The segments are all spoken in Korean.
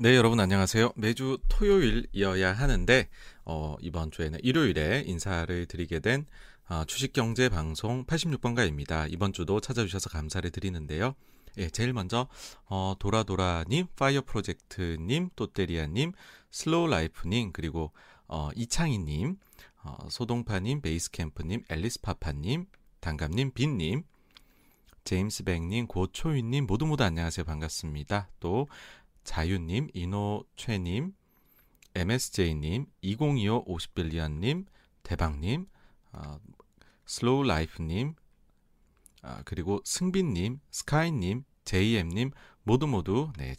네, 여러분 안녕하세요. 매주 토요일이어야 하는데 어, 이번 주에는 일요일에 인사를 드리게 된 어, 주식경제 방송 86번가입니다. 이번 주도 찾아주셔서 감사를 드리는데요. 예, 제일 먼저 어, 도라도라님, 파이어 프로젝트님, 또때리아님, 슬로우 라이프님, 그리고 어, 이창희님, 어, 소동파님, 베이스캠프님, 앨리스파파님, 단감님, 빈님, 제임스 백님, 고초윤님 모두 모두 안녕하세요. 반갑습니다. 또 자유님, 이노최님, MSJ님, 2025 50빌리언님, 대박님, 어, 슬로우 라이프님, 아, 그리고 승빈님, 스카이님, JM님 모두 모두 네,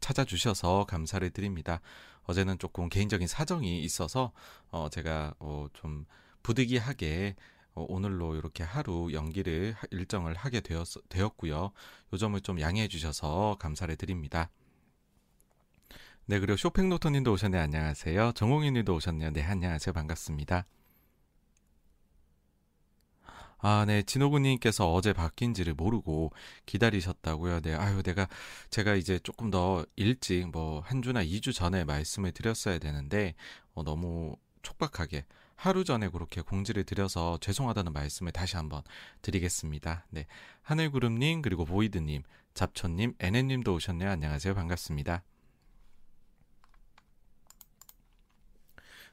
찾아주셔서 감사를 드립니다. 어제는 조금 개인적인 사정이 있어서 어, 제가 어, 좀 부득이하게 어, 오늘로 이렇게 하루 연기를 일정을 하게 되었, 되었고요. 요 점을 좀 양해해 주셔서 감사를 드립니다. 네, 그리고 쇼팽노터님도 오셨네요. 안녕하세요. 정홍희님도 오셨네요. 네, 안녕하세요. 반갑습니다. 아, 네. 진호구님께서 어제 바뀐지를 모르고 기다리셨다고요. 네. 아유, 내가, 제가 이제 조금 더 일찍 뭐, 한 주나 이주 전에 말씀을 드렸어야 되는데, 어, 너무 촉박하게 하루 전에 그렇게 공지를 드려서 죄송하다는 말씀을 다시 한번 드리겠습니다. 네. 하늘구름님, 그리고 보이드님, 잡초님, 애네님도 오셨네요. 안녕하세요. 반갑습니다.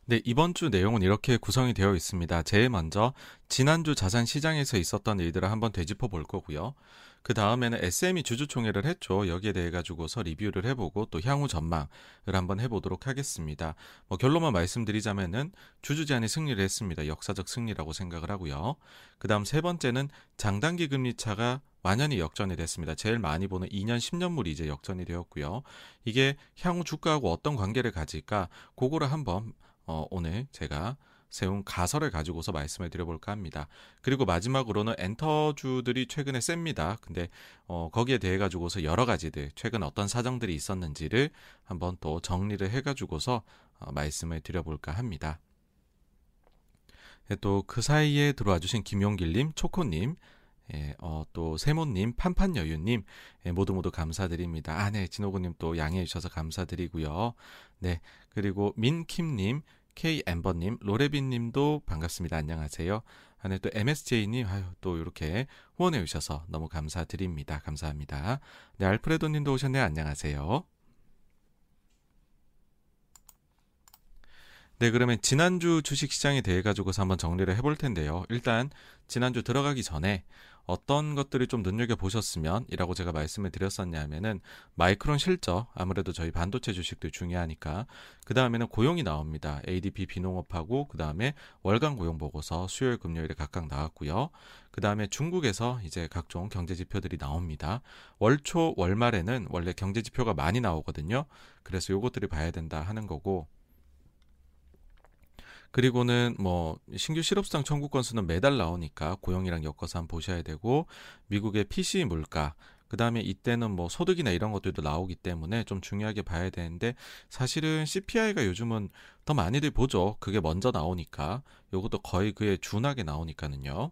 네, 이번 주 내용은 이렇게 구성이 되어 있습니다. 제일 먼저 지난주 자산 시장에서 있었던 일들을 한번 되짚어 볼 거고요. 그 다음에는 SM이 주주총회를 했죠. 여기에 대해 가지고서 리뷰를 해보고 또 향후 전망을 한번 해보도록 하겠습니다. 뭐 결론만 말씀드리자면은 주주 제한이 승리를 했습니다. 역사적 승리라고 생각을 하고요. 그 다음 세 번째는 장단기 금리 차가 완연히 역전이 됐습니다. 제일 많이 보는 2년, 10년물이 이제 역전이 되었고요. 이게 향후 주가하고 어떤 관계를 가질까? 그거를 한번 어, 오늘 제가 세운 가설을 가지고서 말씀을 드려볼까 합니다. 그리고 마지막으로는 엔터주들이 최근에 셉니다. 근데 어, 거기에 대해 가지고서 여러 가지들 최근 어떤 사정들이 있었는지를 한번 또 정리를 해가지고서 어, 말씀을 드려볼까 합니다. 예, 또그 사이에 들어와 주신 김용길님, 초코님, 예, 어, 또 세모님, 판판여유님 예, 모두 모두 감사드립니다. 아, 네, 진호구님 또 양해해 주셔서 감사드리고요. 네, 그리고 민킴님, K 엠버님, 로레빈님도 반갑습니다. 안녕하세요. 안에 또 MSJ님, 아유, 또 이렇게 후원해 주셔서 너무 감사드립니다. 감사합니다. 네, 알프레도님도 오셨네요. 안녕하세요. 네, 그러면 지난주 주식시장에 대해 가지고서 한번 정리를 해볼 텐데요. 일단 지난주 들어가기 전에 어떤 것들을 좀 눈여겨 보셨으면 이라고 제가 말씀을 드렸었냐면은 마이크론 실적 아무래도 저희 반도체 주식도 중요하니까 그 다음에는 고용이 나옵니다. ADP 비농업하고 그 다음에 월간 고용 보고서 수요일 금요일에 각각 나왔고요. 그 다음에 중국에서 이제 각종 경제 지표들이 나옵니다. 월초 월말에는 원래 경제 지표가 많이 나오거든요. 그래서 요것들이 봐야 된다 하는 거고 그리고는 뭐 신규 실업수당 청구 건수는 매달 나오니까 고용이랑 엮어서 한번 보셔야 되고 미국의 PC 물가 그 다음에 이때는 뭐 소득이나 이런 것들도 나오기 때문에 좀 중요하게 봐야 되는데 사실은 CPI가 요즘은 더 많이들 보죠. 그게 먼저 나오니까 요것도 거의 그에 준하게 나오니까는요.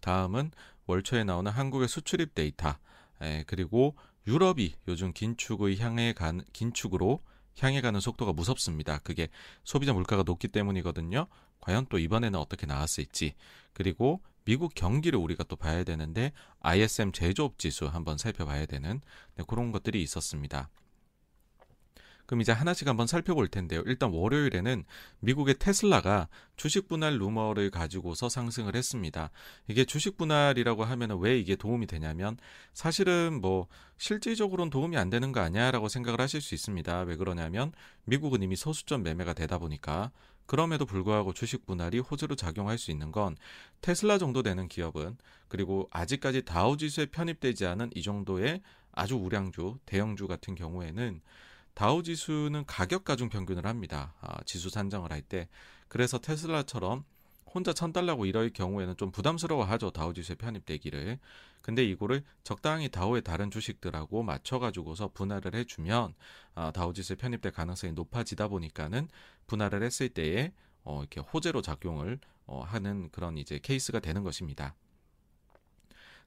다음은 월초에 나오는 한국의 수출입 데이터 에, 예, 그리고 유럽이 요즘 긴축의 향해 간 긴축으로 향해 가는 속도가 무섭습니다. 그게 소비자 물가가 높기 때문이거든요. 과연 또 이번에는 어떻게 나왔을지. 그리고 미국 경기를 우리가 또 봐야 되는데 ISM 제조업 지수 한번 살펴봐야 되는 네, 그런 것들이 있었습니다. 그럼 이제 하나씩 한번 살펴볼 텐데요. 일단 월요일에는 미국의 테슬라가 주식 분할 루머를 가지고서 상승을 했습니다. 이게 주식 분할이라고 하면 왜 이게 도움이 되냐면 사실은 뭐 실질적으로는 도움이 안 되는 거 아니야라고 생각을 하실 수 있습니다. 왜 그러냐면 미국은 이미 소수점 매매가 되다 보니까 그럼에도 불구하고 주식 분할이 호재로 작용할 수 있는 건 테슬라 정도 되는 기업은 그리고 아직까지 다우지수에 편입되지 않은 이 정도의 아주 우량주, 대형주 같은 경우에는 다우 지수는 가격 가중 평균을 합니다. 아, 지수 산정을 할 때. 그래서 테슬라처럼 혼자 천 달러고 이럴 경우에는 좀 부담스러워하죠. 다우 지수에 편입되기를. 근데 이거를 적당히 다우의 다른 주식들하고 맞춰가지고서 분할을 해주면 아, 다우 지수에 편입될 가능성이 높아지다 보니까는 분할을 했을 때에 어, 이렇게 호재로 작용을 어, 하는 그런 이제 케이스가 되는 것입니다.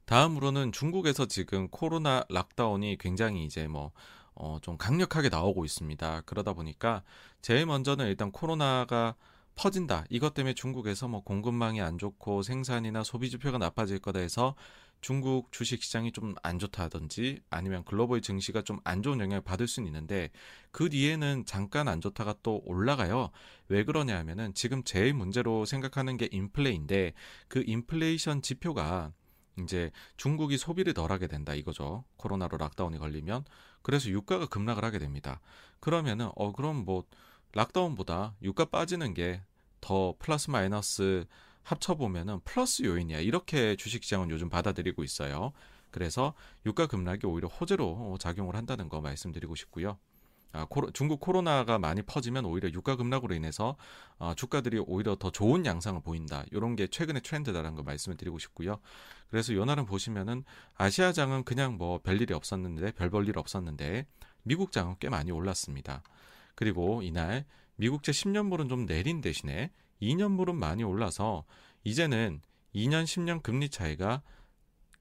다음으로는 중국에서 지금 코로나 lockdown이 굉장히 이제 뭐 어, 좀 강력하게 나오고 있습니다. 그러다 보니까 제일 먼저는 일단 코로나가 퍼진다. 이것 때문에 중국에서 뭐 공급망이 안 좋고 생산이나 소비 지표가 나빠질 거다 해서 중국 주식 시장이 좀 안 좋다든지 아니면 글로벌 증시가 좀 안 좋은 영향을 받을 수는 있는데 그 뒤에는 잠깐 안 좋다가 또 올라가요. 왜 그러냐 하면은 지금 제일 문제로 생각하는 게 인플레인데 그 인플레이션 지표가 이제 중국이 소비를 덜 하게 된다 이거죠. 코로나로 lockdown이 걸리면 그래서 유가가 급락을 하게 됩니다. 그러면은 어 그럼 뭐 lockdown보다 유가 빠지는 게 더 플러스 마이너스 합쳐 보면은 플러스 요인이야. 이렇게 주식시장은 요즘 받아들이고 있어요. 그래서 유가 급락이 오히려 호재로 작용을 한다는 거 말씀드리고 싶고요. 아, 코로, 중국 코로나가 많이 퍼지면 오히려 유가 급락으로 인해서 어, 주가들이 오히려 더 좋은 양상을 보인다. 이런 게 최근의 트렌드다라는 거 말씀을 드리고 싶고요. 그래서 요날은 보시면은 아시아장은 그냥 뭐 별일이 없었는데 별 볼 일 없었는데 미국장은 꽤 많이 올랐습니다. 그리고 이날 미국제 10년물은 좀 내린 대신에 2년물은 많이 올라서 이제는 2년 10년 금리 차이가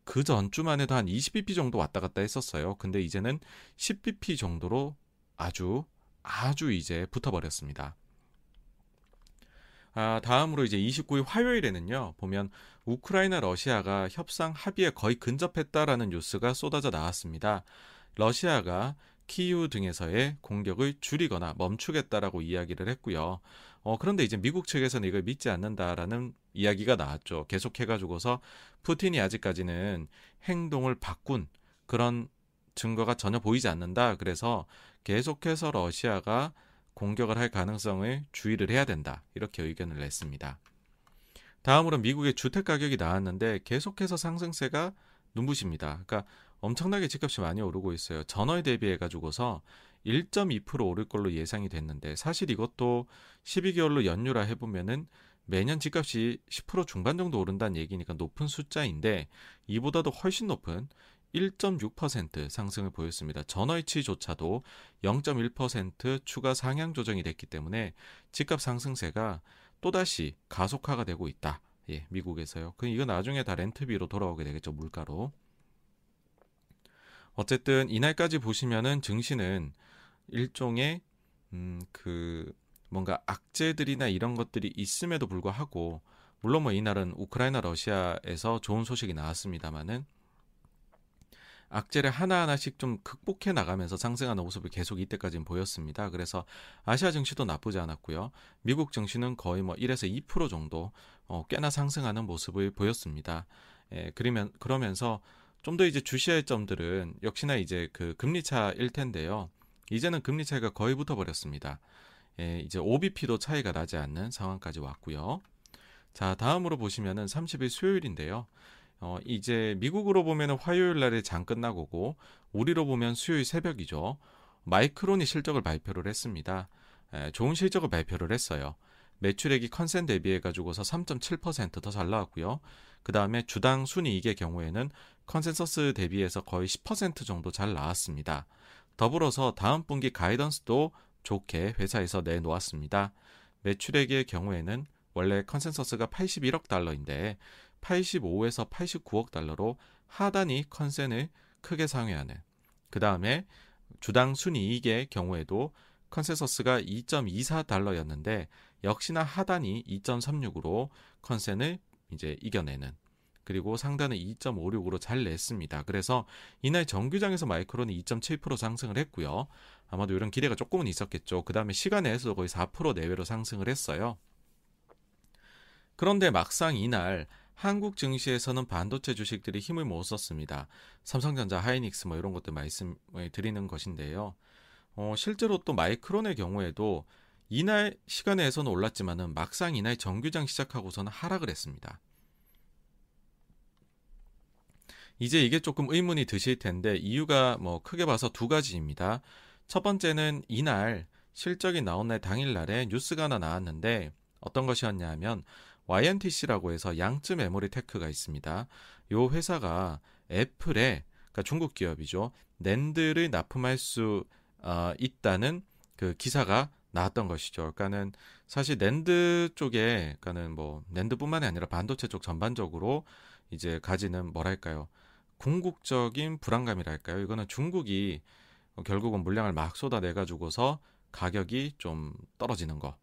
그 전주만 해도 한 20bp 정도 왔다 갔다 했었어요. 근데 이제는 10bp 정도로 아주 아주 이제 붙어버렸습니다. 아, 다음으로 이제 29일 화요일에는요, 보면 우크라이나 러시아가 협상 합의에 거의 근접했다라는 뉴스가 쏟아져 나왔습니다. 러시아가 키우 등에서의 공격을 줄이거나 멈추겠다라고 이야기를 했고요. 어, 그런데 이제 미국 측에서는 이걸 믿지 않는다라는 이야기가 나왔죠. 계속해가지고서 푸틴이 아직까지는 행동을 바꾼 그런 증거가 전혀 보이지 않는다. 그래서 계속해서 러시아가 공격을 할 가능성을 주의를 해야 된다. 이렇게 의견을 냈습니다. 다음으로 미국의 주택 가격이 나왔는데 계속해서 상승세가 눈부십니다. 그러니까 엄청나게 집값이 많이 오르고 있어요. 전월 대비해 가지고서 1.2% 오를 걸로 예상이 됐는데 사실 이것도 12개월로 연유라 해보면은 매년 집값이 10% 중반 정도 오른다는 얘기니까 높은 숫자인데 이보다도 훨씬 높은 1.6% 상승을 보였습니다. 전월치조차도 0.1% 추가 상향 조정이 됐기 때문에 집값 상승세가 또다시 가속화가 되고 있다. 예, 미국에서요. 그 이거 나중에 다 렌트비로 돌아오게 되겠죠, 물가로. 어쨌든 이날까지 보시면은 증시는 일종의 음, 그 뭔가 악재들이나 이런 것들이 있음에도 불구하고 물론 뭐 이날은 우크라이나 러시아에서 좋은 소식이 나왔습니다만은 악재를 하나하나씩 좀 극복해 나가면서 상승하는 모습을 계속 이때까지는 보였습니다. 그래서 아시아 증시도 나쁘지 않았고요. 미국 증시는 거의 뭐 1에서 2% 정도 어, 꽤나 상승하는 모습을 보였습니다. 예, 그러면 그러면서 좀 더 이제 주시할 점들은 역시나 이제 그 금리 차일 텐데요. 이제는 금리 차이가 거의 붙어 버렸습니다. 예, 이제 OBP도 차이가 나지 않는 상황까지 왔고요. 자, 다음으로 보시면은 30일 수요일인데요. 어, 이제 미국으로 보면 화요일 날에 장 끝나고고 우리로 보면 수요일 새벽이죠. 마이크론이 실적을 발표를 했습니다. 에, 좋은 실적을 발표를 했어요. 매출액이 컨센 대비해 가지고서 3.7%더 잘 나왔고요. 그 다음에 주당 순이익의 경우에는 컨센서스 대비해서 거의 10% 정도 잘 나왔습니다. 더불어서 다음 분기 가이던스도 좋게 회사에서 내놓았습니다. 매출액의 경우에는 원래 consensus가 81억 달러인데 85에서 89억 달러로 하단이 컨센을 크게 상회하는 그 다음에 주당 순이익의 경우에도 consensus가 2.24달러였는데 역시나 하단이 2.36으로 컨센을 이제 이겨내는 그리고 상단은 2.56으로 잘 냈습니다. 그래서 이날 정규장에서 마이크론이 2.7% 상승을 했고요. 아마도 이런 기대가 조금은 있었겠죠. 그 다음에 시간외에서 거의 4% 내외로 상승을 했어요. 그런데 막상 이날 한국 증시에서는 반도체 주식들이 힘을 못 썼습니다. 삼성전자, 하이닉스 뭐 이런 것들 말씀을 드리는 것인데요. 어, 실제로 또 마이크론의 경우에도 이날 시간에서는 올랐지만은 막상 이날 정규장 시작하고서는 하락을 했습니다. 이제 이게 조금 의문이 드실 텐데 이유가 뭐 크게 봐서 두 가지입니다. 첫 번째는 이날 실적이 나온 날 당일 날에 뉴스가 하나 나왔는데 어떤 것이었냐 하면 YNTC라고 해서 양쯔 메모리 테크가 있습니다. 이 회사가 애플에 그러니까 중국 기업이죠. 낸드를 납품할 수 어, 있다는 그 기사가 나왔던 것이죠. 그러니까는 사실 낸드 쪽에 그러니까는 뭐 낸드뿐만이 아니라 반도체 쪽 전반적으로 이제 가지는 뭐랄까요? 궁극적인 불안감이랄까요? 이거는 중국이 결국은 물량을 막 쏟아내 가지고서 가격이 좀 떨어지는 거,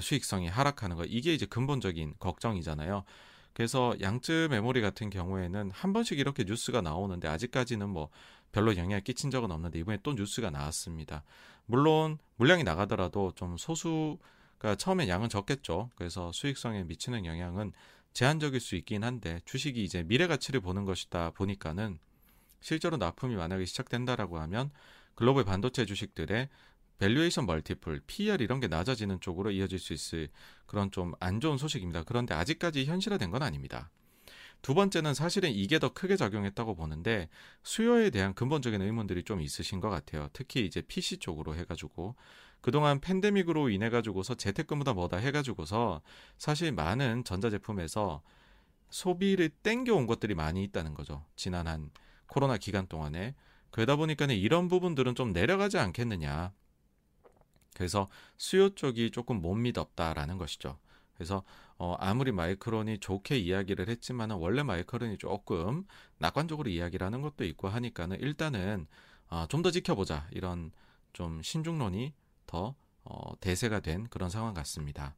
수익성이 하락하는 거 이게 이제 근본적인 걱정이잖아요. 그래서 양쯔 메모리 같은 경우에는 한 번씩 이렇게 뉴스가 나오는데 아직까지는 뭐 별로 영향을 끼친 적은 없는데 이번에 또 뉴스가 나왔습니다. 물론 물량이 나가더라도 좀 소수가 처음에 양은 적겠죠. 그래서 수익성에 미치는 영향은 제한적일 수 있긴 한데 주식이 이제 미래 가치를 보는 것이다 보니까는 실제로 납품이 만약에 시작된다라고 하면 글로벌 반도체 주식들의 valuation multiple, PER 이런 게 낮아지는 쪽으로 이어질 수 있을 그런 좀 안 좋은 소식입니다. 그런데 아직까지 현실화된 건 아닙니다. 두 번째는 사실은 이게 더 크게 작용했다고 보는데 수요에 대한 근본적인 의문들이 좀 있으신 것 같아요. 특히 이제 PC 쪽으로 해가지고 그동안 팬데믹으로 인해 가지고서 재택근무다 뭐다 해가지고서 사실 많은 전자제품에서 소비를 땡겨온 것들이 많이 있다는 거죠. 지난 한 코로나 기간 동안에 그러다 보니까는 이런 부분들은 좀 내려가지 않겠느냐. 그래서 수요 쪽이 조금 못 믿었다라는 것이죠. 그래서 어, 아무리 마이크론이 좋게 이야기를 했지만은 원래 마이크론이 조금 낙관적으로 이야기를 하는 것도 있고 하니까는 일단은 어, 좀더 지켜보자 이런 좀 신중론이 더 어, 대세가 된 그런 상황 같습니다.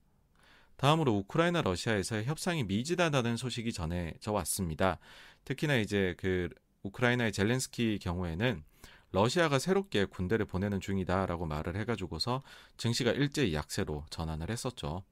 다음으로 우크라이나 러시아에서 협상이 미지다다는 소식이 전해져 왔습니다. 특히나 이제 그 우크라이나의 젤렌스키 경우에는 러시아가 새롭게 군대를 보내는 중이다라고 말을 해가지고서 증시가 일제히 약세로 전환을 했었죠.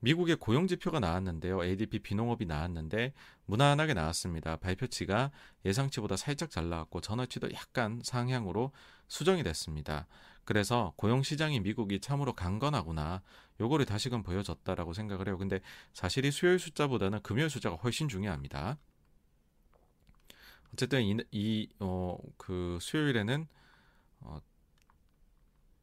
미국의 고용 지표가 나왔는데요. ADP 비농업이 나왔는데 무난하게 나왔습니다. 발표치가 예상치보다 살짝 잘 나왔고 전월치도 약간 상향으로 수정이 됐습니다. 그래서 고용 시장이 미국이 참으로 강건하구나. 요거를 다시금 보여줬다라고 생각을 해요. 근데 사실 이 수요일 숫자보다는 금요일 숫자가 훨씬 중요합니다. 어쨌든 이, 이 어, 그 수요일에는 어,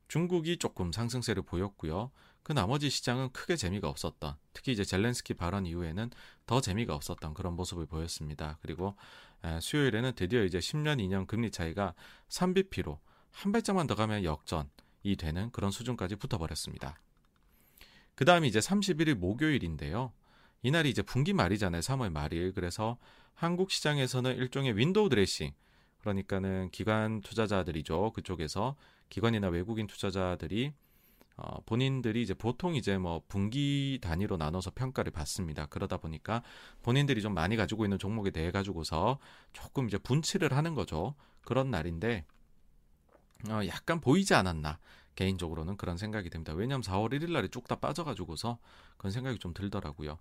중국이 조금 상승세를 보였고요. 그 나머지 시장은 크게 재미가 없었던, 특히 이제 젤렌스키 발언 이후에는 더 재미가 없었던 그런 모습을 보였습니다. 그리고 에, 수요일에는 드디어 이제 10년, 2년 금리 차이가 3bp로 한 발짝만 더 가면 역전이 되는 그런 수준까지 붙어버렸습니다. 그 다음이 이제 31일 목요일인데요. 이날이 이제 분기 말이잖아요. 3월 말일. 그래서 한국 시장에서는 일종의 window dressing 그러니까는 기관 투자자들이죠. 그쪽에서 기관이나 외국인 투자자들이 어, 본인들이 이제 보통 이제 뭐 분기 단위로 나눠서 평가를 받습니다. 그러다 보니까 본인들이 좀 많이 가지고 있는 종목에 대해 가지고서 조금 이제 분칠을 하는 거죠. 그런 날인데 어, 약간 보이지 않았나 개인적으로는 그런 생각이 듭니다. 왜냐하면 4월 1일 날에 쭉 다 빠져가지고서 그런 생각이 좀 들더라고요.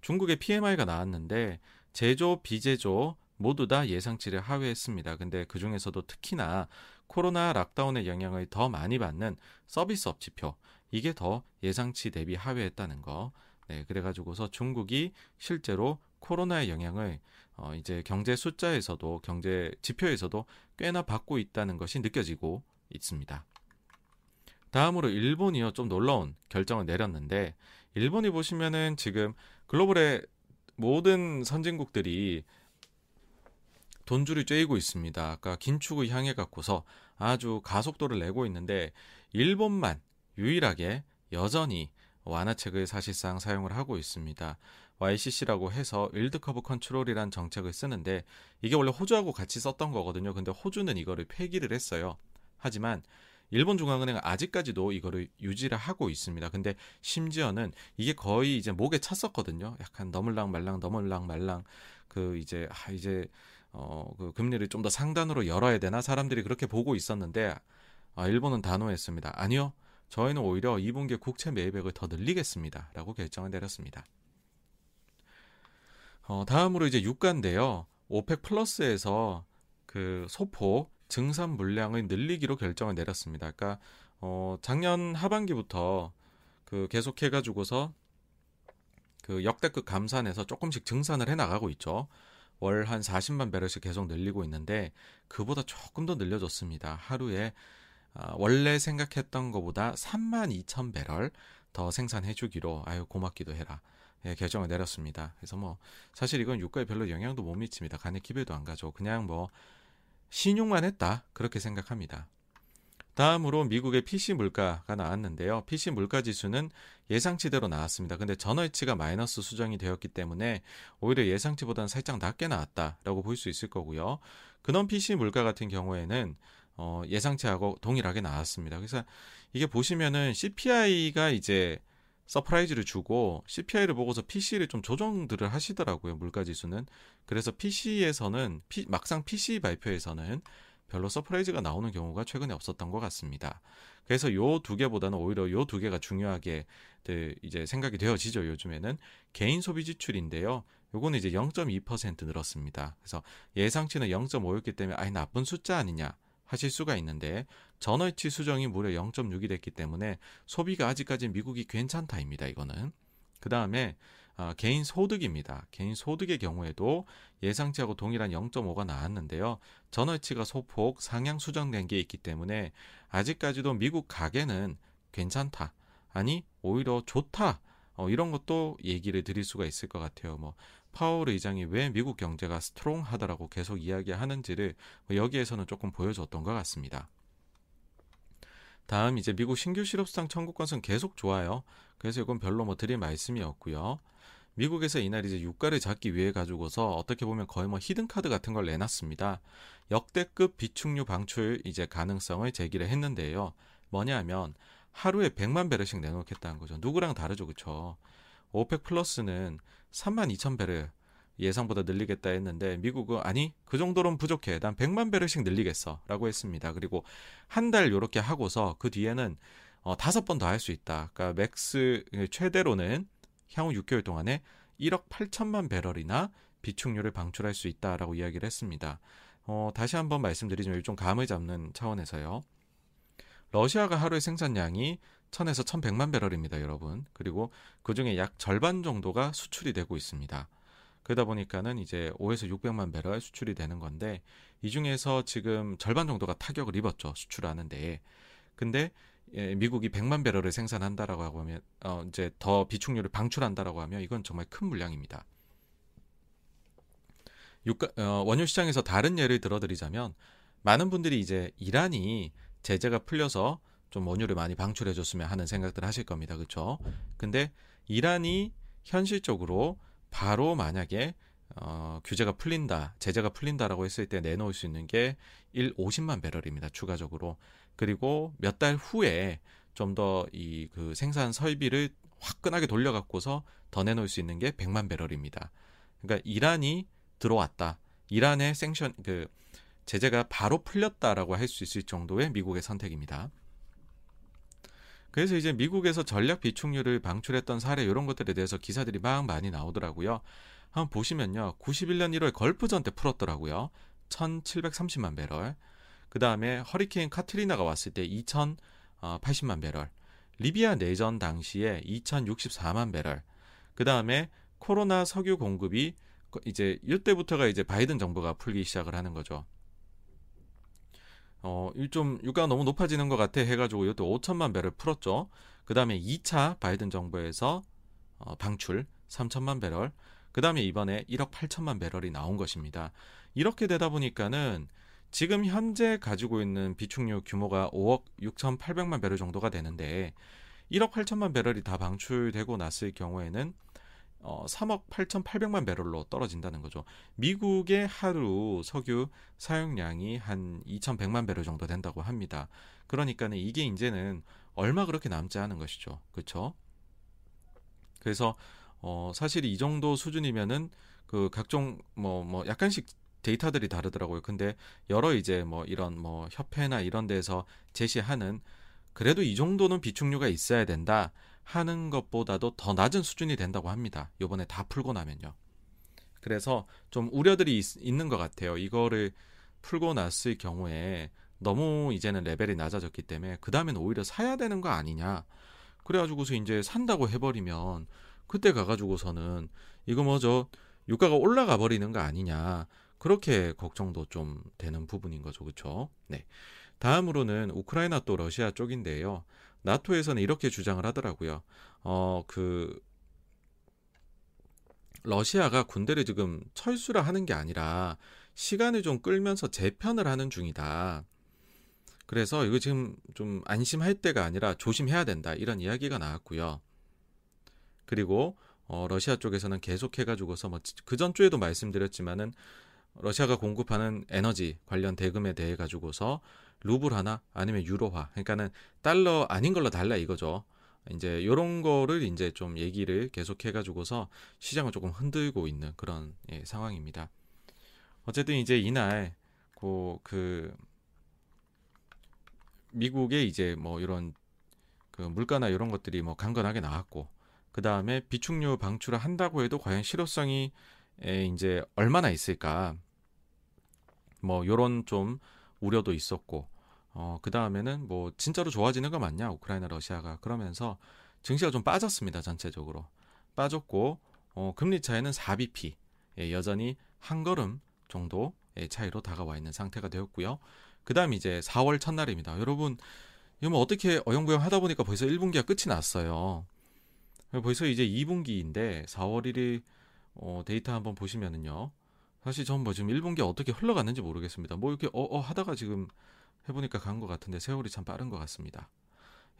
중국의 PMI가 나왔는데 제조, 비제조 모두 다 예상치를 하회했습니다. 근데 그 중에서도 특히나 코로나 lockdown의 영향을 더 많이 받는 서비스 업 지표 이게 더 예상치 대비 하회했다는 거. 네, 그래가지고서 중국이 실제로 코로나의 영향을 어, 이제 경제 숫자에서도 경제 지표에서도 꽤나 받고 있다는 것이 느껴지고 있습니다. 다음으로 일본이요 좀 놀라운 결정을 내렸는데 일본이 보시면은 지금 글로벌의 모든 선진국들이 돈줄이 쬐이고 있습니다. 아까 긴축을 향해 갖고서 아주 가속도를 내고 있는데 일본만 유일하게 여전히 완화책을 사실상 사용을 하고 있습니다. YCC라고 해서 일드커브 컨트롤이란 정책을 쓰는데 이게 원래 호주하고 같이 썼던 거거든요. 근데 호주는 이거를 폐기를 했어요. 하지만 일본 중앙은행은 아직까지도 이거를 유지를 하고 있습니다. 근데 심지어는 이게 거의 이제 목에 찼었거든요. 약간 너물랑 말랑 너물랑 말랑 그 이제 아 이제 어그 금리를 좀 더 상단으로 열어야 되나 사람들이 그렇게 보고 있었는데 아 일본은 단호했습니다. 아니요. 저희는 오히려 2분기 국채 매입액을 더 늘리겠습니다 라고 결정을 내렸습니다. 어, 다음으로 이제 유가인데요. 오펙 플러스에서 그 소폭 증산 물량을 늘리기로 결정을 내렸습니다. 그러니까 어, 작년 하반기부터 그 계속해 가지고서 그 역대급 감산에서 조금씩 증산을 해 나가고 있죠. 월 한 40만 배럴씩 계속 늘리고 있는데 그보다 조금 더 늘려줬습니다. 하루에 아, 원래 생각했던 것보다 3만 2천 배럴 더 생산해 주기로 아유 고맙기도 해라. 예, 결정을 내렸습니다. 그래서 뭐 사실 이건 유가에 별로 영향도 못 미칩니다. 간에 기별도 안 가죠. 그냥 뭐 신용만 했다. 그렇게 생각합니다. 다음으로 미국의 PC 물가가 나왔는데요. PC 물가 지수는 예상치대로 나왔습니다. 근데 전월치가 마이너스 수정이 되었기 때문에 오히려 예상치보다는 살짝 낮게 나왔다라고 볼 수 있을 거고요. 근원 PC 물가 같은 경우에는 어, 예상치하고 동일하게 나왔습니다. 그래서 이게 보시면은 CPI가 이제 surprise를 주고 CPI를 보고서 PCE를 좀 조정들을 하시더라고요. 물가 지수는. 그래서 PCE에서는 막상 PCE 발표에서는 별로 surprise가 나오는 경우가 최근에 없었던 것 같습니다. 그래서 요 두 개보다는 오히려 요 두 개가 중요하게 이제 생각이 되어지죠. 요즘에는 개인 소비 지출인데요. 요거는 이제 0.2% 늘었습니다. 그래서 예상치는 0.5였기 때문에 아예 나쁜 숫자 아니냐 하실 수가 있는데 전월치 수정이 무려 0.6이 됐기 때문에 소비가 아직까지 미국이 괜찮다입니다. 이거는 그 다음에 어, 개인 소득입니다. 개인 소득의 경우에도 예상치하고 동일한 0.5가 나왔는데요. 전월치가 소폭 상향 수정된 게 있기 때문에 아직까지도 미국 가계는 괜찮다. 아니 오히려 좋다. 어, 이런 것도 얘기를 드릴 수가 있을 것 같아요. 뭐 파월 의장이 왜 미국 경제가 스트롱하다라고 계속 이야기하는지를 뭐 여기에서는 조금 보여줬던 것 같습니다. 다음 이제 미국 신규 실업수당 청구 건수는 계속 좋아요. 그래서 이건 별로 뭐 드릴 말씀이 없고요. 미국에서 이날 이제 유가를 잡기 위해 가지고서 어떻게 보면 거의 뭐 히든 카드 같은 걸 내놨습니다. 역대급 비축유 방출 이제 가능성을 제기를 했는데요. 뭐냐면 하루에 100만 배럴씩 내놓겠다는 거죠. 누구랑 다르죠, 그렇죠? OPEC 플러스는 3만 2천 배럴 예상보다 늘리겠다 했는데 미국은 아니 그 정도는 부족해 난 100만 배럴씩 늘리겠어라고 했습니다. 그리고 한 달 요렇게 하고서 그 뒤에는 어, 다섯 번 더 할 수 있다. 그러니까 max 최대로는 향후 6개월 동안에 1억 8천만 배럴이나 비축유를 방출할 수 있다라고 이야기를 했습니다. 어, 다시 한번 말씀드리지만 좀 감을 잡는 차원에서요. 러시아가 하루의 생산량이 1000에서 1100만 배럴입니다, 여러분. 그리고 그 중에 약 절반 정도가 수출이 되고 있습니다. 그러다 보니까는 이제 5에서 600만 배럴 수출이 되는 건데 이 중에서 지금 절반 정도가 타격을 입었죠, 수출하는데. 근데 예, 미국이 100만 배럴을 생산한다라고 하면 어, 이제 더 비축률을 방출한다라고 하면 이건 정말 큰 물량입니다. 유가, 어, 원유 시장에서 다른 예를 들어드리자면 많은 분들이 이제 이란이 제재가 풀려서 좀 원유를 많이 방출해 줬으면 하는 생각들 하실 겁니다. 그렇죠? 근데 이란이 현실적으로 바로 만약에 어, 규제가 풀린다, 제재가 풀린다라고 했을 때 내놓을 수 있는 게 1, 50만 배럴입니다. 추가적으로. 그리고 몇 달 후에 좀 더 이 그 생산 설비를 화끈하게 돌려갖고서 더 내놓을 수 있는 게 100만 배럴입니다. 그러니까 이란이 들어왔다. 이란의 생션 그 제재가 바로 풀렸다라고 할 수 있을 정도의 미국의 선택입니다. 그래서 이제 미국에서 전략 비축률을 방출했던 사례 이런 것들에 대해서 기사들이 막 많이 나오더라고요. 한번 보시면요. 91년 1월 걸프전 때 풀었더라고요. 1730만 배럴. 그 다음에 허리케인 카트리나가 왔을 때 2080만 배럴. 리비아 내전 당시에 2064만 배럴. 그 다음에 코로나 석유 공급이 이제 이때부터가 이제 바이든 정부가 풀기 시작을 하는 거죠. 어, 좀 유가가 너무 높아지는 것 같아 해가지고 이것도 5천만 배럴 풀었죠. 그 다음에 2차 바이든 정부에서 어, 방출 3천만 배럴. 그 다음에 이번에 1억 8천만 배럴이 나온 것입니다. 이렇게 되다 보니까는 지금 현재 가지고 있는 비축류 규모가 5억 6천8백만 배럴 정도가 되는데 1억 8천만 배럴이 다 방출되고 났을 경우에는 어, 3억 8,800만 배럴로 떨어진다는 거죠. 미국의 하루 석유 사용량이 한 2,100만 배럴 정도 된다고 합니다. 그러니까는 이게 이제는 얼마 그렇게 남지 않은 것이죠. 그렇죠? 그래서 어, 사실 이 정도 수준이면은 그 각종 뭐뭐 뭐 약간씩 데이터들이 다르더라고요. 근데 여러 이제 뭐 이런 뭐 협회나 이런 데서 제시하는 그래도 이 정도는 비축류가 있어야 된다. 하는 것보다도 더 낮은 수준이 된다고 합니다. 요번에 다 풀고 나면요. 그래서 좀 우려들이 있, 있는 것 같아요. 이거를 풀고 났을 경우에 너무 이제는 레벨이 낮아졌기 때문에 그 다음에는 오히려 사야 되는 거 아니냐. 그래가지고서 이제 산다고 해버리면 그때 가가지고서는 이거 뭐죠 유가가 올라가 버리는 거 아니냐. 그렇게 걱정도 좀 되는 부분인 거죠. 그렇죠? 네. 다음으로는 우크라이나 또 러시아 쪽인데요. 나토에서는 이렇게 주장을 하더라고요. 어, 그 러시아가 군대를 지금 철수를 하는 게 아니라 시간을 좀 끌면서 재편을 하는 중이다. 그래서 이거 지금 좀 안심할 때가 아니라 조심해야 된다. 이런 이야기가 나왔고요. 그리고 어, 러시아 쪽에서는 계속 해가지고서 뭐 그 전 주에도 말씀드렸지만은 러시아가 공급하는 에너지 관련 대금에 대해 가지고서 루블 하나 아니면 유로화 그러니까는 달러 아닌 걸로 달라 이거죠. 이제 요런 거를 이제 좀 얘기를 계속 해 가지고서 시장을 조금 흔들고 있는 그런 예, 상황입니다. 어쨌든 이제 이날 그, 그 미국의 이제 뭐 이런 그 물가나 이런 것들이 뭐 강건하게 나왔고 그 다음에 비축류 방출을 한다고 해도 과연 실효성이 에 이제 얼마나 있을까 뭐 요런 좀 우려도 있었고 어, 그 다음에는 뭐 진짜로 좋아지는 거 맞냐 우크라이나 러시아가 그러면서 증시가 좀 빠졌습니다 전체적으로 빠졌고 어, 금리 차이는 4bp 예, 여전히 한 걸음 정도 의 차이로 다가와 있는 상태가 되었고요. 그 다음 이제 4월 첫날입니다. 여러분 이거 뭐 어떻게 어영부영 하다 보니까 벌써 1분기가 끝이 났어요. 벌써 이제 2분기인데 4월 1일 어, 데이터 한번 보시면은요. 사실 전 뭐 지금 1분기 어떻게 흘러갔는지 모르겠습니다. 뭐 이렇게 어어 하다가 지금 해보니까 간 것 같은데 세월이 참 빠른 것 같습니다.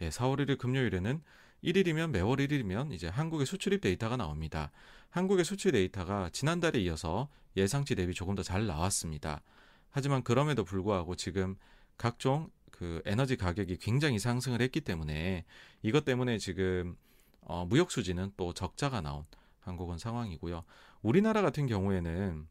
예, 4월 1일 금요일에는 1일이면 매월 1일이면 이제 한국의 수출입 데이터가 나옵니다. 한국의 수출 데이터가 지난달에 이어서 예상치 대비 조금 더 잘 나왔습니다. 하지만 그럼에도 불구하고 지금 각종 그 에너지 가격이 굉장히 상승을 했기 때문에 이것 때문에 지금 어, 무역 수지는 또 적자가 나온 한국은 상황이고요. 우리나라 같은 경우에는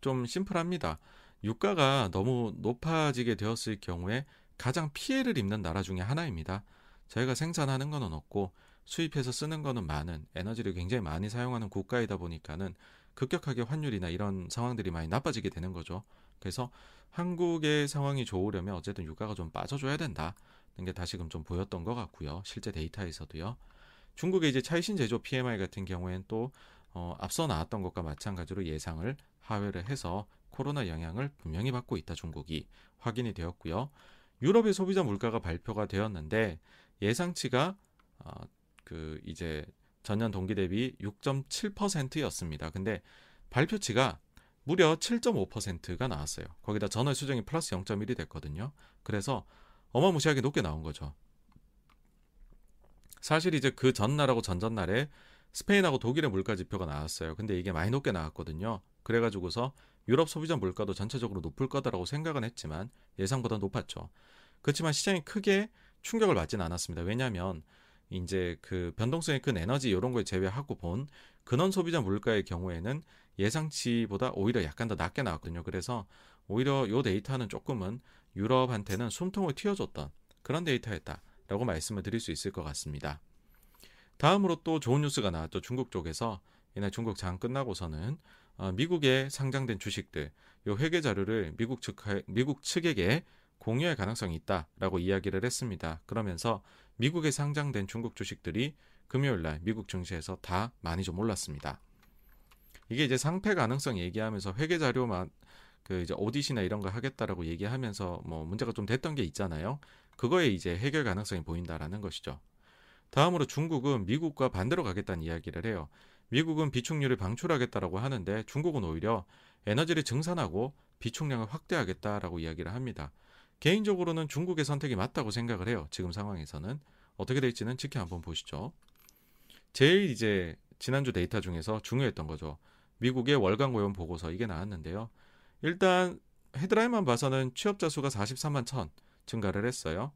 좀 심플합니다. 유가가 너무 높아지게 되었을 경우에 가장 피해를 입는 나라 중에 하나입니다. 저희가 생산하는 거는 없고 수입해서 쓰는 거는 많은 에너지를 굉장히 많이 사용하는 국가이다 보니까는 급격하게 환율이나 이런 상황들이 많이 나빠지게 되는 거죠. 그래서 한국의 상황이 좋으려면 어쨌든 유가가 좀 빠져줘야 된다 는 게 다시금 좀 보였던 것 같고요. 실제 데이터에서도요. 중국의 이제 차이신 제조 PMI 같은 경우에는 또 어, 앞서 나왔던 것과 마찬가지로 예상을 하회를 해서 코로나 영향을 분명히 받고 있다 중국이 확인이 되었고요. 유럽의 소비자 물가가 발표가 되었는데 예상치가 어, 그 이제 전년 동기 대비 6.7%였습니다. 근데 발표치가 무려 7.5%가 나왔어요. 거기다 전월 수정이 플러스 0.1이 됐거든요. 그래서 어마무시하게 높게 나온 거죠. 사실 이제 그 전날하고 전전날에 스페인하고 독일의 물가 지표가 나왔어요. 근데 이게 많이 높게 나왔거든요. 그래가지고서 유럽 소비자 물가도 전체적으로 높을 거다라고 생각은 했지만 예상보다 높았죠. 그렇지만 시장이 크게 충격을 받지는 않았습니다. 왜냐하면 이제 그 변동성이 큰 에너지 이런 걸 제외하고 본 근원 소비자 물가의 경우에는 예상치보다 오히려 약간 더 낮게 나왔거든요. 그래서 오히려 요 데이터는 조금은 유럽한테는 숨통을 틔워줬던 그런 데이터였다라고 말씀을 드릴 수 있을 것 같습니다. 다음으로 또 좋은 뉴스가 나왔죠. 중국 쪽에서 이날 중국 장 끝나고서는 어, 미국에 상장된 주식들 요 회계 자료를 미국 측 미국 측에게 공유할 가능성이 있다라고 이야기를 했습니다. 그러면서 미국에 상장된 중국 주식들이 금요일 날 미국 증시에서 다 많이 좀 올랐습니다. 이게 이제 상패 가능성 얘기하면서 회계 자료만 그 이제 오디시나 이런 거 하겠다라고 얘기하면서 뭐 문제가 좀 됐던 게 있잖아요. 그거에 이제 해결 가능성이 보인다라는 것이죠. 다음으로 중국은 미국과 반대로 가겠다는 이야기를 해요. 미국은 비축률을 방출하겠다라고 하는데 중국은 오히려 에너지를 증산하고 비축량을 확대하겠다라고 이야기를 합니다. 개인적으로는 중국의 선택이 맞다고 생각을 해요. 지금 상황에서는 어떻게 될지는 지켜 한번 보시죠. 제일 이제 지난주 데이터 중에서 중요했던 거죠. 미국의 월간 고용 보고서 이게 나왔는데요. 일단 헤드라인만 봐서는 취업자 수가 43만 천 증가를 했어요.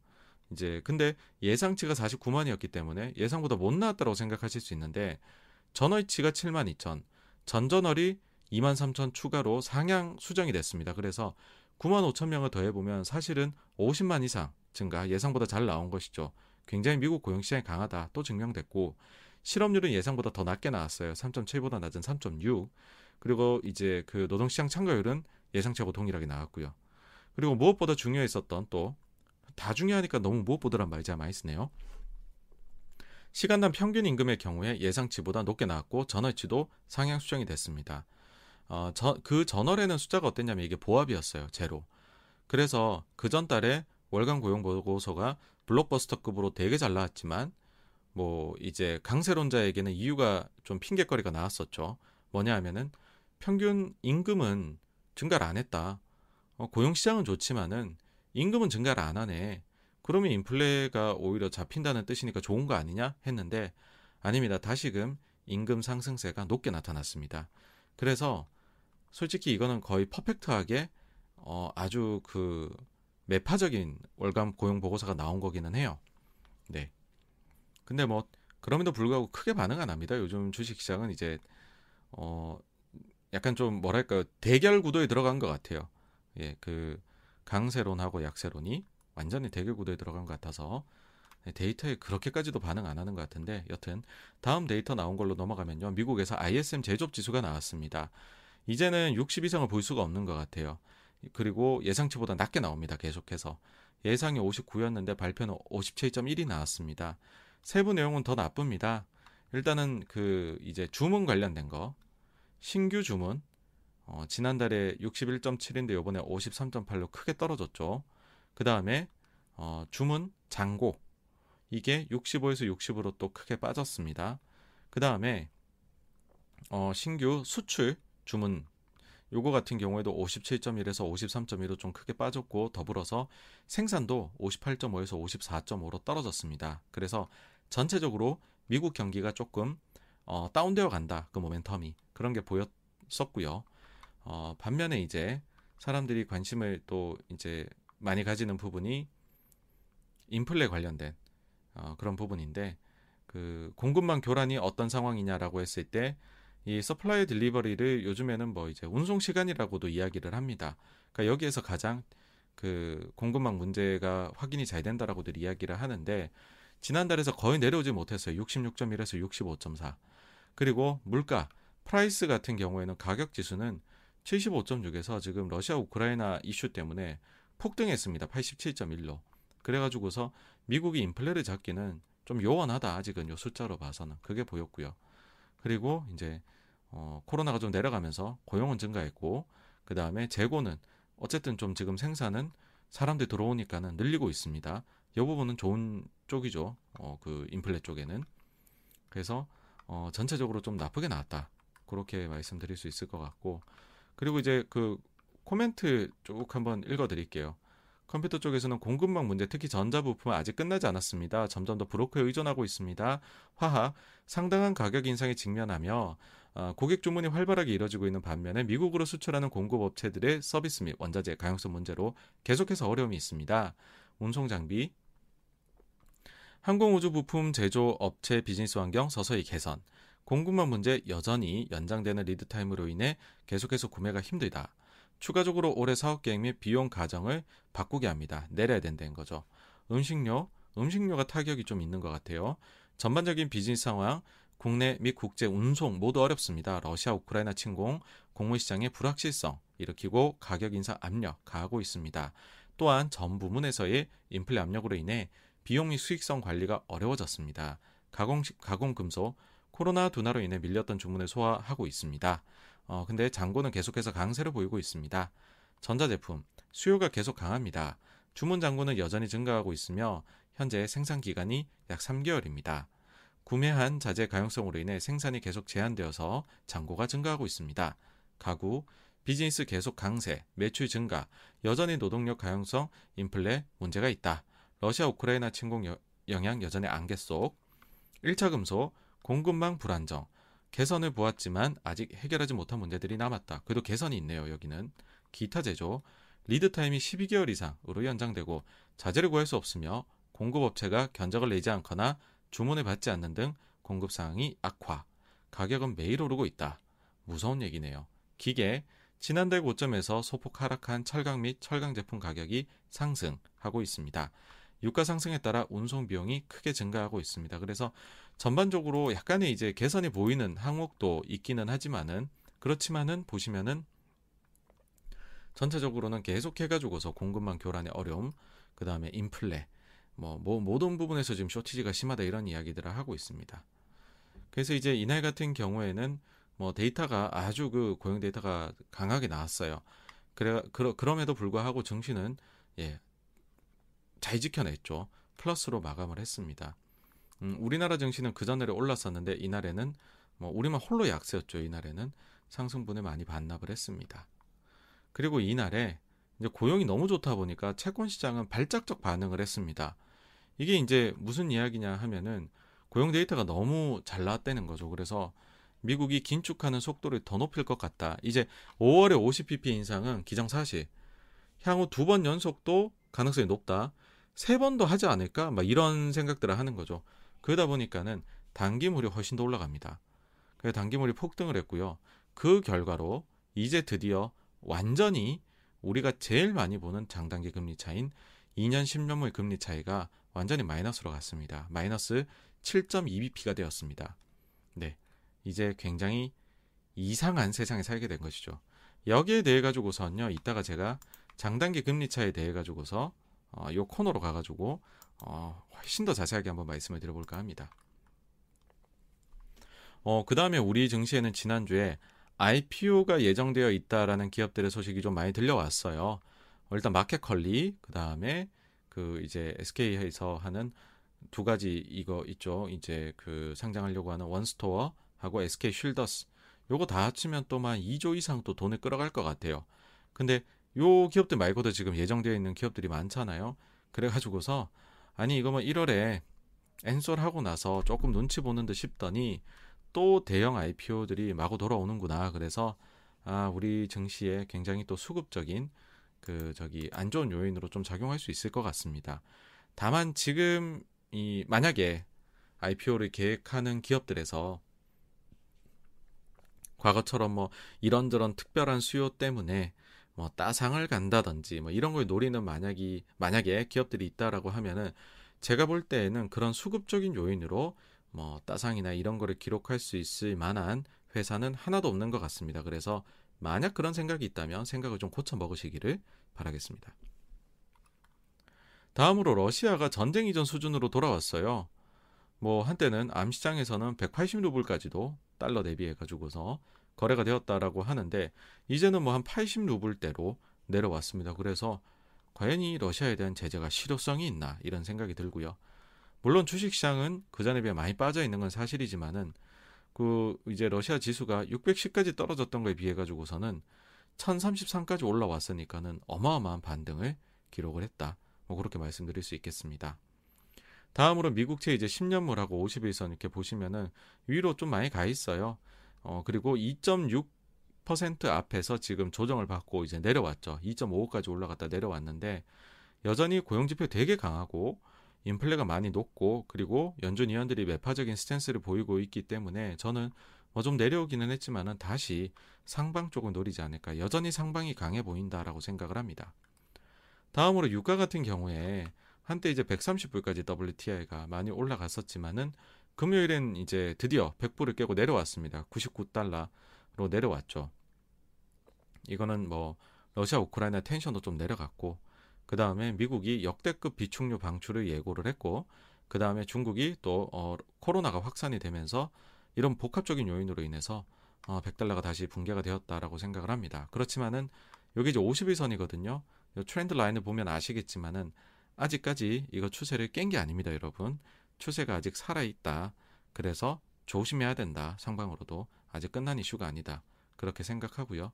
이제 근데 예상치가 49만이었기 때문에 예상보다 못 나왔다고 생각하실 수 있는데 전월치가 7만 2천, 전전월이 2만 3천 추가로 상향 수정이 됐습니다. 그래서 9만 5천 명을 더해보면 사실은 50만 이상 증가 예상보다 잘 나온 것이죠. 굉장히 미국 고용시장이 강하다 또 증명됐고 실업률은 예상보다 더 낮게 나왔어요. 3.7보다 낮은 3.6. 그리고 이제 그 노동시장 참가율은 예상치하고 동일하게 나왔고요. 그리고 무엇보다 중요했었던 또 다 중요하니까 너무 무엇보다란 잘 많이 쓰네요. 시간당 평균 임금의 경우에 예상치보다 높게 나왔고 전월치도 상향 수정이 됐습니다. 어, 저, 그 전월에는 숫자가 어땠냐면 이게 보합이었어요. 제로. 그래서 그 전달에 월간 고용 보고서가 블록버스터급으로 되게 잘 나왔지만 뭐 이제 강세론자에게는 이유가 좀 핑계거리가 나왔었죠. 뭐냐 하면은 평균 임금은 증가를 안 했다. 어, 고용 시장은 좋지만은 임금은 증가를 안 하네. 그러면 인플레가 오히려 잡힌다는 뜻이니까 좋은 거 아니냐 했는데 아닙니다. 다시금 임금 상승세가 높게 나타났습니다. 그래서 솔직히 이거는 거의 퍼펙트하게 어, 아주 그 매파적인 월간 고용 보고서가 나온 거기는 해요. 네. 근데 뭐 그럼에도 불구하고 크게 반응 안 합니다. 요즘 주식 시장은 이제 어 약간 좀 뭐랄까요 대결 구도에 들어간 것 같아요. 예, 그 강세론하고 약세론이 완전히 대결 구도에 들어간 것 같아서 네, 데이터에 그렇게까지도 반응 안 하는 것 같은데 여튼 다음 데이터 나온 걸로 넘어가면요. 미국에서 ISM 제조업 지수가 나왔습니다. 이제는 60 이상을 볼 수가 없는 것 같아요. 그리고 예상치보다 낮게 나옵니다. 계속해서. 예상이 59였는데 발표는 57.1이 나왔습니다. 세부 내용은 더 나쁩니다. 일단은 그 이제 주문 관련된 거 신규 주문 어, 지난달에 61.7인데 요번에 53.8로 크게 떨어졌죠. 그 다음에 어, 주문 잔고 이게 65에서 60으로 또 크게 빠졌습니다. 그 다음에 어, 신규 수출 주문 요거 같은 경우에도 57.1에서 53.1로 좀 크게 빠졌고 더불어서 생산도 58.5에서 54.5로 떨어졌습니다. 그래서 전체적으로 미국 경기가 조금 어, 다운되어 간다. 그 모멘텀이 그런 게 보였었고요. 어, 반면에 이제 사람들이 관심을 또 이제 많이 가지는 부분이 인플레 관련된 어, 그런 부분인데 그 공급망 교란이 어떤 상황이냐라고 했을 때 이 supply delivery를 요즘에는 뭐 이제 운송 시간이라고도 이야기를 합니다. 그러니까 여기에서 가장 그 공급망 문제가 확인이 잘 된다라고들 이야기를 하는데 지난달에서 거의 내려오지 못했어요. 66.1에서 65.4. 그리고 물가 price 같은 경우에는 가격 지수는 75.6에서 지금 러시아 우크라이나 이슈 때문에 폭등했습니다. 87.1로. 그래가지고서 미국이 인플레를 잡기는 좀 요원하다 아직은 요 숫자로 봐서는 그게 보였고요. 그리고 이제 어, 코로나가 좀 내려가면서 고용은 증가했고 그 다음에 재고는 어쨌든 좀 지금 생산은 사람들이 들어오니까는 늘리고 있습니다. 이 부분은 좋은 쪽이죠. 어, 그 인플레 쪽에는 그래서 어, 전체적으로 좀 나쁘게 나왔다. 그렇게 말씀드릴 수 있을 것 같고 그리고 이제 그 코멘트 쭉 한번 읽어드릴게요. 컴퓨터 쪽에서는 공급망 문제, 특히 전자부품은 아직 끝나지 않았습니다. 점점 더 브로커에 의존하고 있습니다. 화학, 상당한 가격 인상에 직면하며 어, 고객 주문이 활발하게 이뤄지고 있는 반면에 미국으로 수출하는 공급 업체들의 서비스 및 원자재 가용성 문제로 계속해서 어려움이 있습니다. 운송 장비, 항공우주 부품 제조 업체 비즈니스 환경 서서히 개선, 공급망 문제 여전히 연장되는 리드 타임으로 인해 계속해서 구매가 힘들다. 추가적으로 올해 사업 계획 및 비용 가정을 바꾸게 합니다. 내려야 된다는 거죠. 음식료, 음식료가 타격이 좀 있는 것 같아요. 전반적인 비즈니스 상황, 국내 및 국제 운송 모두 어렵습니다. 러시아 우크라이나 침공, 곡물 시장의 불확실성 일으키고 가격 인상 압력 가하고 있습니다. 또한 전 부문에서의 인플레 압력으로 인해 비용 및 수익성 관리가 어려워졌습니다. 가공 가공 금속 코로나 둔화로 인해 밀렸던 주문을 소화하고 있습니다. 어, 근데 장고는 계속해서 강세를 보이고 있습니다. 전자제품, 수요가 계속 강합니다. 주문 장고는 여전히 증가하고 있으며 현재 생산 기간이 약 3개월입니다. 구매한 자재 가용성으로 인해 생산이 계속 제한되어서 장고가 증가하고 있습니다. 가구, 비즈니스 계속 강세, 매출 증가, 여전히 노동력 가용성, 인플레 문제가 있다. 러시아 우크라이나 침공 여, 영향 여전히 안개 속. 1차 금속, 공급망 불안정, 개선을 보았지만 아직 해결하지 못한 문제들이 남았다. 그래도 개선이 있네요. 여기는 기타 제조 리드 타임이 12개월 이상으로 연장되고 자재를 구할 수 없으며 공급업체가 견적을 내지 않거나 주문을 받지 않는 등 공급 상황이 악화. 가격은 매일 오르고 있다. 무서운 얘기네요. 기계 지난달 고점에서 소폭 하락한 철강 및 철강 제품 가격이 상승하고 있습니다. 유가 상승에 따라 운송 비용이 크게 증가하고 있습니다. 그래서 전반적으로 약간의 이제 개선이 보이는 항목도 있기는 하지만은 그렇지만은 보시면은 전체적으로는 계속 해 가지고서 공급망 교란의 어려움, 그 다음에 인플레, 뭐, 뭐 모든 부분에서 지금 쇼티지가 심하다 이런 이야기들을 하고 있습니다. 그래서 이제 이날 같은 경우에는 뭐 데이터가 아주 그 고용 데이터가 강하게 나왔어요. 그래 그러, 그럼에도 불구하고 증시는 예, 잘 지켜냈죠. 플러스로 마감을 했습니다. 음, 우리나라 증시는 그 전날에 올랐었는데 이날에는 뭐 우리만 홀로 약세였죠. 이날에는 상승분을 많이 반납을 했습니다. 그리고 이날에 이제 고용이 너무 좋다 보니까 채권 시장은 발작적 반응을 했습니다. 이게 이제 무슨 이야기냐 하면은 고용 데이터가 너무 잘 나왔다는 거죠. 그래서 미국이 긴축하는 속도를 더 높일 것 같다. 이제 5월에 50pp 인상은 기정사실. 향후 두 번 연속도 가능성이 높다. 세 번도 하지 않을까? 막 이런 생각들을 하는 거죠. 그러다 보니까는 단기물이 훨씬 더 올라갑니다. 그래서 단기물이 폭등을 했고요. 그 결과로 이제 드디어 완전히 우리가 제일 많이 보는 장단기 금리 차인 2년 10년물 금리 차이가 완전히 마이너스로 갔습니다. 마이너스 7.2bp가 되었습니다. 네. 이제 굉장히 이상한 세상에 살게 된 것이죠. 여기에 대해 가지고서는요. 이따가 제가 장단기 금리 차에 대해 가지고서 어, 요 코너로 가가지고 어, 훨씬 더 자세하게 한번 말씀을 드려볼까 합니다. 어, 그 다음에 우리 증시에는 지난주에 IPO가 예정되어 있다라는 기업들의 소식이 좀 많이 들려왔어요. 어, 일단 마켓컬리, 그 다음에 그 이제 SK에서 하는 두 가지 이거 있죠. 이제 그 상장하려고 하는 원스토어 하고 SK 쉴더스. 요거 다 합치면 또만 2조 이상 또 돈을 끌어갈 것 같아요. 근데 요 기업들 말고도 지금 예정되어 있는 기업들이 많잖아요. 그래가지고서 아니 이거 뭐 1월에 엔솔 하고 나서 조금 눈치 보는 듯 싶더니 또 대형 IPO들이 마구 돌아오는구나. 그래서 아 우리 증시에 굉장히 또 수급적인 그 저기 안 좋은 요인으로 좀 작용할 수 있을 것 같습니다. 다만 지금 이 만약에 IPO를 계획하는 기업들에서 과거처럼 뭐 이런저런 특별한 수요 때문에 뭐 따상을 간다든지 뭐 이런 걸 노리는 만약이 만약에 기업들이 있다라고 하면은 제가 볼 때에는 그런 수급적인 요인으로 뭐 따상이나 이런 거를 기록할 수 있을 만한 회사는 하나도 없는 것 같습니다. 그래서 만약 그런 생각이 있다면 생각을 좀 고쳐 먹으시기를 바라겠습니다. 다음으로 러시아가 전쟁 이전 수준으로 돌아왔어요. 뭐 한때는 암시장에서는 180루블까지도 달러 대비해 가지고서 거래가 되었다라고 하는데 이제는 뭐 한 80루블대로 내려왔습니다. 그래서 과연 이 러시아에 대한 제재가 실효성이 있나 이런 생각이 들고요. 물론 주식시장은 그 전에 비해 많이 빠져 있는 건 사실이지만은 그 이제 러시아 지수가 610까지 떨어졌던 거에 비해 가지고서는 1033까지 올라왔으니까는 어마어마한 반등을 기록을 했다. 뭐 그렇게 말씀드릴 수 있겠습니다. 다음으로 미국채 이제 10년물하고 51선 이렇게 보시면은 위로 좀 많이 가 있어요. 어, 그리고 2.6% 앞에서 지금 조정을 받고 이제 내려왔죠. 2.55까지 올라갔다 내려왔는데 여전히 고용지표 되게 강하고 인플레가 많이 높고 그리고 연준 위원들이 매파적인 스탠스를 보이고 있기 때문에 저는 뭐 좀 내려오기는 했지만은 다시 상방 쪽을 노리지 않을까. 여전히 상방이 강해 보인다라고 생각을 합니다. 다음으로 유가 같은 경우에 한때 이제 130불까지 WTI가 많이 올라갔었지만은 금요일엔 이제 드디어 100불을 깨고 내려왔습니다. 99달러로 내려왔죠. 이거는 뭐 러시아 우크라이나 텐션도 좀 내려갔고 그 다음에 미국이 역대급 비축류 방출을 예고를 했고 그 다음에 중국이 또 어, 코로나가 확산이 되면서 이런 복합적인 요인으로 인해서 어, 100달러가 다시 붕괴가 되었다라고 생각을 합니다. 그렇지만은 여기 이제 51선이거든요. 트렌드 라인을 보면 아시겠지만은 아직까지 이거 추세를 깬 게 아닙니다, 여러분. 추세가 아직 살아있다. 그래서 조심해야 된다. 상방으로도 아직 끝난 이슈가 아니다. 그렇게 생각하고요.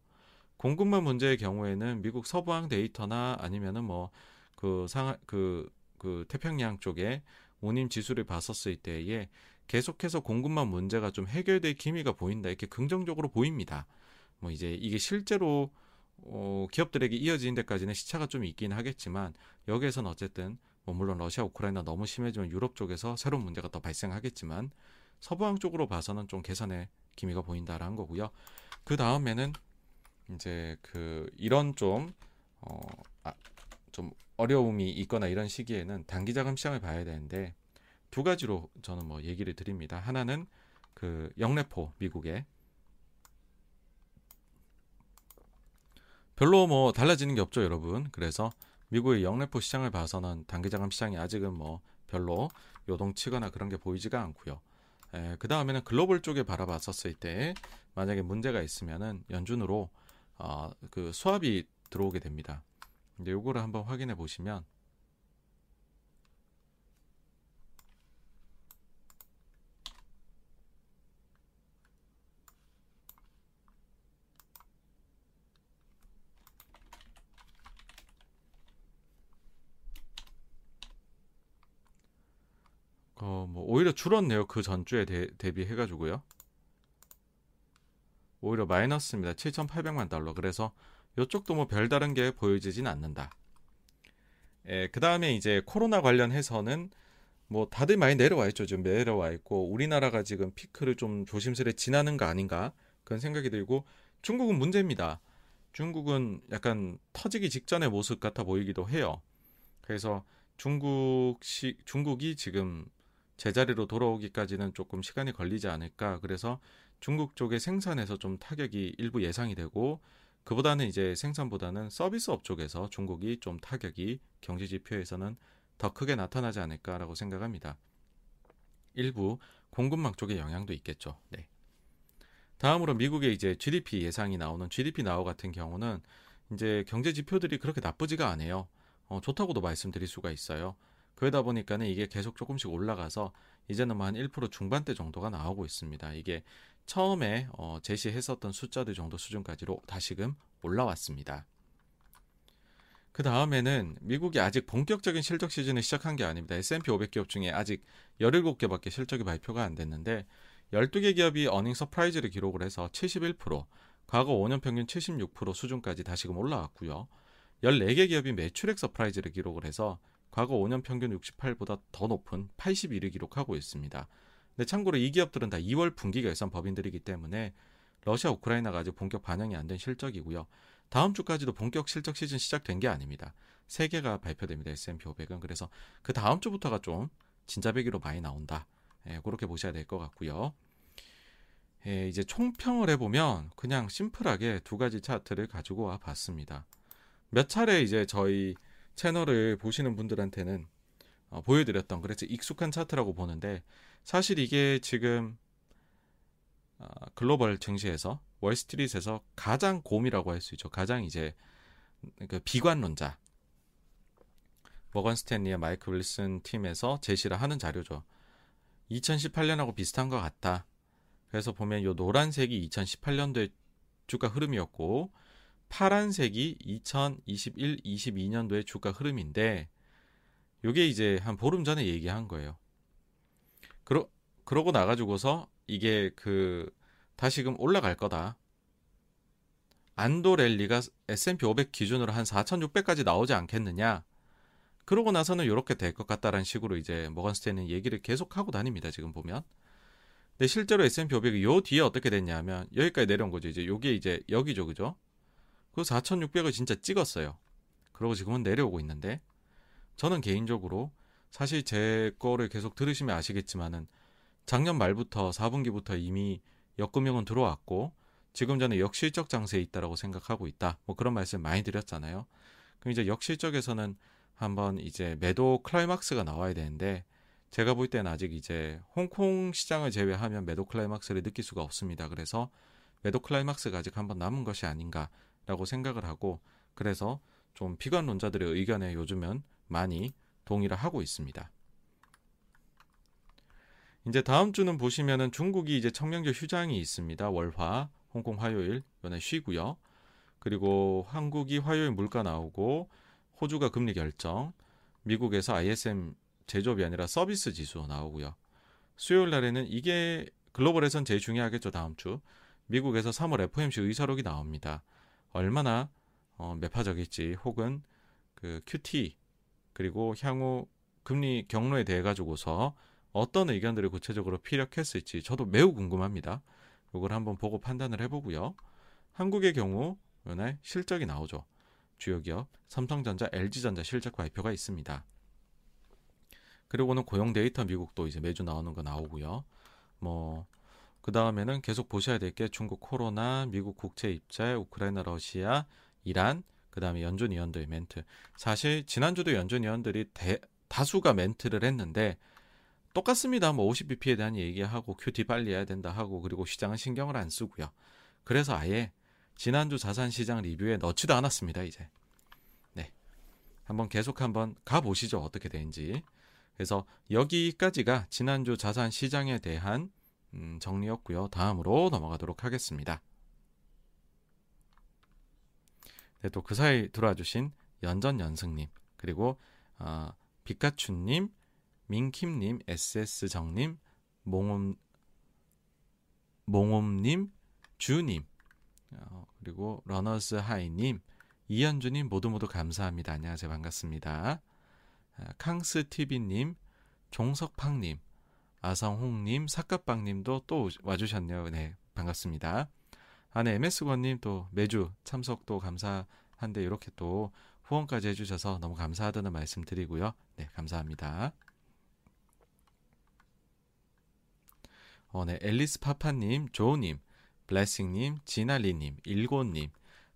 공급망 문제의 경우에는 미국 서부항 데이터나 아니면은 뭐그 상, 그, 그 태평양 쪽에 운임 지수를 봤었을 때에 계속해서 공급망 문제가 좀 해결될 기미가 보인다. 이렇게 긍정적으로 보입니다. 뭐 이제 이게 실제로 어, 기업들에게 이어지는 데까지는 시차가 좀 있긴 하겠지만 여기에서는 어쨌든 뭐 물론 러시아 우크라이나 너무 심해지면 유럽 쪽에서 새로운 문제가 더 발생하겠지만 서부항 쪽으로 봐서는 좀 개선의 기미가 보인다라는 거고요. 그 다음에는 이제 그 이런 좀 어, 아, 좀 어려움이 있거나 이런 시기에는 단기 자금 시장을 봐야 되는데 두 가지로 저는 뭐 얘기를 드립니다. 하나는 그 영래포 미국의 별로 뭐 달라지는 게 없죠, 여러분. 그래서 미국의 영래포 시장을 봐서는 단기 자금 시장이 아직은 뭐 별로 요동치거나 그런 게 보이지가 않고요. 그 다음에는 글로벌 쪽에 바라봤었을 때 만약에 문제가 있으면은 연준으로 어, 그 수압이 들어오게 됩니다. 근데 요거를 한번 확인해 보시면 어, 뭐 오히려 줄었네요. 그 전주에 대, 비해 가지고요. 오히려 마이너스입니다. 7,800만 달러. 그래서 이쪽도 뭐 별다른 게 보여지진 않는다. 예, 그 다음에 이제 코로나 관련해서는 뭐 다들 많이 내려와 있죠. 지금 내려와 있고 우리나라가 지금 피크를 좀 조심스레 지나는 거 아닌가 그런 생각이 들고 중국은 문제입니다. 중국은 약간 터지기 직전의 모습 같아 보이기도 해요. 그래서 중국시 중국이 지금 제자리로 돌아오기까지는 조금 시간이 걸리지 않을까. 그래서 중국 쪽의 생산에서 좀 타격이 일부 예상이 되고 그보다는 이제 생산보다는 서비스업 쪽에서 중국이 좀 타격이 경제 지표에서는 더 크게 나타나지 않을까라고 생각합니다. 일부 공급망 쪽의 영향도 있겠죠. 네. 다음으로 미국의 이제 GDP 예상이 나오는 GDP 나우 같은 경우는 이제 경제 지표들이 그렇게 나쁘지가 않아요. 어, 좋다고도 말씀드릴 수가 있어요. 그러다 보니까는 이게 계속 조금씩 올라가서 이제는 뭐 한 1% 중반대 정도가 나오고 있습니다. 이게 처음에 어, 제시했었던 숫자들 정도 수준까지로 다시금 올라왔습니다. 그 다음에는 미국이 아직 본격적인 실적 시즌을 시작한 게 아닙니다. S&P 500 기업 중에 아직 17개밖에 실적이 발표가 안 됐는데 12개 기업이 earning surprise를 기록을 해서 71%, 과거 5년 평균 76% 수준까지 다시금 올라왔고요. 14개 기업이 매출액 surprise를 기록을 해서 과거 5년 평균 68보다 더 높은 81을 기록하고 있습니다. 근데 참고로 이 기업들은 다 2월 분기 결산 법인들이기 때문에 러시아 우크라이나가 아직 본격 반영이 안 된 실적이고요. 다음 주까지도 본격 실적 시즌 시작된 게 아닙니다. 세 개가 발표됩니다. S&P 500은 그래서 그 다음 주부터가 좀 진짜배기로 많이 나온다. 예, 그렇게 보셔야 될 것 같고요. 예, 이제 총평을 해보면 그냥 심플하게 두 가지 차트를 가지고 와 봤습니다. 몇 차례 이제 저희 채널을 보시는 분들한테는 어, 보여드렸던 그래서 익숙한 차트라고 보는데 사실 이게 지금 어, 글로벌 증시에서 월스트리트에서 가장 곰이라고 할 수 있죠. 가장 이제 그 비관론자 머건 스탠리의 마이크 윌슨 팀에서 제시를 하는 자료죠. 2018년하고 비슷한 것 같다. 그래서 보면 요 노란색이 2018년도의 주가 흐름이었고 파란색이 2021, 22년도의 주가 흐름인데 요게 이제 한 보름 전에 얘기한 거예요. 그러 그러고 나가지고서 이게 그 다시금 올라갈 거다. 안도 랠리가 S&P 500 기준으로 한 4,600까지 나오지 않겠느냐. 그러고 나서는 이렇게 될 것 같다라는 식으로 이제 머건스테인은 얘기를 계속 하고 다닙니다. 지금 보면. 근데 실제로 S&P 500이 요 뒤에 어떻게 됐냐면 여기까지 내려온 거죠. 이제 요게 이제 여기죠. 그죠? 그 4,600을 진짜 찍었어요. 그러고 지금은 내려오고 있는데 저는 개인적으로 사실 제 거를 계속 들으시면 아시겠지만은 작년 말부터 4분기부터 이미 역금융은 들어왔고 지금 저는 역실적 장세에 있다라고 생각하고 있다. 뭐 그런 말씀 많이 드렸잖아요. 그럼 이제 역실적에서는 한번 이제 매도 클라이막스가 나와야 되는데 제가 볼 때는 아직 이제 홍콩 시장을 제외하면 매도 클라이막스를 느낄 수가 없습니다. 그래서 매도 클라이막스가 아직 한번 남은 것이 아닌가 라고 생각을 하고 그래서 좀 비관론자들의 의견에 요즘은 많이 동의를 하고 있습니다. 이제 다음 주는 보시면은 중국이 이제 청명절 휴장이 있습니다. 월화, 홍콩 화요일 연애 쉬고요. 그리고 한국이 화요일 물가 나오고 호주가 금리 결정, 미국에서 ISM 제조업이 아니라 서비스 지수 나오고요. 수요일 날에는 이게 글로벌에선 제일 중요하겠죠. 다음 주 미국에서 3월 FOMC 의사록이 나옵니다. 얼마나 어, 매파적일지 혹은 그 QT 그리고 향후 금리 경로에 대해 가지고서 어떤 의견들을 구체적으로 피력했을지 저도 매우 궁금합니다. 이걸 한번 보고 판단을 해보고요. 한국의 경우 이날 실적이 나오죠. 주요 기업 삼성전자, LG전자 실적 발표가 있습니다. 그리고는 고용 데이터 미국도 이제 매주 나오는 거 나오고요. 뭐 그 다음에는 계속 보셔야 될 게 중국 코로나, 미국 국채 입찰, 우크라이나, 러시아, 이란, 그 다음에 연준 위원들 멘트. 사실 지난주도 연준 위원들이 대, 다수가 멘트를 했는데 똑같습니다. 뭐 50bp에 대한 얘기하고 QT 빨리 해야 된다 하고 그리고 시장은 신경을 안 쓰고요. 그래서 아예 지난주 자산 시장 리뷰에 넣지도 않았습니다. 이제 네 한번 계속 한번 가 보시죠 어떻게 되는지. 그래서 여기까지가 지난주 자산 시장에 대한 음, 정리였고요. 다음으로 넘어가도록 하겠습니다. 네, 또 그 사이 들어와 주신 연전연승님 그리고 어, 비카츄님 민킴님, SS정님, 몽옴, 몽옴님, 주님, 어, 그리고 러너스 하이님, 이현주님 모두 모두 감사합니다. 안녕하세요. 반갑습니다. 아, 캉스 TV님, 종석팡님, 아성홍님, 사카빵님도 또 와주셨네요. 네, 반갑습니다. 안에 MS권님 또 매주 참석도 감사한데 이렇게 또 후원까지 해주셔서 너무 감사하다는 말씀 드리고요. 네, 감사합니다. 어, 네, 앨리스 파파님, 조우님, 블레싱님, 지나리님, 일고님,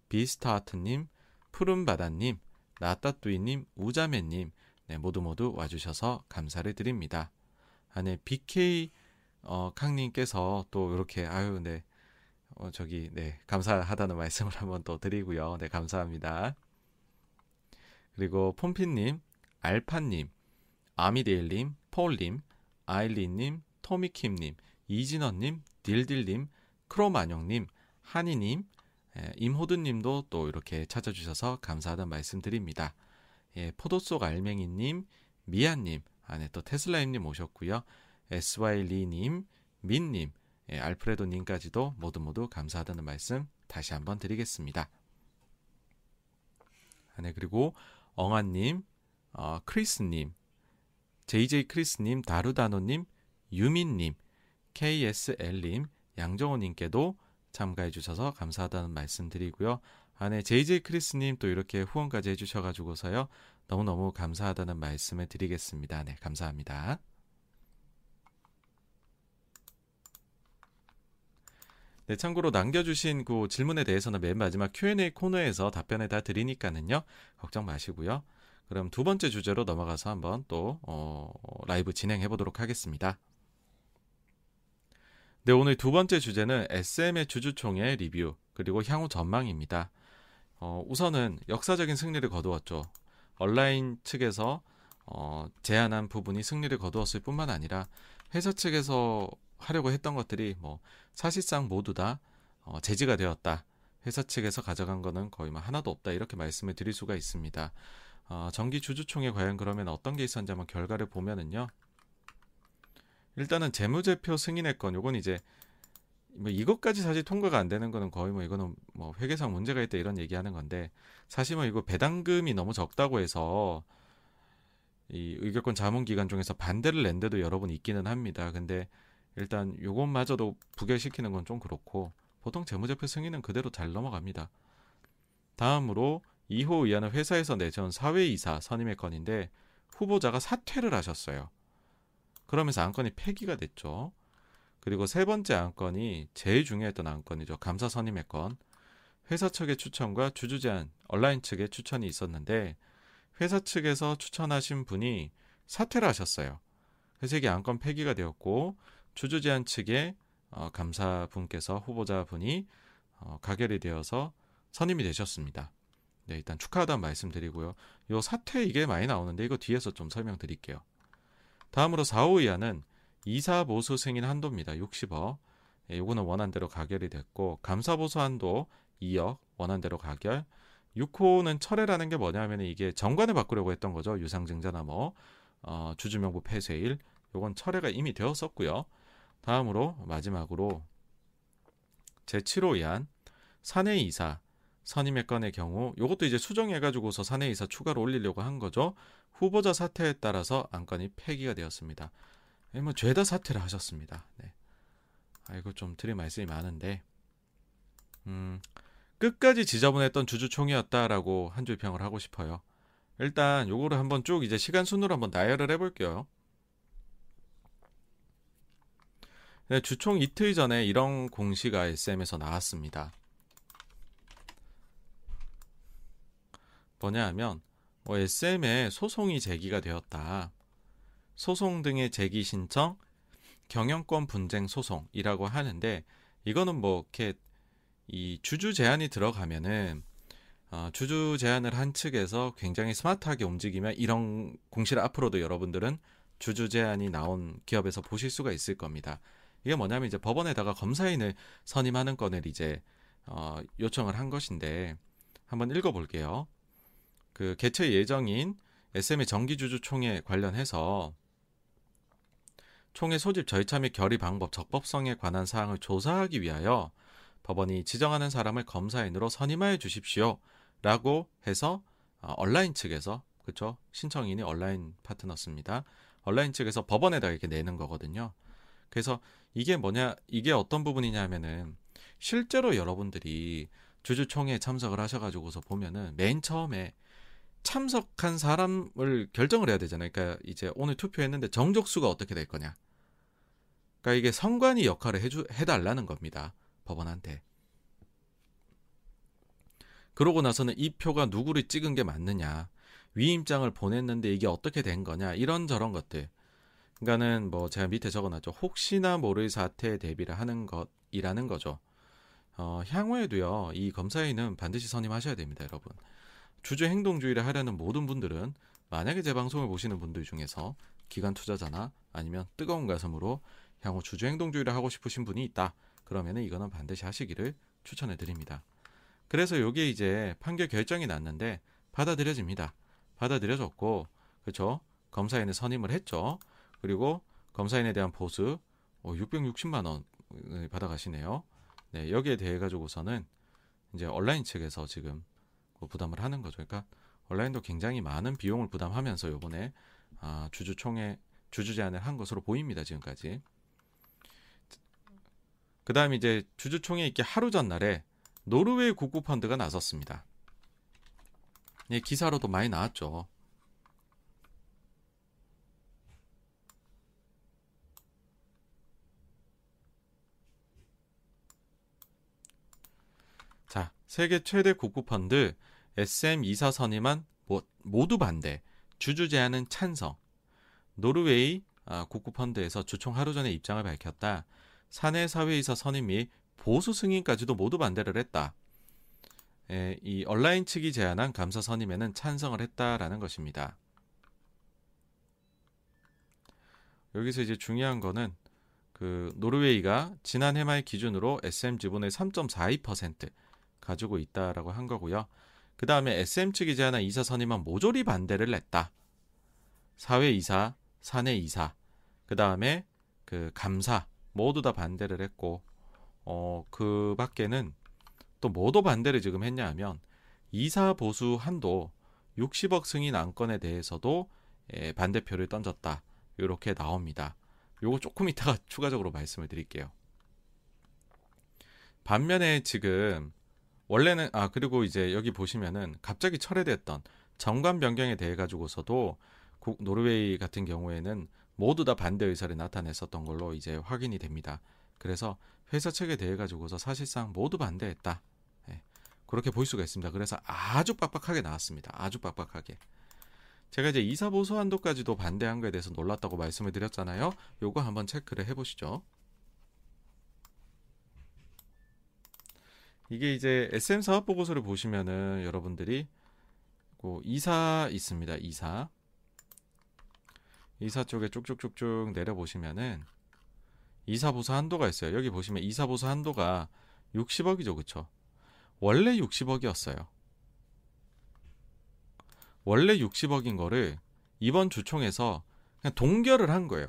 비스타하트님, 푸른바다님, 나따뚜이님, 우자매님, 네, 모두 모두 와주셔서 감사를 드립니다. 아, 네, BK 어, 캉님께서 또 이렇게 아유, 네, 어, 저기, 네, 감사하다는 말씀을 한번 또 드리고요. 네, 감사합니다. 그리고 폼피님, 알파님, 아미데일님, 폴님, 아일리님, 토미킴님, 이진원님, 딜딜님, 크로마뇽님, 한이님, 예, 임호드님도 또 이렇게 찾아주셔서 감사하다는 말씀드립니다. 예, 포도 속 알맹이님, 미아님, 안에 또 테슬라임님 오셨고요. SY리님, 민님, 예, 알프레도님까지도 모두 모두 감사하다는 말씀 다시 한번 드리겠습니다. 네, 그리고 엉아님, 어, 크리스님, JJ 크리스님, 다루다노님, 유민님, KSL님, 양정호님께도 참가해 주셔서 감사하다는 말씀 드리고요. 안에 JJ 크리스님 또 이렇게 후원까지 해주셔가지고서요. 너무너무 감사하다는 말씀을 드리겠습니다. 네, 감사합니다. 네, 참고로 남겨주신 그 질문에 대해서는 맨 마지막 Q&A 코너에서 답변을 다 드리니까는요. 걱정 마시고요. 그럼 두 번째 주제로 넘어가서 한번 또 어, 라이브 진행해 보도록 하겠습니다. 네, 오늘 두 번째 주제는 SM의 주주총회 리뷰 그리고 향후 전망입니다. 어, 우선은 역사적인 승리를 거두었죠. 온라인 측에서 어, 제안한 부분이 승리를 거두었을 뿐만 아니라 회사 측에서 하려고 했던 것들이 뭐 사실상 모두 다 어, 제지가 되었다. 회사 측에서 가져간 거는 거의 뭐 하나도 없다. 이렇게 말씀을 드릴 수가 있습니다. 어, 정기 주주총회 과연 그러면 어떤 게 있었는지 한번 결과를 보면은요. 일단은 재무제표 승인의 건 요건 이제 뭐 이것까지 사실 통과가 안 되는 거는 거의 뭐 이거는 뭐 회계상 문제가 있다 이런 얘기하는 건데 사실 뭐 이거 배당금이 너무 적다고 해서 이 의결권 자문 기간 중에서 반대를 낸 데도 여러 번 있기는 합니다. 근데 일단 요것마저도 부결시키는 건 좀 그렇고 보통 재무제표 승인은 그대로 잘 넘어갑니다. 다음으로 2호 의안은 회사에서 내세운 사회이사 선임의 건인데 후보자가 사퇴를 하셨어요. 그러면서 안건이 폐기가 됐죠. 그리고 세 번째 안건이 제일 중요했던 안건이죠. 감사 선임의 건. 회사 측의 추천과 주주 제안, 온라인 측의 추천이 있었는데 회사 측에서 추천하신 분이 사퇴를 하셨어요. 이게 안건 폐기가 되었고 주주 제안 측의 어, 감사분께서 후보자분이 어, 가결이 되어서 선임이 되셨습니다. 네, 일단 축하하다는 말씀드리고요. 요 사퇴 이게 많이 나오는데 이거 뒤에서 좀 설명드릴게요. 다음으로 4호 이하는 이사 보수 승인 한도입니다. 60억. 예, 요거는 원한대로 가결이 됐고 감사 보수 한도 2억 원한대로 가결. 6호는 철회라는 게 뭐냐면 이게 정관을 바꾸려고 했던 거죠. 유상증자나 뭐 어, 주주명부 폐쇄일. 요건 철회가 이미 되었었고요. 다음으로 마지막으로 제7호 이한 사내 이사 선임의 건의 경우 요것도 이제 수정해 가지고서 사내 이사 추가로 올리려고 한 거죠. 후보자 사퇴에 따라서 안건이 폐기가 되었습니다. 예, 뭐 죄다 사퇴를 하셨습니다. 네. 아이고 좀 드릴 말씀이 많은데 음, 끝까지 지저분했던 주주총회였다라고 한줄 평을 하고 싶어요. 일단 요거를 한번 쭉 이제 시간 순으로 한번 나열을 해볼게요. 네, 주총 이틀 전에 이런 공시가 SM에서 나왔습니다. 뭐냐 하면 뭐 SM에 소송이 제기가 되었다. 소송 등의 제기 신청, 경영권 분쟁 소송이라고 하는데 이거는 뭐 이렇게 이 주주 제한이 들어가면은 어, 주주 제한을 한 측에서 굉장히 스마트하게 움직이면 이런 공시를 앞으로도 여러분들은 주주 제한이 나온 기업에서 보실 수가 있을 겁니다. 이게 뭐냐면 이제 법원에다가 검사인을 선임하는 건을 이제 어, 요청을 한 것인데 한번 읽어볼게요. 그 개최 예정인 SM의 정기주주총회 관련해서 총회 소집 절차 및 결의 방법, 적법성에 관한 사항을 조사하기 위하여 법원이 지정하는 사람을 검사인으로 선임하여 주십시오라고 해서 어, 온라인 측에서 그렇죠 신청인이 온라인 파트너스입니다. 온라인 측에서 법원에다 이렇게 내는 거거든요. 그래서 이게 뭐냐 이게 어떤 부분이냐면은 실제로 여러분들이 주주총회에 참석을 하셔가지고서 보면은 맨 처음에 참석한 사람을 결정을 해야 되잖아요. 그러니까 이제 오늘 투표했는데 정족수가 어떻게 될 거냐. 그러니까 이게 선관위 역할을 해주 해달라는 겁니다. 법원한테. 그러고 나서는 이 표가 누구를 찍은 게 맞느냐. 위임장을 보냈는데 이게 어떻게 된 거냐. 이런 저런 것들. 그러니까는 뭐 제가 밑에 적어놨죠. 혹시나 모를 사태에 대비를 하는 것이라는 거죠. 어, 향후에도요. 이 검사위는 반드시 선임하셔야 됩니다, 여러분. 주주 행동주의를 하려는 모든 분들은 만약에 제 방송을 보시는 분들 중에서 기관 투자자나 아니면 뜨거운 가슴으로 향후 주주 행동주의를 하고 싶으신 분이 있다. 그러면은 이거는 반드시 하시기를 추천해 드립니다. 그래서 요게 이제 판결 결정이 났는데 받아들여집니다. 받아들여졌고 그렇죠? 검사인을 선임을 했죠. 그리고 검사인에 대한 보수 660만 어, 원을 받아가시네요. 네, 여기에 대해 가지고서는 이제 온라인 측에서 지금 그 부담을 하는 거죠. 그러니까 온라인도 굉장히 많은 비용을 부담하면서 요번에 아, 주주총회 주주 제안을 한 것으로 보입니다. 지금까지. 그 다음 이제 주주총회 있기 하루 전날에 노르웨이 국부펀드가 나섰습니다. 예, 기사로도 많이 나왔죠. 자, 세계 최대 국부펀드 SM24 선임한 모두 반대, 주주 제안은 찬성. 노르웨이 아, 국부펀드에서 주총 하루 전에 입장을 밝혔다. 사내 사회이사 선임 및 보수 승인까지도 모두 반대를 했다. 에, 이 온라인 측이 제안한 감사 선임에는 찬성을 했다라는 것입니다. 여기서 이제 중요한 거는 그 노르웨이가 지난 해 말 기준으로 SM 지분의 3.42% 가지고 있다라고 한 거고요. 그 다음에 SM 측이 제안한 이사 선임은 모조리 반대를 냈다. 사회 이사, 사내 이사, 그 다음에 그 감사 모두 다 반대를 했고, 어, 그 밖에는 또 뭐도 반대를 지금 했냐 하면 이사 보수 한도 60억 승인 안건에 대해서도 예, 반대표를 던졌다. 이렇게 나옵니다. 요거 조금 이따가 추가적으로 말씀을 드릴게요. 반면에 지금 원래는 아 그리고 이제 여기 보시면은 갑자기 철회됐던 정관 변경에 대해 가지고서도 노르웨이 같은 경우에는 모두 다 반대 의사를 나타냈었던 걸로 이제 확인이 됩니다. 그래서 회사 측에 대해 가지고서 사실상 모두 반대했다. 네, 그렇게 볼 수가 있습니다. 그래서 아주 빡빡하게 나왔습니다. 아주 빡빡하게. 제가 이제 이사 보수 한도까지도 반대한 거에 대해서 놀랐다고 말씀을 드렸잖아요. 요거 한번 체크를 해보시죠. 이게 이제 SM 사업 보고서를 보시면은 여러분들이 그 이사 있습니다. 이사. 이사 쪽에 쭉쭉쭉쭉 내려 보시면은 이사 보수 한도가 있어요. 여기 보시면 이사 보수 한도가 60억이죠. 그쵸 원래 60억이었어요. 원래 60억인 거를 이번 주총에서 그냥 동결을 한 거예요.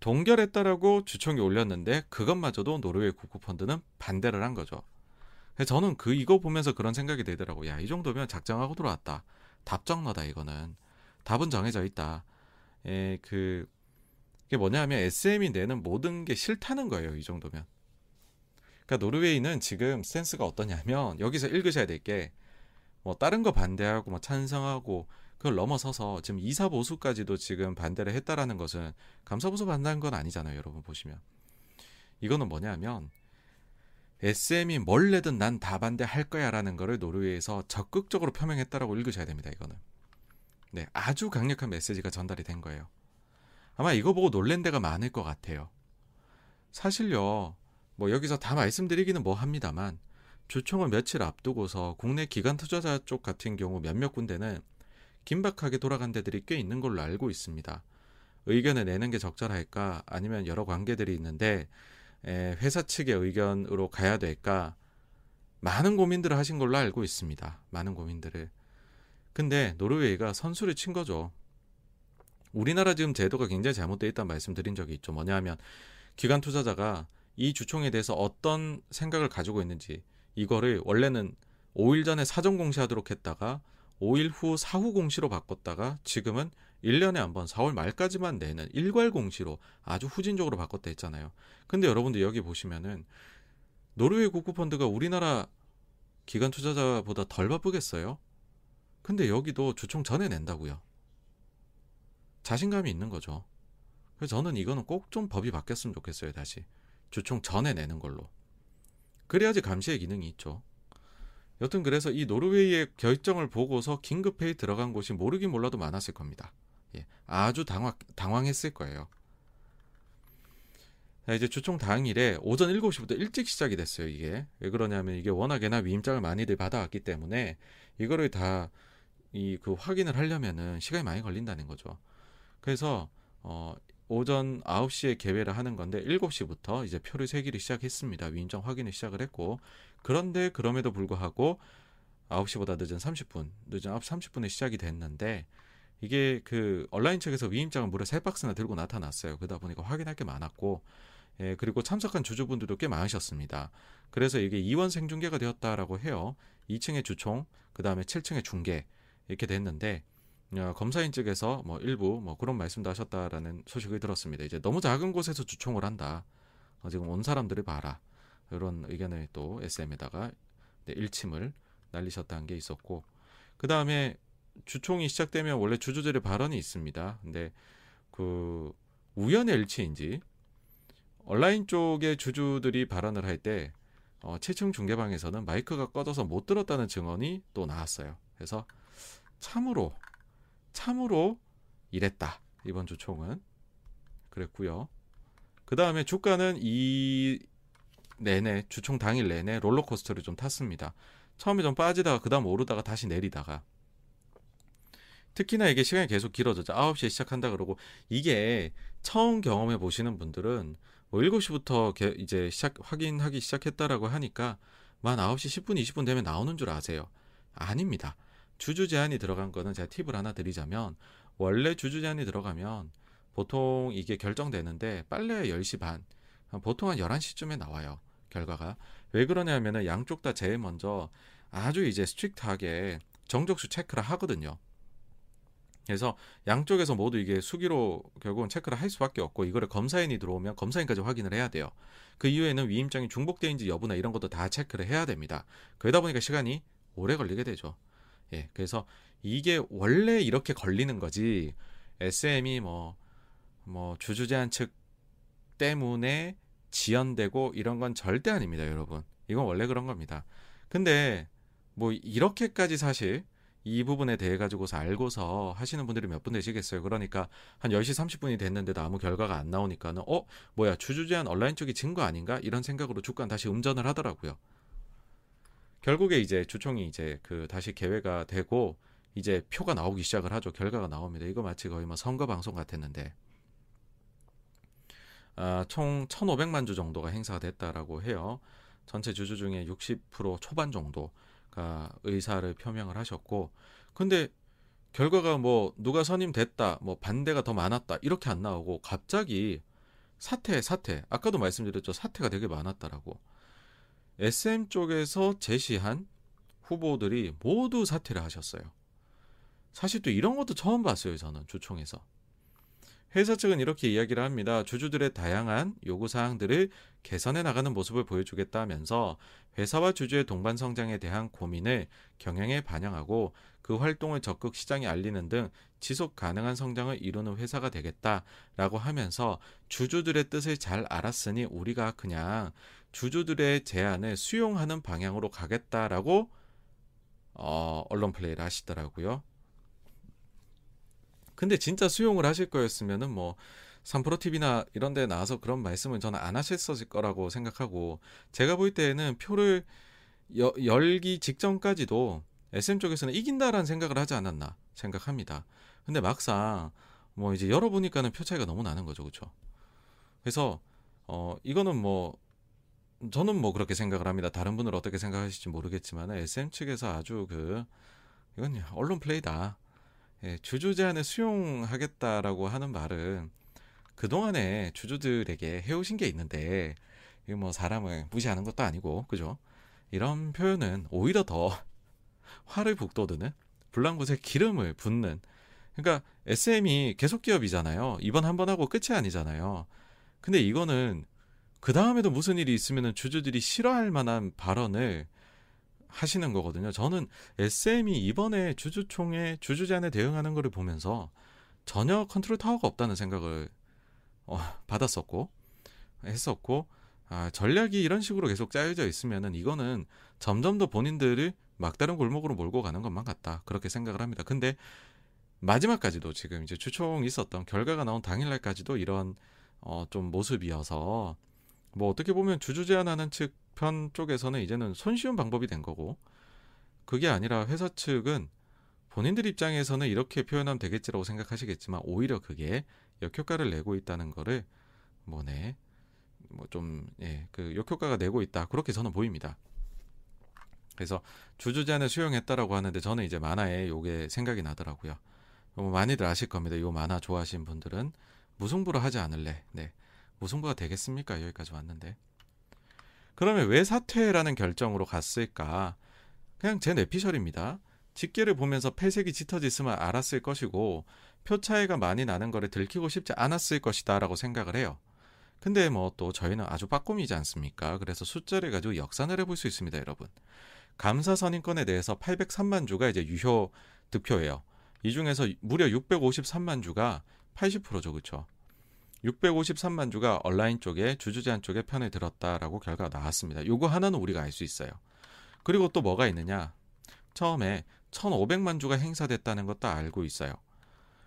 동결했다라고 주총이 올렸는데 그것마저도 노르웨이 국부펀드는 반대를 한 거죠. 저는 그 이거 보면서 그런 생각이 들더라고. 야, 이 정도면 작정하고 들어왔다. 답정너다 이거는. 답은 정해져 있다. 에, 그 그게 뭐냐면 SM이 내는 모든 게 싫다는 거예요. 이 정도면. 그러니까 노르웨이는 지금 센스가 어떠냐면 여기서 읽으셔야 될 게 뭐 다른 거 반대하고 뭐 찬성하고 그걸 넘어서서 지금 이사 보수까지도 지금 반대를 했다라는 것은 감사 보수 반대한 건 아니잖아요. 여러분 보시면. 이거는 뭐냐면 SM이 뭘 내든 난 다 반대할 거야라는 거를 노르웨이에서 적극적으로 표명했다라고 읽으셔야 됩니다. 이거는. 네, 아주 강력한 메시지가 전달이 된 거예요. 아마 이거 보고 놀랜 데가 많을 것 같아요. 사실요, 뭐 여기서 다 말씀드리기는 뭐 합니다만, 주총을 며칠 앞두고서 국내 기관 투자자 쪽 같은 경우 몇몇 군데는 긴박하게 돌아간 데들이 꽤 있는 걸로 알고 있습니다. 의견을 내는 게 적절할까? 아니면 여러 관계들이 있는데, 회사 측의 의견으로 가야 될까 많은 고민들을 하신 걸로 알고 있습니다. 많은 고민들을. 근데 노르웨이가 선수를 친 거죠. 우리나라 지금 제도가 굉장히 잘못되어 있다는 말씀 드린 적이 있죠. 뭐냐 하면 기관 투자자가 이 주총에 대해서 어떤 생각을 가지고 있는지 이거를 원래는 5일 전에 사전 공시하도록 했다가 5일 후 사후 공시로 바꿨다가 지금은 1년에 한 번 4월 말까지만 내는 일괄 공시로 아주 후진적으로 바꿨다 했잖아요. 근데 여러분들 여기 보시면은 노르웨이 국부펀드가 우리나라 기관 투자자보다 덜 바쁘겠어요? 근데 여기도 주총 전에 낸다고요. 자신감이 있는 거죠. 그래서 저는 이거는 꼭 좀 법이 바뀌었으면 좋겠어요, 다시. 주총 전에 내는 걸로. 그래야지 감시의 기능이 있죠. 여튼 그래서 이 노르웨이의 결정을 보고서 긴급회의 들어간 곳이 모르긴 몰라도 많았을 겁니다. 예, 아주 당황, 당황했을 거예요. 자, 이제 주총 당일에 오전 7시부터 일찍 시작이 됐어요, 이게. 왜 그러냐면 이게 워낙에나 위임장을 많이들 받아왔기 때문에 이거를 다 이 그 확인을 하려면은 시간이 많이 걸린다는 거죠. 그래서 어 오전 9시에 개회를 하는 건데 7시부터 이제 표를 세기를 시작했습니다. 위임장 확인을 시작을 했고 그런데 그럼에도 불구하고 9시보다 늦은 30분, 늦은 9시 30분에 시작이 됐는데 이게 그 온라인 측에서 위임장을 무려 3박스나 들고 나타났어요. 그러다 보니까 확인할 게 많았고 예, 그리고 참석한 주주분들도 꽤 많으셨습니다. 그래서 이게 이원 생중계가 되었다라고 해요. 2층의 주총, 그 다음에 7층의 중계 이렇게 됐는데 어, 검사인 측에서 뭐 일부 뭐 그런 말씀도 하셨다라는 소식을 들었습니다. 이제 너무 작은 곳에서 주총을 한다. 어, 지금 온 사람들을 봐라. 이런 의견을 또 SM에다가 네, 일침을 날리셨다는 게 있었고 그 다음에 주총이 시작되면 원래 주주들의 발언이 있습니다. 근데 그 우연의 일치인지 온라인 쪽의 주주들이 발언을 할 때 어, 7층 중계방에서는 마이크가 꺼져서 못 들었다는 증언이 또 나왔어요. 그래서 참으로 참으로 이랬다. 이번 주총은 그랬고요. 그 다음에 주가는 이 내내 주총 당일 내내 롤러코스터를 좀 탔습니다. 처음에 좀 빠지다가 그 다음 오르다가 다시 내리다가 특히나 이게 시간이 계속 길어졌죠. 9시에 시작한다 그러고 이게 처음 경험해 보시는 분들은 뭐 7시부터 게, 이제 시작 확인하기 시작했다라고 하니까 만 9시 10분 20분 되면 나오는 줄 아세요. 아닙니다. 주주 제한이 들어간 거는 제가 팁을 하나 드리자면 원래 주주 제한이 들어가면 보통 이게 결정되는데 빨래 10시 반 보통 한 11시쯤에 나와요. 결과가. 왜 그러냐면은 양쪽 다 제일 먼저 아주 이제 strict하게 정족수 체크를 하거든요. 그래서 양쪽에서 모두 이게 수기로 결국은 체크를 할 수밖에 없고 이거를 검사인이 들어오면 검사인까지 확인을 해야 돼요. 그 이후에는 위임장이 중복되는지 여부나 이런 것도 다 체크를 해야 됩니다. 그러다 보니까 시간이 오래 걸리게 되죠. 예, 그래서 이게 원래 이렇게 걸리는 거지 SM이 뭐, 뭐 주주 제안 측 때문에 지연되고 이런 건 절대 아닙니다, 여러분. 이건 원래 그런 겁니다. 근데 뭐 이렇게까지 사실 이 부분에 대해 가지고서 알고서 하시는 분들이 몇 분 되시겠어요. 그러니까 한 10시 30분이 됐는데도 아무 결과가 안 나오니까는 어, 뭐야, 주주 제한 온라인 쪽이 진 거 아닌가? 이런 생각으로 주간 다시 음전을 하더라고요. 결국에 이제 주총이 이제 그 다시 개회가 되고 이제 표가 나오기 시작을 하죠. 결과가 나옵니다. 이거 마치 거의 뭐 선거 방송 같았는데. 아, 총 1,500만 주 정도가 행사가 됐다라고 해요. 전체 주주 중에 60% 초반 정도 가 의사를 표명을 하셨고 근데 결과가 뭐 누가 선임됐다 뭐 반대가 더 많았다 이렇게 안 나오고 갑자기 사퇴 사퇴 아까도 말씀드렸죠. 사퇴가 되게 많았다라고. SM 쪽에서 제시한 후보들이 모두 사퇴를 하셨어요. 사실 또 이런 것도 처음 봤어요 저는 주총에서 회사 측은 이렇게 이야기를 합니다. 주주들의 다양한 요구 사항들을 개선해 나가는 모습을 보여주겠다면서 회사와 주주의 동반 성장에 대한 고민을 경영에 반영하고 그 활동을 적극 시장에 알리는 등 지속 가능한 성장을 이루는 회사가 되겠다라고 하면서 주주들의 뜻을 잘 알았으니 우리가 그냥 주주들의 제안을 수용하는 방향으로 가겠다라고 어, 언론 플레이를 하시더라고요. 근데 진짜 수용을 하실 거였으면은 뭐 삼프로TV나 이런 데 나와서 그런 말씀을 저는 안 하셨을 거라고 생각하고 제가 볼 때에는 표를 여, 열기 직전까지도 SM 쪽에서는 이긴다라는 생각을 하지 않았나 생각합니다. 근데 막상 뭐 이제 열어보니까는 표 차이가 너무 나는 거죠. 그렇죠? 그래서 어 이거는 뭐 저는 뭐 그렇게 생각을 합니다. 다른 분은 어떻게 생각하실지 모르겠지만 SM 측에서 아주 그 이건 언론 플레이다. 예, 주주 제한을 수용하겠다라고 하는 말은 그동안에 주주들에게 해오신 게 있는데 이거 뭐 사람을 무시하는 것도 아니고 그죠? 이런 표현은 오히려 더 화를 북돋우는 불난곳에 기름을 붓는 그러니까 SM이 계속 기업이잖아요. 이번 한 번 하고 끝이 아니잖아요. 근데 이거는 그 다음에도 무슨 일이 있으면 주주들이 싫어할 만한 발언을 하시는 거거든요. 저는 SM이 이번에 주주총회 주주 제안에 대응하는 거를 보면서 전혀 컨트롤 타워가 없다는 생각을 어, 받았었고 했었고 아, 전략이 이런 식으로 계속 짜여져 있으면은 이거는 점점 더 본인들을 막다른 골목으로 몰고 가는 것만 같다 그렇게 생각을 합니다. 근데 마지막까지도 지금 이제 주총 있었던 결과가 나온 당일날까지도 이런 어, 좀 모습이어서 뭐 어떻게 보면 주주 제안하는 측 편 쪽에서는 이제는 손쉬운 방법이 된 거고 그게 아니라 회사 측은 본인들 입장에서는 이렇게 표현하면 되겠지라고 생각하시겠지만 오히려 그게 역효과를 내고 있다는 거를 뭐네 뭐 좀 예 그 역효과가 내고 있다 그렇게 저는 보입니다. 그래서 주주 제안을 수용했다라고 하는데 저는 이제 만화에 요게 생각이 나더라고요. 뭐 많이들 아실 겁니다. 요 만화 좋아하시는 분들은 무승부를 하지 않을래. 네. 무승부가 되겠습니까? 여기까지 왔는데. 그러면 왜 사퇴라는 결정으로 갔을까? 그냥 제 내피셜입니다. 집계를 보면서 폐색이 짙어졌으면 알았을 것이고 표 차이가 많이 나는 거를 들키고 싶지 않았을 것이다라고 생각을 해요. 근데 뭐 또 저희는 아주 빠꼼이지 않습니까? 그래서 숫자를 가지고 역산을 해볼 수 있습니다, 여러분. 감사 선임권에 대해서 803만 주가 이제 유효 득표예요. 이 중에서 무려 653만 주가 80%죠, 그렇죠? 653만 주가 온라인 쪽에 주주 제한 쪽에 편에 들었다라고 결과가 나왔습니다. 요거 하나는 우리가 알 수 있어요. 그리고 또 뭐가 있느냐? 처음에 1,500만 주가 행사됐다는 것도 알고 있어요.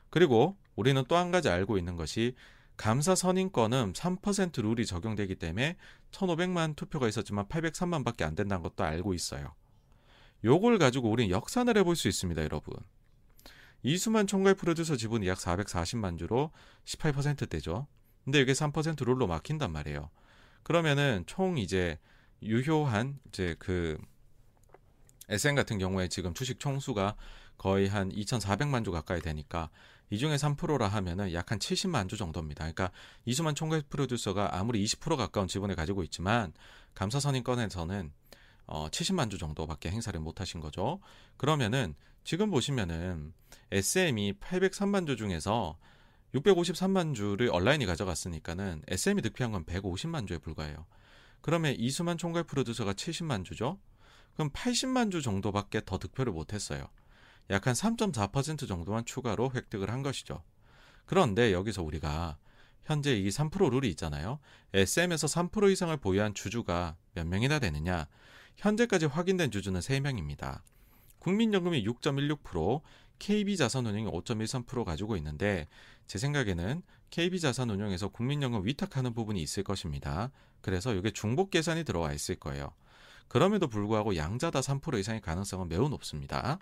그리고 우리는 또 한 가지 알고 있는 것이 감사 선임권은 3% 룰이 적용되기 때문에 1,500만 투표가 있었지만 803만밖에 안 된다는 것도 알고 있어요. 요걸 가지고 우리는 역산을 해볼 수 있습니다, 여러분. 이수만 총괄 프로듀서 지분이 약 440만 주로 18%대죠. 근데 이게 3% 룰로 막힌단 말이에요. 그러면은 총 이제 유효한 이제 그 SN 같은 경우에 지금 주식 총수가 거의 한 2,400만 주 가까이 되니까 이 중에 3%라 하면은 약 한 70만 주 정도입니다. 그러니까 이수만 총괄 프로듀서가 아무리 20% 가까운 지분을 가지고 있지만 감사선임권에서는 어 70만 주 정도밖에 행사를 못 하신 거죠. 그러면은 지금 보시면은 SM이 803만 주 중에서 653만 주를 온라인이 가져갔으니까는 SM이 득표한 건 150만 주에 불과해요. 그러면 이수만 총괄 프로듀서가 70만 주죠. 그럼 80만 주 정도밖에 더 득표를 못 했어요. 약 한 3.4% 정도만 추가로 획득을 한 것이죠. 그런데 여기서 우리가 현재 이 3% 룰이 있잖아요. SM에서 3% 이상을 보유한 주주가 몇 명이나 되느냐? 현재까지 확인된 주주는 3명입니다. 국민연금이 6.16%, KB자산운용이 5.13% 가지고 있는데 제 생각에는 KB자산운용에서 국민연금 위탁하는 부분이 있을 것입니다. 그래서 이게 중복 계산이 들어와 있을 거예요. 그럼에도 불구하고 양자다 3% 이상의 가능성은 매우 높습니다.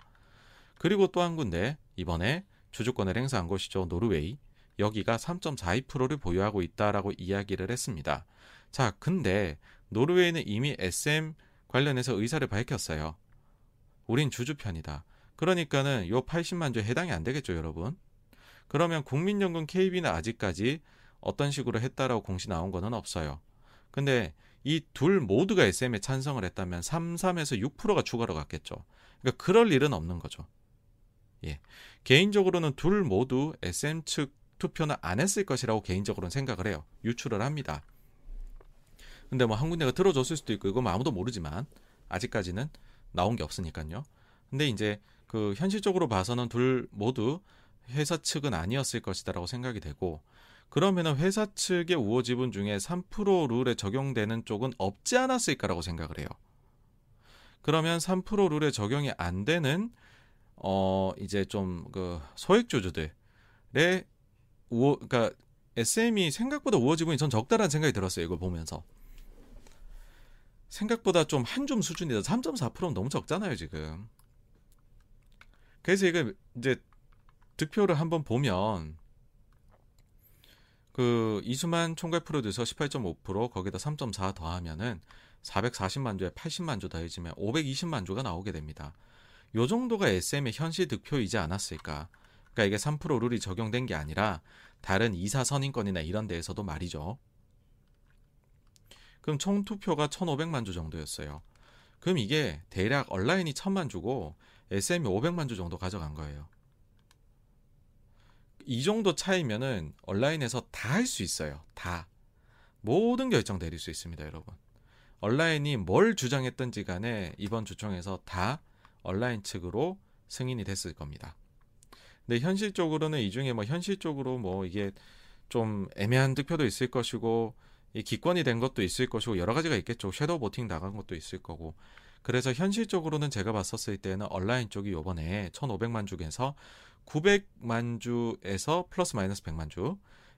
그리고 또 한 군데 이번에 주주권을 행사한 곳이죠. 노르웨이. 여기가 3.42%를 보유하고 있다라고 이야기를 했습니다. 자, 근데 노르웨이는 이미 SM 관련해서 의사를 밝혔어요. 우린 주주 편이다. 그러니까는 요 80만 주에 해당이 안 되겠죠, 여러분. 그러면 국민연금 KB는 아직까지 어떤 식으로 했다라고 공시 나온 거는 없어요. 근데 이 둘 모두가 SM에 찬성을 했다면 3, 3에서 6%가 추가로 갔겠죠. 그러니까 그럴 일은 없는 거죠. 예. 개인적으로는 둘 모두 SM 측 투표는 안 했을 것이라고 개인적으로는 생각을 해요. 유출을 합니다. 근데 뭐 한 군데가 들어줬을 수도 있고 뭐 아무도 모르지만 아직까지는 나온 게 없으니까요. 근데 이제 그 현실적으로 봐서는 둘 모두 회사 측은 아니었을 것이다라고 생각이 되고 그러면은 회사 측의 우호 지분 중에 3% 룰에 적용되는 쪽은 없지 않았을까라고 생각을 해요. 그러면 3% 룰에 적용이 안 되는 어 이제 좀 그 소액 주주들의 우호 그러니까 SM이 생각보다 우호 지분이 전 적다라는 생각이 들었어요. 이걸 보면서. 생각보다 좀한줌 수준이다. 3.4%는 너무 적잖아요, 지금. 그래서 이거 이제 득표를 한번 보면 그 이수만 총괄 프로듀서 18.5% 거기다 3.4 더하면은 440만 주에 80만 주 더해지면 520만 주가 나오게 됩니다. 요 정도가 SM의 현실 득표이지 않았을까? 그러니까 이게 3% 룰이 적용된 게 아니라 다른 이사 선임권이나 이런 데에서도 말이죠. 그럼 총 투표가 1,500만 주 정도였어요. 그럼 이게 대략 온라인이 1,000만 주고 SM이 500만 주 정도 가져간 거예요. 이 정도 차이면은 온라인에서 다 할 수 있어요. 다. 모든 결정 내릴 수 있습니다, 여러분. 온라인이 뭘 주장했던지 간에 이번 주총에서 다 온라인 측으로 승인이 됐을 겁니다. 근데 현실적으로는 이 중에 뭐 현실적으로 뭐 이게 좀 애매한 득표도 있을 것이고 이 기권이 된 것도 있을 것이고 여러 가지가 있겠죠. 섀도우 보팅 나간 것도 있을 거고. 그래서 현실적으로는 제가 봤었을 때는 온라인 쪽이 요번에 1,500만 주에서 900만 주에서 플러스 마이너스 100만 주,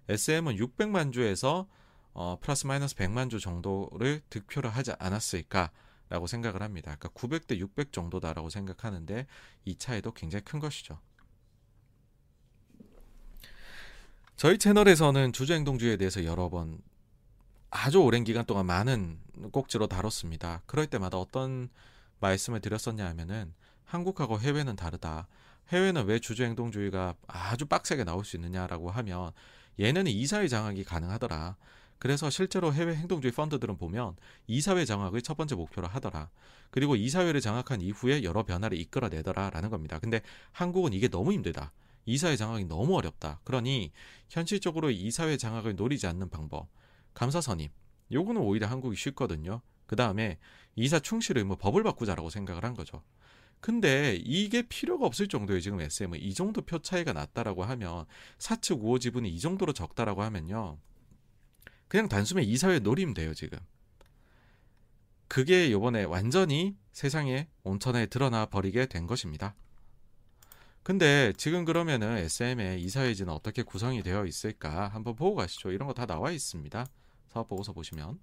SM은 600만 주에서 어, 플러스 마이너스 100만 주 정도를 득표를 하지 않았을까 라고 생각을 합니다. 그러니까 900대 600 정도다라고 생각하는데 이 차이도 굉장히 큰 것이죠. 저희 채널에서는 주주행동주의에 대해서 여러 번 아주 오랜 기간 동안 많은 꼭지로 다뤘습니다. 그럴 때마다 어떤 말씀을 드렸었냐 하면은 한국하고 해외는 다르다. 해외는 왜 주주행동주의가 아주 빡세게 나올 수 있느냐라고 하면 얘네는 이사회 장악이 가능하더라. 그래서 실제로 해외 행동주의 펀드들은 보면 이사회 장악을 첫 번째 목표로 하더라. 그리고 이사회를 장악한 이후에 여러 변화를 이끌어내더라라는 겁니다. 근데 한국은 이게 너무 힘들다. 이사회 장악이 너무 어렵다. 그러니 현실적으로 이사회 장악을 노리지 않는 방법. 감사 선임. 요거는 오히려 한국이 쉽거든요. 그 다음에 이사 충실을 뭐 법을 바꾸자라고 생각을 한 거죠. 근데 이게 필요가 없을 정도의 지금 SM은 이 정도 표 차이가 났다라고 하면 사측 우호 지분이 이 정도로 적다라고 하면요. 그냥 단숨에 이사회 노리면 돼요, 지금. 그게 요번에 완전히 세상에 온천에 드러나 버리게 된 것입니다. 근데 지금 그러면은 SM의 이사회지는 어떻게 구성이 되어 있을까 한번 보고 가시죠. 이런 거 다 나와 있습니다. 사업 보고서 보시면.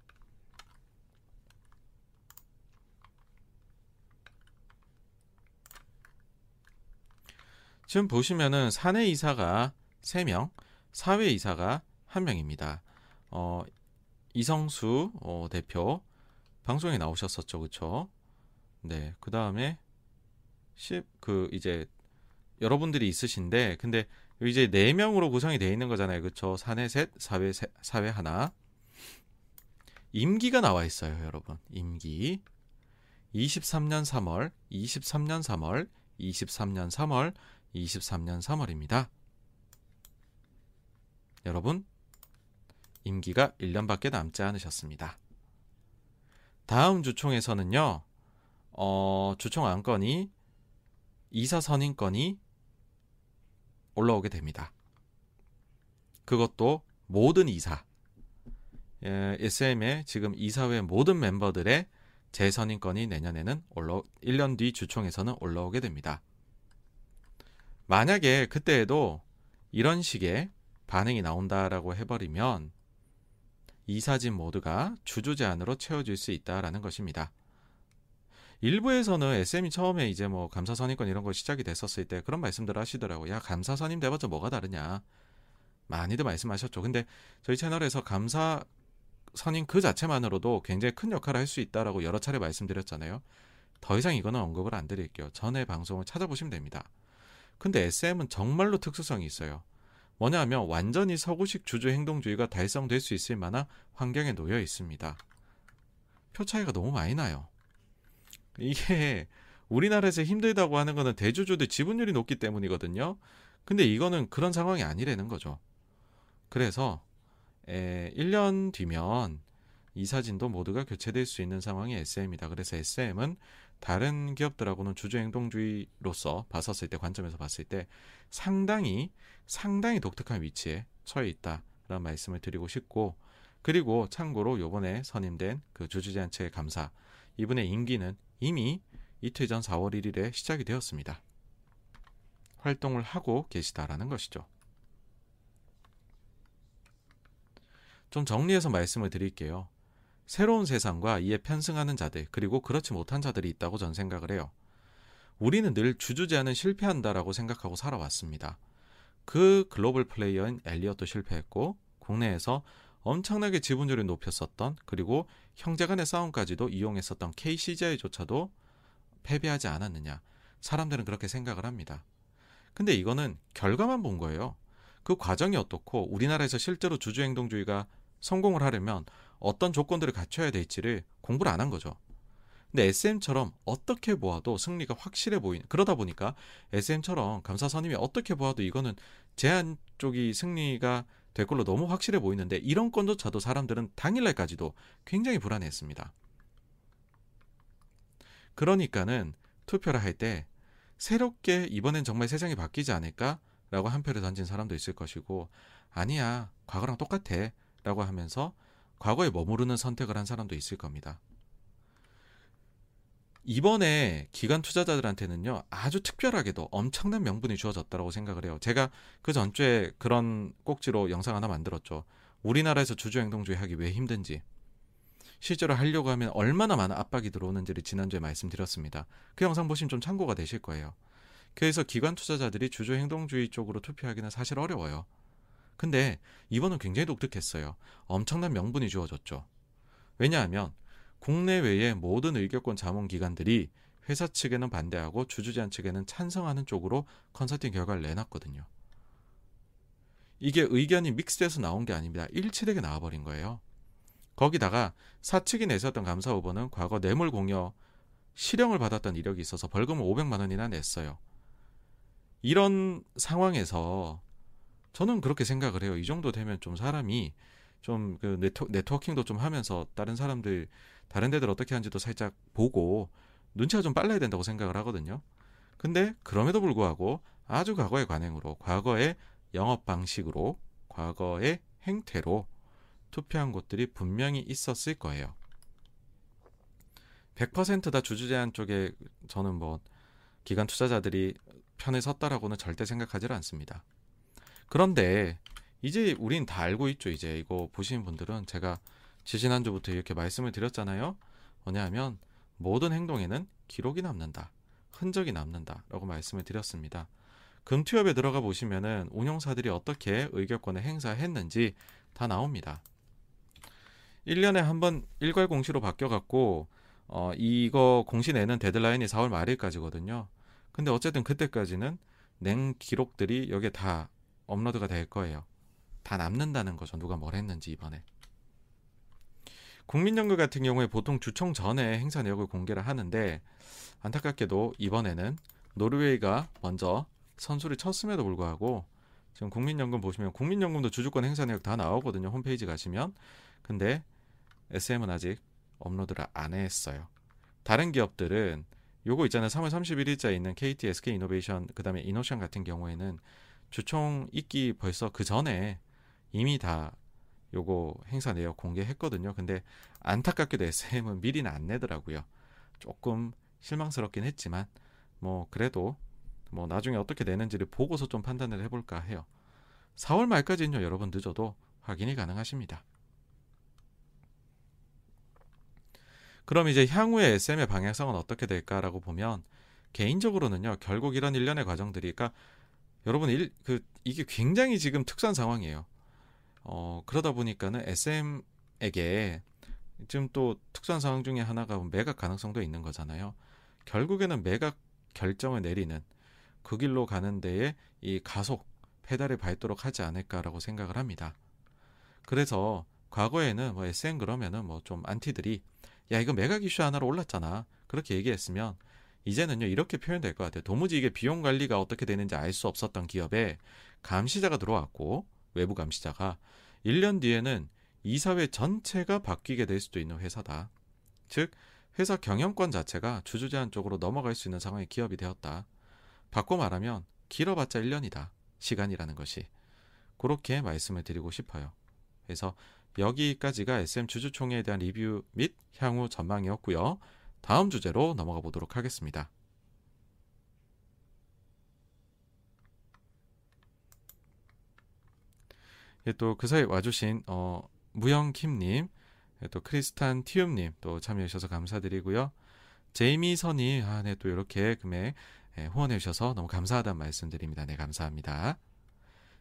지금 보시면은 사내 이사가 3명, 사회 이사가 1명입니다. 어, 이성수 어, 대표 방송에 나오셨었죠, 그렇죠? 네, 그 다음에 10 그 이제 여러분들이 있으신데, 근데 이제 네 명으로 구성이 되어 있는 거잖아요, 그렇죠? 사내 셋, 사회 셋, 사회 하나. 임기가 나와 있어요, 여러분. 임기. 23년 3월, 23년 3월, 23년 3월, 23년 3월입니다. 여러분, 임기가 1년밖에 남지 않으셨습니다. 다음 주총에서는요, 어, 주총 안건이 이사 선임건이 올라오게 됩니다. 그것도 모든 이사, 예, SM의 지금 이사회 모든 멤버들의 재선임건이 내년에는 올라 1년 뒤 주총에서는 올라오게 됩니다. 만약에 그때에도 이런 식의 반응이 나온다라고 해버리면 이사진 모두가 주주 제한으로 채워질 수 있다라는 것입니다. 일부에서는 SM이 처음에 이제 뭐 감사 선임권 이런 거 시작이 됐었을 때 그런 말씀들을 하시더라고요. 야, 감사 선임 돼봤자 뭐가 다르냐. 많이들 말씀하셨죠. 근데 저희 채널에서 감사 선임 그 자체만으로도 굉장히 큰 역할을 할 수 있다라고 여러 차례 말씀드렸잖아요. 더 이상 이거는 언급을 안 드릴게요. 전에 방송을 찾아보시면 됩니다. 근데 SM은 정말로 특수성이 있어요. 뭐냐 하면 완전히 서구식 주주 행동주의가 달성될 수 있을 만한 환경에 놓여 있습니다. 표 차이가 너무 많이 나요. 이게 우리나라에서 힘들다고 하는 거는 대주주들 지분율이 높기 때문이거든요. 근데 이거는 그런 상황이 아니라는 거죠. 그래서 에, 1년 뒤면 이 사진도 모두가 교체될 수 있는 상황이 SM이다. 그래서 SM은 다른 기업들하고는 주주행동주의로서 봤었을 때 관점에서 봤을 때 상당히 상당히 독특한 위치에 처해 있다라는 말씀을 드리고 싶고 그리고 참고로 요번에 선임된 그 주주제한체의 감사 이분의 임기는 이미 이틀 전 4월 1일에 시작이 되었습니다. 활동을 하고 계시다라는 것이죠. 좀 정리해서 말씀을 드릴게요. 새로운 세상과 이에 편승하는 자들, 그리고 그렇지 못한 자들이 있다고 전 생각을 해요. 우리는 늘 주주 제한은 실패한다라고 생각하고 살아왔습니다. 그 글로벌 플레이어인 엘리엇도 실패했고, 국내에서 엄청나게 지분율을 높였었던, 그리고 형제 간의 싸움까지도 이용했었던 KCJ조차도 패배하지 않았느냐. 사람들은 그렇게 생각을 합니다. 근데 이거는 결과만 본 거예요. 그 과정이 어떻고 우리나라에서 실제로 주주행동주의가 성공을 하려면 어떤 조건들을 갖춰야 될지를 공부를 안 한 거죠. 근데 SM처럼 어떻게 보아도 승리가 확실해 보이는 그러다 보니까 SM처럼 감사 선임이 어떻게 보아도 이거는 제한 쪽이 승리가 될 걸로 너무 확실해 보이는데 이런 건조차도 사람들은 당일날까지도 굉장히 불안했습니다. 그러니까는 투표를 할 때 새롭게 이번엔 정말 세상이 바뀌지 않을까라고 한 표를 던진 사람도 있을 것이고 아니야 과거랑 똑같아 라고 하면서 과거에 머무르는 선택을 한 사람도 있을 겁니다. 이번에 기관 투자자들한테는요 아주 특별하게도 엄청난 명분이 주어졌다고 생각을 해요. 제가 그 전주에 그런 꼭지로 영상 하나 만들었죠. 우리나라에서 주주행동주의 하기 왜 힘든지 실제로 하려고 하면 얼마나 많은 압박이 들어오는지를 지난주에 말씀드렸습니다. 그 영상 보시면 좀 참고가 되실 거예요. 그래서 기관 투자자들이 주주행동주의 쪽으로 투표하기는 사실 어려워요. 근데 이번은 굉장히 독특했어요. 엄청난 명분이 주어졌죠. 왜냐하면 국내외의 모든 의결권 자문 기관들이 회사 측에는 반대하고 주주 제한 측에는 찬성하는 쪽으로 컨설팅 결과를 내놨거든요. 이게 의견이 믹스돼서 나온 게 아닙니다. 일치되게 나와버린 거예요. 거기다가 사측이 내세웠던 감사 후보는 과거 뇌물 공여 실형을 받았던 이력이 있어서 벌금을 500만 원이나 냈어요. 이런 상황에서 저는 그렇게 생각을 해요. 이 정도 되면 좀 사람이 좀 그 네트, 네트워킹도 좀 하면서 다른 사람들 다른 데들 어떻게 하는지도 살짝 보고 눈치가 좀 빨라야 된다고 생각을 하거든요. 근데 그럼에도 불구하고 아주 과거의 관행으로 과거의 영업 방식으로 과거의 행태로 투표한 곳들이 분명히 있었을 거예요. 100%다 주주 제한 쪽에 저는 뭐 기관 투자자들이 편에 섰다라고는 절대 생각하지 않습니다. 그런데 이제 우린 다 알고 있죠. 이제 이거 보시는 분들은 제가 지지난주부터 이렇게 말씀을 드렸잖아요. 뭐냐면 모든 행동에는 기록이 남는다. 흔적이 남는다 라고 말씀을 드렸습니다. 금투협에 들어가 보시면은 운영사들이 어떻게 의결권을 행사했는지 다 나옵니다. 1년에 한 번 일괄 공시로 바뀌어 갖고 어 이거 공시 내는 데드라인이 4월 말일까지거든요. 근데 어쨌든 그때까지는 낸 기록들이 여기에 다 업로드가 될 거예요. 다 남는다는 거죠. 누가 뭘 했는지 이번에. 국민연금 같은 경우에 보통 주총 전에 행사 내역을 공개를 하는데 안타깝게도 이번에는 노르웨이가 먼저 선수를 쳤음에도 불구하고 지금 국민연금 보시면 국민연금도 주주권 행사 내역 다 나오거든요. 홈페이지 가시면. 근데 SM은 아직 업로드를 안 했어요. 다른 기업들은 요거 있잖아요. 3월 31일자에 있는 KT, SK 이노베이션, 그다음에 이노션 같은 경우에는 주총 있기 벌써 그 전에 이미 다 요거 행사 내역 공개했거든요. 근데 안타깝게도 SM은 미리는 안 내더라고요. 조금 실망스럽긴 했지만 뭐 그래도 뭐 나중에 어떻게 내는지를 보고서 좀 판단을 해볼까 해요. 4월 말까지는요 여러분 늦어도 확인이 가능하십니다. 그럼 이제 향후에 SM의 방향성은 어떻게 될까라고 보면 개인적으로는요 결국 이런 일련의 과정들이 그러니까 여러분 일, 그 이게 굉장히 지금 특수한 상황이에요. 어, 그러다 보니까는 SM에게 지금 또 특수한 상황 중에 하나가 매각 가능성도 있는 거잖아요. 결국에는 매각 결정을 내리는 그 길로 가는 데에 이 가속 페달을 밟도록 하지 않을까라고 생각을 합니다. 그래서 과거에는 뭐 SM 그러면은 뭐 좀 안티들이 야 이거 매각 이슈 하나로 올랐잖아 그렇게 얘기했으면 이제는요 이렇게 표현될 것 같아요. 도무지 이게 비용 관리가 어떻게 되는지 알 수 없었던 기업에 감시자가 들어왔고 외부 감시자가 1년 뒤에는 이사회 전체가 바뀌게 될 수도 있는 회사다. 즉 회사 경영권 자체가 주주 제한 쪽으로 넘어갈 수 있는 상황에 기업이 되었다. 바꿔 말하면 길어봤자 1년이다. 시간이라는 것이. 그렇게 말씀을 드리고 싶어요. 그래서 여기까지가 SM 주주총회에 대한 리뷰 및 향후 전망이었고요. 다음 주제로 넘어가 보도록 하겠습니다. 예, 또그 사이 와주신 어, 무영킴님, 예, 또 크리스탄 티움님 또 참여해 주셔서 감사드리고요. 제이미 선이 아, 네, 또 이렇게 금액 예, 후원해 주셔서 너무 감사하다는 말씀드립니다. 네, 감사합니다.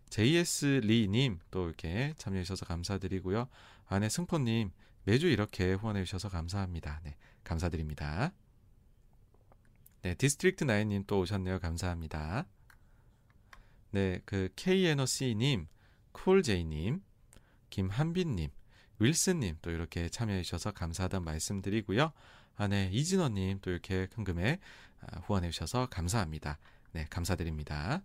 JS 리님 또 이렇게 참여해 주셔서 감사드리고요. 아내 승포님 매주 이렇게 후원해 주셔서 감사합니다. 네, 감사드립니다. 네, 디스트릭트 나인님 또 오셨네요. 감사합니다. 네, 그 KNOC님 쿨제이님, 김한빈님, 윌슨님 또 이렇게 참여해 주셔서 감사하다는 말씀드리고요. 아, 네, 이진원님 또 이렇게 큰 금액 아, 후원해 주셔서 감사합니다. 네, 감사드립니다.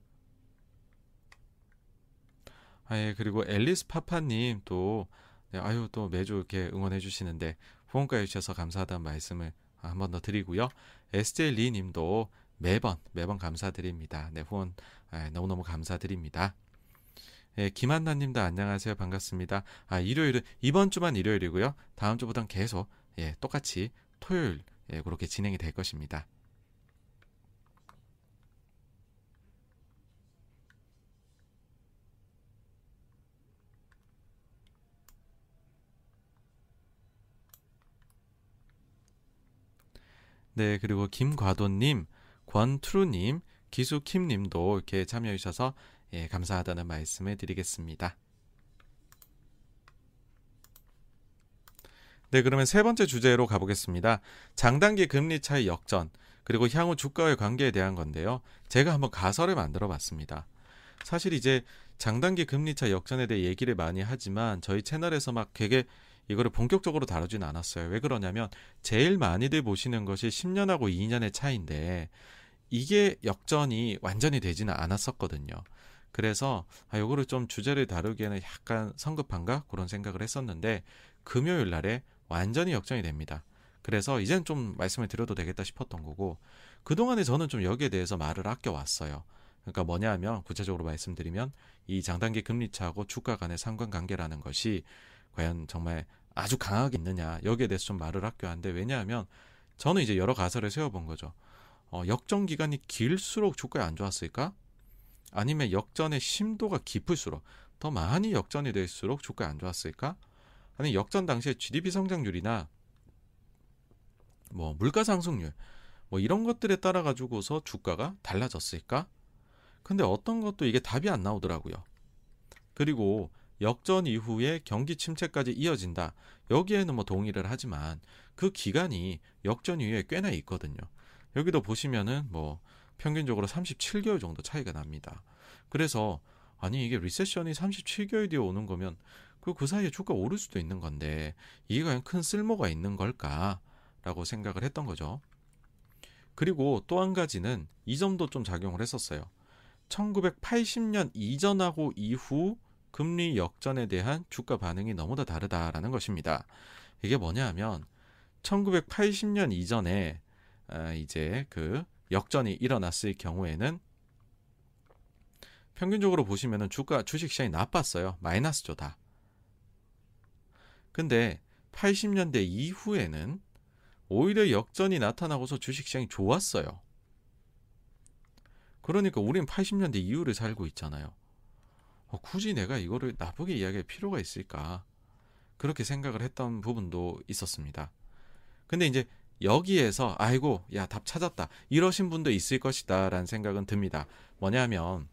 아, 예, 그리고 앨리스 파파님 또, 네, 아유, 또 매주 이렇게 응원해 주시는데 후원가 해 주셔서 감사하다는 말씀을 한 번 더 드리고요. SJ 리 님도 매번, 매번 감사드립니다. 네, 후원 아, 너무너무 감사드립니다. 예, 김한나 님도 안녕하세요. 반갑습니다. 아, 일요일은, 이번 주만 일요일이고요. 다음 주보단 계속, 예, 똑같이 토요일, 예, 그렇게 진행이 될 것입니다. 네, 그리고 김과도님, 권트루님, 기수킴님도 이렇게 참여해 주셔서 예, 감사하다는 말씀을 드리겠습니다. 네, 그러면 세 번째 주제로 가보겠습니다. 장단기 금리 차이 역전, 그리고 향후 주가의 관계에 대한 건데요. 제가 한번 가설을 만들어 봤습니다. 사실 이제 장단기 금리 차 역전에 대해 얘기를 많이 하지만 저희 채널에서 막 되게 이거를 본격적으로 다루진 않았어요. 왜 그러냐면 제일 많이들 보시는 것이 10년하고 2년의 차이인데 이게 역전이 완전히 되지는 않았었거든요. 그래서 아 요거를 좀 주제를 다루기에는 약간 성급한가 그런 생각을 했었는데 금요일 날에 완전히 역전이 됩니다. 그래서 이젠 좀 말씀을 드려도 되겠다 싶었던 거고 그동안에 저는 좀 여기에 대해서 말을 아껴 왔어요. 그러니까 뭐냐 하면 구체적으로 말씀드리면 이 장단기 금리 차하고 주가 간의 상관관계라는 것이 과연 정말 아주 강하게 있느냐 여기에 대해서 좀 말을 아껴 하는데 왜냐하면 저는 이제 여러 가설을 세워본 거죠. 어, 역전 기간이 길수록 주가에 안 좋았을까? 아니면 역전의 심도가 깊을수록 더 많이 역전이 될수록 주가에 안 좋았을까? 아니 역전 당시에 GDP 성장률이나 뭐 물가 상승률 뭐 이런 것들에 따라 가지고서 주가가 달라졌을까? 근데 어떤 것도 이게 답이 안 나오더라고요. 그리고 역전 이후에 경기 침체까지 이어진다. 여기에는 뭐 동의를 하지만 그 기간이 역전 이후에 꽤나 있거든요. 여기도 보시면은 뭐 평균적으로 37개월 정도 차이가 납니다. 그래서 아니 이게 리세션이 37개월 뒤에 오는 거면 그, 그 사이에 주가 오를 수도 있는 건데 이게 과연 큰 쓸모가 있는 걸까라고 생각을 했던 거죠. 그리고 또 한 가지는 이 점도 좀 작용을 했었어요. 1980년 이전하고 이후 금리 역전에 대한 주가 반응이 너무나 다르다라는 것입니다. 이게 뭐냐 하면 1980년 이전에 아, 이제 그 역전이 일어났을 경우에는 평균적으로 보시면은 주가 주식 시장이 나빴어요. 마이너스죠, 다. 근데 80년대 이후에는 오히려 역전이 나타나고서 주식 시장이 좋았어요. 그러니까 우린 80년대 이후를 살고 있잖아요. 어, 굳이 내가 이거를 나쁘게 이야기할 필요가 있을까? 그렇게 생각을 했던 부분도 있었습니다. 근데 이제 여기에서 아이고 야 답 찾았다 이러신 분도 있을 것이다 라는 생각은 듭니다. 뭐냐면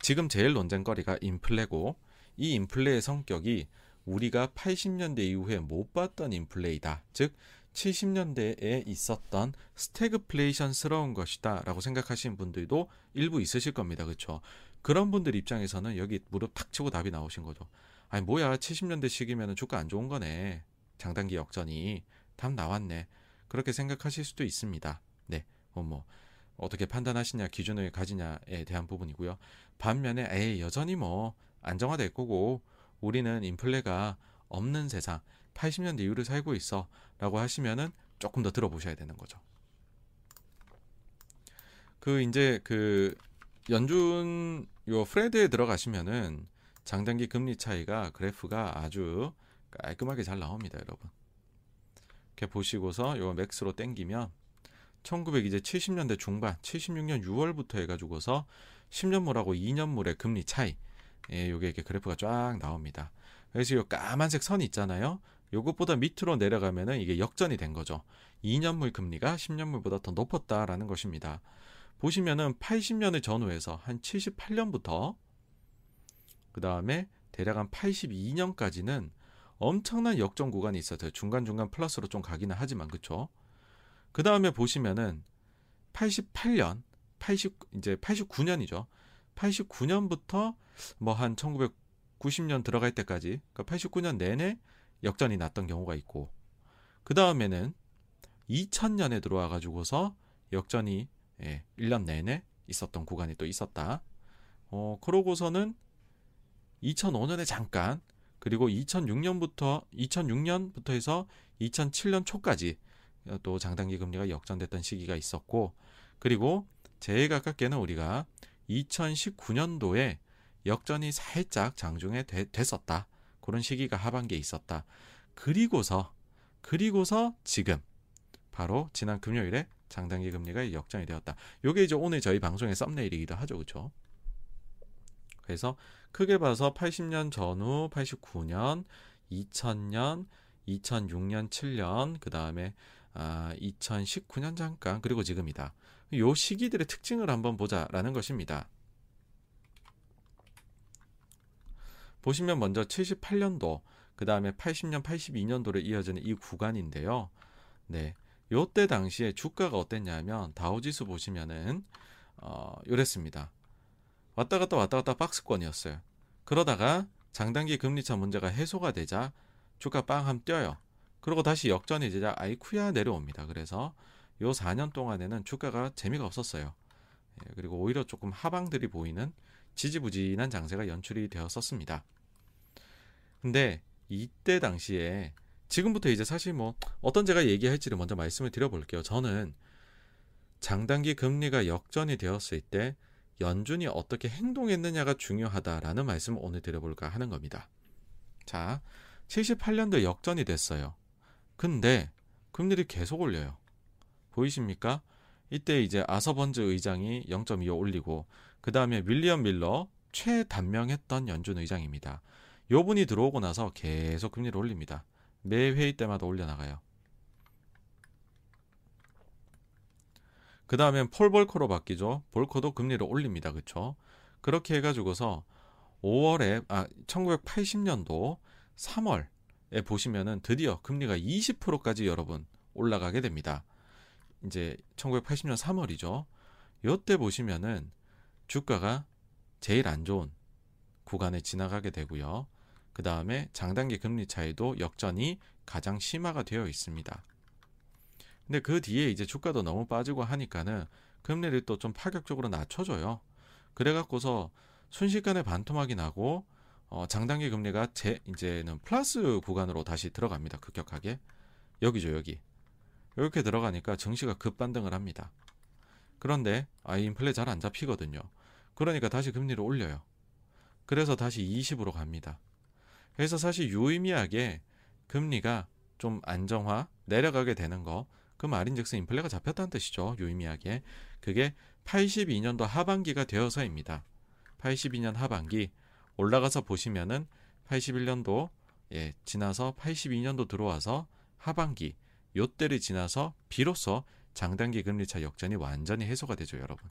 지금 제일 논쟁거리가 인플레고 이 인플레의 성격이 우리가 80년대 이후에 못 봤던 인플레이다. 즉 70년대에 있었던 스태그플레이션스러운 것이다 라고 생각하시는 분들도 일부 있으실 겁니다. 그렇죠? 그런 분들 입장에서는 여기 무릎 탁 치고 답이 나오신 거죠. 아니 뭐야 70년대 시기면 주가 안 좋은 거네. 장단기 역전이 답 나왔네. 그렇게 생각하실 수도 있습니다. 네, 어, 뭐 어떻게 판단하시냐 기준을 가지냐에 대한 부분이고요. 반면에 에이 여전히 뭐 안정화될 거고 우리는 인플레가 없는 세상 80년대 이후를 살고 있어라고 하시면은 조금 더 들어보셔야 되는 거죠. 그 이제 그 연준 요 프레드에 들어가시면은 장단기 금리 차이가 그래프가 아주 깔끔하게 잘 나옵니다, 여러분. 이렇게 보시고서 요 맥스로 땡기면 1900 이제 70년대 중반, 76년 6월부터 해가지고서 10년물하고 2년물의 금리 차이, 예, 요게 이렇게 그래프가 쫙 나옵니다. 그래서 요 까만색 선 있잖아요. 요것보다 밑으로 내려가면은 이게 역전이 된 거죠. 2년물 금리가 10년물보다 더 높았다라는 것입니다. 보시면은 80년을 전후해서 한 78년부터 그 다음에 대략 한 82년까지는 엄청난 역전 구간이 있었어요. 중간중간 플러스로 좀 가기는 하지만 그쵸? 그 다음에 보시면은 88년, 80 이제 89년이죠. 89년부터 뭐 한 1990년 들어갈 때까지, 그러니까 89년 내내 역전이 났던 경우가 있고 그 다음에는 2000년에 들어와 가지고서 역전이 예, 1년 내내 있었던 구간이 또 있었다. 어, 그러고서는 2005년에 잠깐 그리고 2006년부터 2006년부터 해서 2007년 초까지 또 장단기 금리가 역전됐던 시기가 있었고 그리고 제일 가깝게는 우리가 2019년도에 역전이 살짝 장중에 되, 됐었다. 그런 시기가 하반기에 있었다. 그리고서 그리고서 지금 바로 지난 금요일에 장단기 금리가 역전이 되었다. 요게 이제 오늘 저희 방송의 썸네일이기도 하죠. 그렇죠? 그래서 크게 봐서 80년 전후 89년, 2000년, 2006년, 7년, 그다음에 아, 2019년 잠깐 그리고 지금이다. 요 시기들의 특징을 한번 보자라는 것입니다. 보시면 먼저 78년도, 그 다음에 80년, 82년도로 이어지는 이 구간인데요. 네. 요때 당시에 주가가 어땠냐면 다우지수 보시면은 어, 요랬습니다. 왔다 갔다 왔다 갔다 박스권이었어요. 그러다가 장단기 금리차 문제가 해소가 되자 주가 빵함 뛰어요. 그리고 다시 역전이 되자 아이쿠야 내려옵니다. 그래서 요 4년 동안에는 주가가 재미가 없었어요. 예, 그리고 오히려 조금 하방들이 보이는 지지부진한 장세가 연출이 되었었습니다. 근데 이때 당시에 지금부터 이제 사실 뭐 어떤 제가 얘기할지를 먼저 말씀을 드려볼게요. 저는 장단기 금리가 역전이 되었을 때 연준이 어떻게 행동했느냐가 중요하다라는 말씀을 오늘 드려볼까 하는 겁니다. 자, 78년도 역전이 됐어요. 근데 금리를 계속 올려요. 보이십니까? 이때 이제 아서번즈 의장이 0.25 올리고 그 다음에 윌리엄 밀러 최단명했던 연준 의장입니다. 요 분이 들어오고 나서 계속 금리를 올립니다. 매 회의 때마다 올려나가요. 그 다음엔 폴 볼커로 바뀌죠. 볼커도 금리를 올립니다. 그쵸? 그렇게 해가지고서 5월에, 아, 1980년도 3월에 보시면은 드디어 금리가 20%까지 여러분 올라가게 됩니다. 이제 1980년 3월이죠. 요때 보시면은 주가가 제일 안 좋은 구간에 지나가게 되고요. 그 다음에 장단기 금리 차이도 역전이 가장 심화가 되어 있습니다. 근데 그 뒤에 이제 주가도 너무 빠지고 하니까는 금리를 또 좀 파격적으로 낮춰줘요. 그래갖고서 순식간에 반토막이 나고 어, 장단기 금리가 제 이제는 플러스 구간으로 다시 들어갑니다. 급격하게 여기죠 여기 이렇게 들어가니까 증시가 급반등을 합니다. 그런데 아 인플레 잘 안 잡히거든요. 그러니까 다시 금리를 올려요. 그래서 다시 20으로 갑니다. 그래서 사실 유의미하게 금리가 좀 안정화 내려가게 되는 거 그 말인즉슨 인플레가 잡혔다는 뜻이죠. 유의미하게 그게 82년도 하반기가 되어서입니다. 82년 하반기 올라가서 보시면은 81년도 예, 지나서 82년도 들어와서 하반기 요때를 지나서 비로소 장단기 금리차 역전이 완전히 해소가 되죠, 여러분.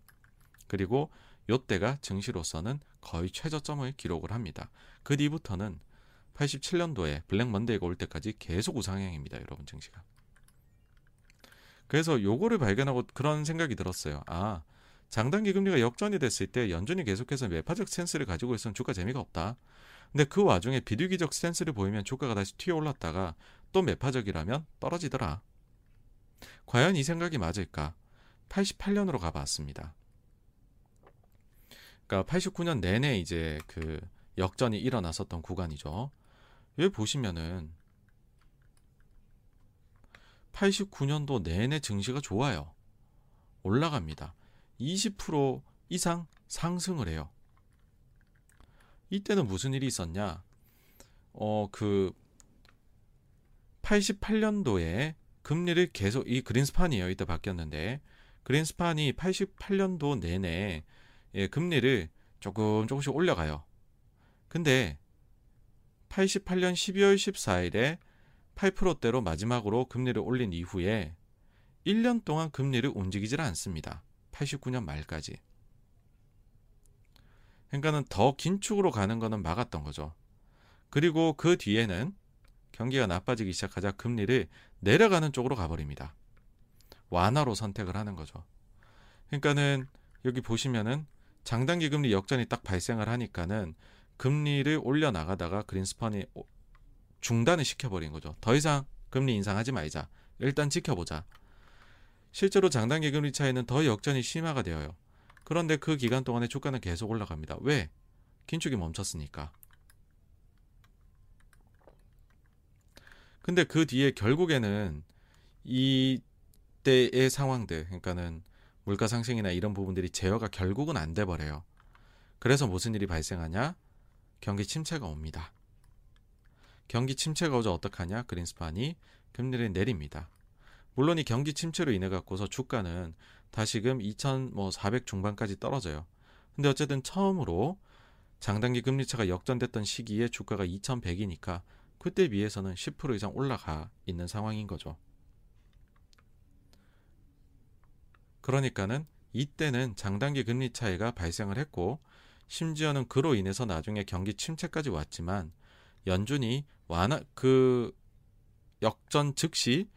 그리고 요때가 증시로서는 거의 최저점을 기록을 합니다. 그 뒤부터는 87년도에 블랙 먼데이가 올 때까지 계속 우상향입니다, 여러분 증시가. 그래서 요거를 발견하고 그런 생각이 들었어요. 아, 장단기 금리가 역전이 됐을 때 연준이 계속해서 매파적 스탠스를 가지고 있으면 주가 재미가 없다. 근데 그 와중에 비둘기적 스탠스를 보이면 주가가 다시 튀어 올랐다가 또 매파적이라면 떨어지더라. 과연 이 생각이 맞을까? 88년으로 가봤습니다. 그러니까 89년 내내 이제 그 역전이 일어났었던 구간이죠. 여기 보시면은 89년도 내내 증시가 좋아요. 올라갑니다. 20% 이상 상승을 해요. 이때는 무슨 일이 있었냐? 어, 그 88년도에 금리를 계속 이 그린스판이에요. 이때 바뀌었는데 그린스판이 88년도 내내 예, 금리를 조금 조금씩 올려가요. 근데 88년 12월 14일에 8%대로 마지막으로 금리를 올린 이후에 1년 동안 금리를 움직이질 않습니다. 89년 말까지. 그러니까는 더 긴축으로 가는 거는 막았던 거죠. 그리고 그 뒤에는 경기가 나빠지기 시작하자 금리를 내려가는 쪽으로 가버립니다. 완화로 선택을 하는 거죠. 그러니까는 여기 보시면은 장단기 금리 역전이 딱 발생을 하니까는 금리를 올려 나가다가 그린스판이 중단을 시켜버린 거죠. 더 이상 금리 인상하지 말자. 일단 지켜보자. 실제로 장단기 금리 차이는 더 역전이 심화가 되어요. 그런데 그 기간 동안에 주가는 계속 올라갑니다. 왜? 긴축이 멈췄으니까. 근데 그 뒤에 결국에는 이때의 상황들, 그러니까는 물가 상승이나 이런 부분들이 제어가 결국은 안 돼 버려요. 그래서 무슨 일이 발생하냐? 경기 침체가 옵니다. 경기 침체가 오자 어떡하냐? 그린스판이 금리를 내립니다. 물론 이 경기 침체로 인해 갖고서 주가는 다시금 2,400 중반까지 떨어져요. 근데 어쨌든 처음으로 장단기 금리 차가 역전됐던 시기에 주가가 2,100이니까 그때 비해서는 10% 이상 올라가 있는 상황인 거죠. 그러니까는 이때는 장단기 금리 차이가 발생을 했고 심지어는 그로 인해서 나중에 경기 침체까지 왔지만 연준이 완화 그 역전 즉시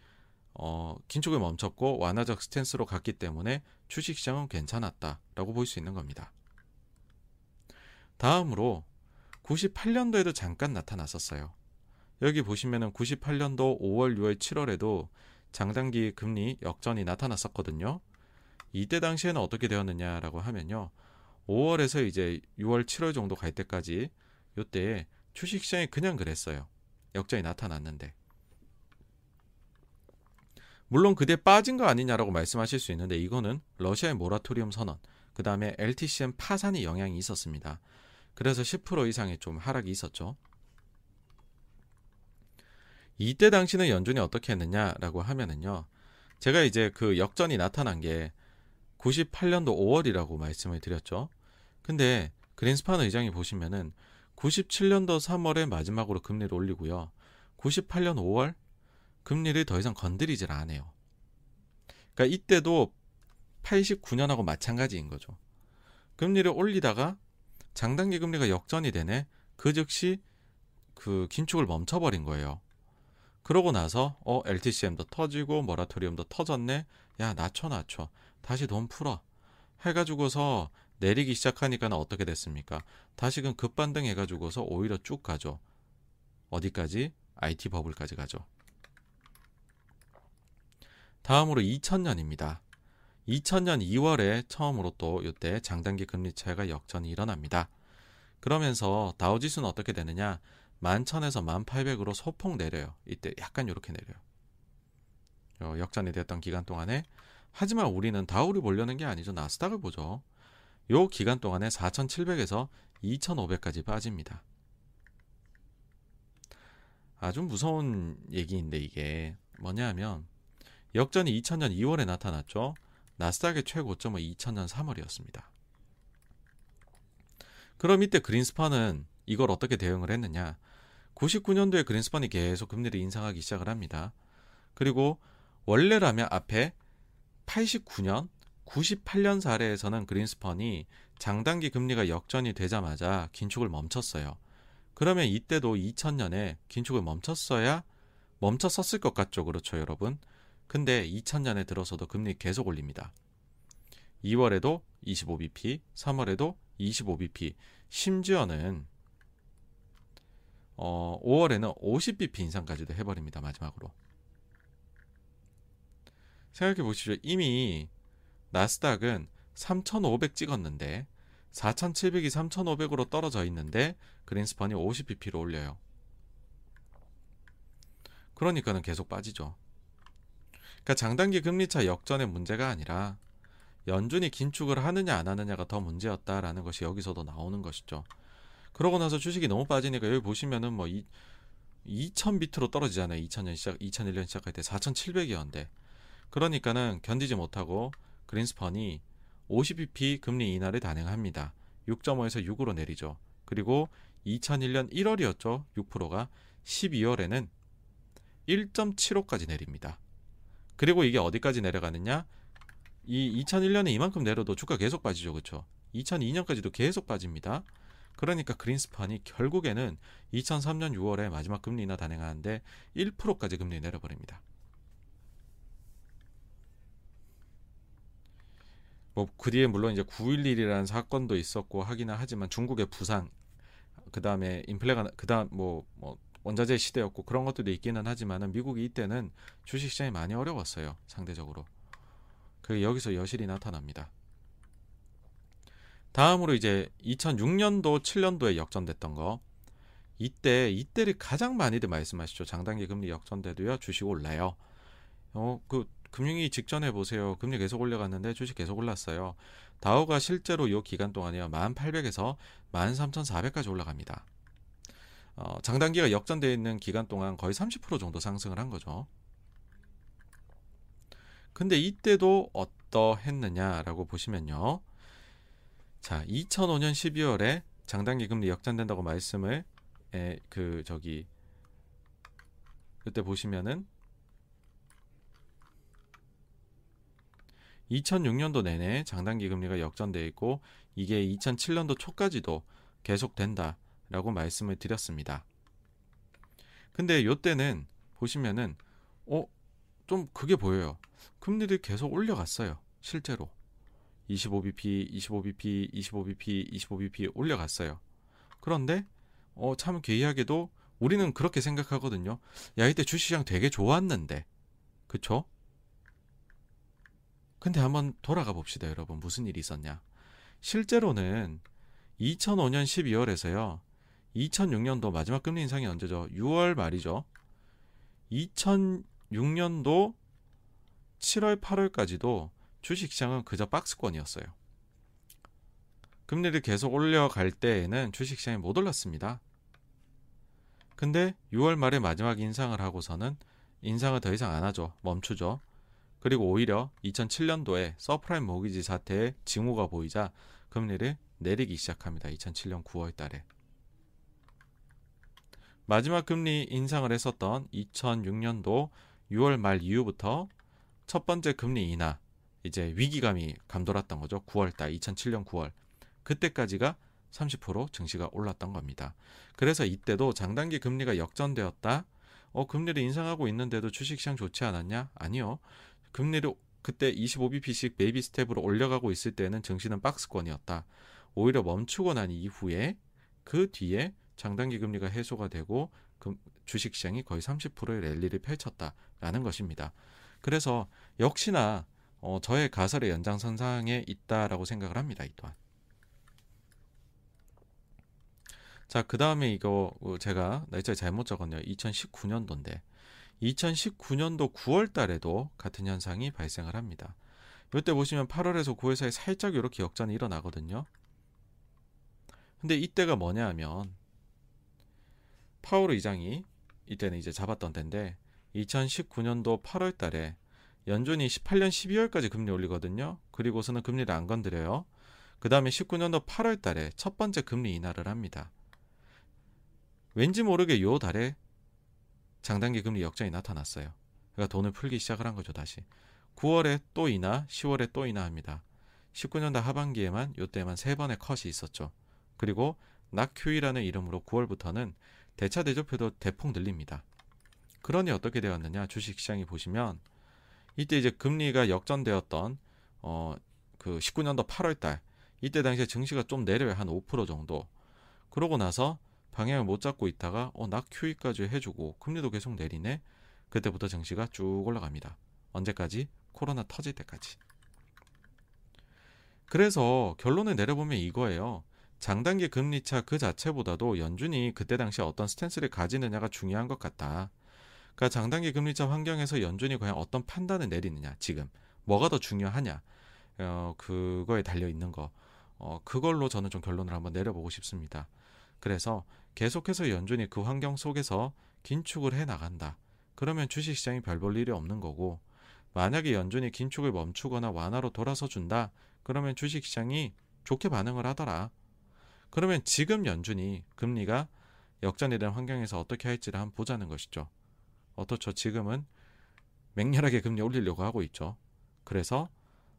어, 긴축을 멈췄고 완화적 스탠스로 갔기 때문에 주식시장은 괜찮았다라고 볼 수 있는 겁니다. 다음으로 98년도에도 잠깐 나타났었어요. 여기 보시면은 98년도 5월, 6월, 7월에도 장단기 금리 역전이 나타났었거든요. 이때 당시에는 어떻게 되었느냐라고 하면요. 5월에서 이제 6월, 7월 정도 갈 때까지 요때 주식시장이 그냥 그랬어요. 역전이 나타났는데. 물론 그때 빠진 거 아니냐라고 말씀하실 수 있는데 이거는 러시아의 모라토리움 선언, 그 다음에 LTCM 파산이 영향이 있었습니다. 그래서 10% 이상의 좀 하락이 있었죠. 이때 당시는 연준이 어떻게 했느냐라고 하면은요. 제가 이제 그 역전이 나타난 게 98년도 5월이라고 말씀을 드렸죠. 근데 그린스판 의장이 보시면은 97년도 3월에 마지막으로 금리를 올리고요. 98년 5월 금리를 더 이상 건드리질 않아요. 그러니까 이때도 89년하고 마찬가지인 거죠. 금리를 올리다가 장단기 금리가 역전이 되네. 그 즉시 그 긴축을 멈춰버린 거예요. 그러고 나서 어 LTCM도 터지고 모라토리움도 터졌네. 야 낮춰 낮춰. 다시 돈 풀어. 해가지고서 내리기 시작하니까는 어떻게 됐습니까? 다시금 급반등 해가지고서 오히려 쭉 가죠. 어디까지? IT 버블까지 가죠. 다음으로 2000년입니다. 2000년 2월에 처음으로 또 이때 장단기 금리 차이가 역전이 일어납니다. 그러면서 다우지수는 어떻게 되느냐? 11,000에서 1,800으로 소폭 내려요. 이때 약간 이렇게 내려요. 어, 역전이 됐던 기간 동안에 하지만 우리는 다우를 보려는 게 아니죠. 나스닥을 보죠. 요 기간 동안에 4,700에서 2,500까지 빠집니다. 아주 무서운 얘기인데 이게 뭐냐 하면 역전이 2000년 2월에 나타났죠. 나스닥의 최고점은 2000년 3월이었습니다. 그럼 이때 그린스판은 이걸 어떻게 대응을 했느냐? 99년도에 그린스판이 계속 금리를 인상하기 시작을 합니다. 그리고 원래라면 앞에 89년, 98년 사례에서는 그린스펀이 장단기 금리가 역전이 되자마자 긴축을 멈췄어요. 그러면 이때도 2000년에 긴축을 멈췄어야 멈췄었을 것 같죠. 그렇죠, 여러분? 근데 2000년에 들어서도 금리 계속 올립니다. 2월에도 25bp, 3월에도 25bp, 심지어는 어, 5월에는 50bp 인상까지도 해버립니다. 마지막으로. 생각해 보시죠. 이미 나스닥은 3,500 찍었는데 4,700이 3,500으로 떨어져 있는데 그린스펀이 50bp로 올려요. 그러니까는 계속 빠지죠. 그러니까 장단기 금리차 역전의 문제가 아니라 연준이 긴축을 하느냐 안 하느냐가 더 문제였다라는 것이 여기서도 나오는 것이죠. 그러고 나서 주식이 너무 빠지니까 여기 보시면은 뭐 2000 비트로 떨어지잖아요. 2000년 시작 2001년 시작할 때 4700이었는데 그러니까는 견디지 못하고 그린스펀이 50bp 금리 인하를 단행합니다. 6.5에서 6으로 내리죠. 그리고 2001년 1월이었죠. 6%가 12월에는 1.75까지 내립니다. 그리고 이게 어디까지 내려가느냐? 이 2001년에 이만큼 내려도 주가 계속 빠지죠. 그렇죠? 2002년까지도 계속 빠집니다. 그러니까 그린스판이 결국에는 2003년 6월에 마지막 금리 인하 단행하는데 1%까지 금리 내려버립니다. 뭐 그 뒤에 물론 이제 9.11이라는 사건도 있었고 하기는 하지만 중국의 부상 그 다음에 인플레가 그 다음 뭐, 뭐 원자재 시대였고 그런 것들도 있기는 하지만은 미국이 이때는 주식 시장이 많이 어려웠어요. 상대적으로. 그 여기서 여실히 나타납니다. 다음으로 이제 2006년도 7년도에 역전됐던 거. 이때 이때를 가장 많이들 말씀하시죠. 장단기 금리 역전돼도요. 주식 올라요. 어, 그 금융위 직전에 보세요. 금리 계속 올려갔는데 주식 계속 올랐어요. 다우가 실제로 이 기간 동안이요. 1800에서 13400까지 올라갑니다. 어, 장단기가 역전되어 있는 기간 동안 거의 30% 정도 상승을 한 거죠. 근데 이때도 어떠했느냐라고 보시면요. 자, 2005년 12월에 장단기 금리 역전된다고 말씀을 에, 그 저기 그때 보시면은 2006년도 내내 장단기 금리가 역전돼 있고 이게 2007년도 초까지도 계속된다라고 말씀을 드렸습니다. 근데 요때는 보시면은 어 좀 그게 보여요. 금리를 계속 올려갔어요. 실제로 25bp, 25bp, 25bp, 25bp 올려갔어요. 그런데 어 참 괴이하게도 우리는 그렇게 생각하거든요. 야 이때 주시장 되게 좋았는데, 그쵸? 근데 한번 돌아가 봅시다, 여러분. 무슨 일이 있었냐? 실제로는 2005년 12월에서요. 2006년도 마지막 금리 인상이 언제죠? 6월 말이죠. 2006년도 7월, 8월까지도 주식시장은 그저 박스권이었어요. 금리를 계속 올려갈 때에는 주식시장이 못 올랐습니다. 근데 6월 말에 마지막 인상을 하고서는 인상을 더 이상 안 하죠. 멈추죠. 그리고 오히려 2007년도에 subprime mortgage 사태의 징후가 보이자 금리를 내리기 시작합니다. 2007년 9월 달에. 마지막 금리 인상을 했었던 2006년도 6월 말 이후부터 첫 번째 금리 인하, 이제 위기감이 감돌았던 거죠. 9월 달, 2007년 9월. 그때까지가 30% 증시가 올랐던 겁니다. 그래서 이때도 장단기 금리가 역전되었다. 어, 금리를 인상하고 있는데도 주식시장 좋지 않았냐? 아니요. 금리를 그때 25bp씩 baby step으로 올려가고 있을 때는 증시는 박스권이었다. 오히려 멈추고 난 이후에 그 뒤에 장단기 금리가 해소가 되고 주식시장이 거의 30%의 랠리를 펼쳤다라는 것입니다. 그래서 역시나 어, 저의 가설의 연장선상에 있다라고 생각을 합니다. 이 또한. 자, 그 다음에 이거 제가 날짜 잘못 적었네요. 2019년도인데 2019년도 9월 달에도 같은 현상이 발생을 합니다. 이때 보시면 8월에서 9월 사이 살짝 이렇게 역전이 일어나거든요. 근데 이때가 뭐냐 하면 파월 의장이 이때는 이제 잡았던 때인데 2019년도 8월 달에 연준이 18년 12월까지 금리 올리거든요. 그리고서는 금리를 안 건드려요. 그 다음에 19년도 8월 달에 첫 번째 금리 인하를 합니다. 왠지 모르게 요 달에 장단기 금리 역전이 나타났어요. 그러니까 돈을 풀기 시작을 한 거죠, 다시. 9월에 또 인하, 10월에 또 인하합니다. 19년도 하반기에만 요때만 세 번의 컷이 있었죠. 그리고 낙큐이라는 이름으로 9월부터는 대차 대조표도 대폭 늘립니다. 그러니 어떻게 되었느냐? 주식 시장이 보시면 이때 이제 금리가 역전되었던 어 그 19년도 8월 달 이때 당시에 증시가 좀 내려요. 한 5% 정도. 그러고 나서 방향을 못 잡고 있다가 어, 낙 QE까지 해주고 금리도 계속 내리네. 그때부터 증시가 쭉 올라갑니다. 언제까지? 코로나 터질 때까지. 그래서 결론을 내려보면 이거예요. 장단기 금리차 그 자체보다도 연준이 그때 당시에 어떤 스탠스를 가지느냐가 중요한 것 같다. 그러니까 장단기 금리차 환경에서 연준이 과연 어떤 판단을 내리느냐 지금 뭐가 더 중요하냐 어, 그거에 달려 있는 거 어, 그걸로 저는 좀 결론을 한번 내려보고 싶습니다. 그래서 계속해서 연준이 그 환경 속에서 긴축을 해 나간다. 그러면 주식시장이 별 볼 일이 없는 거고 만약에 연준이 긴축을 멈추거나 완화로 돌아서 준다. 그러면 주식시장이 좋게 반응을 하더라. 그러면 지금 연준이 금리가 역전이 된 환경에서 어떻게 할지를 한번 보자는 것이죠. 어떻죠? 지금은 맹렬하게 금리 올리려고 하고 있죠. 그래서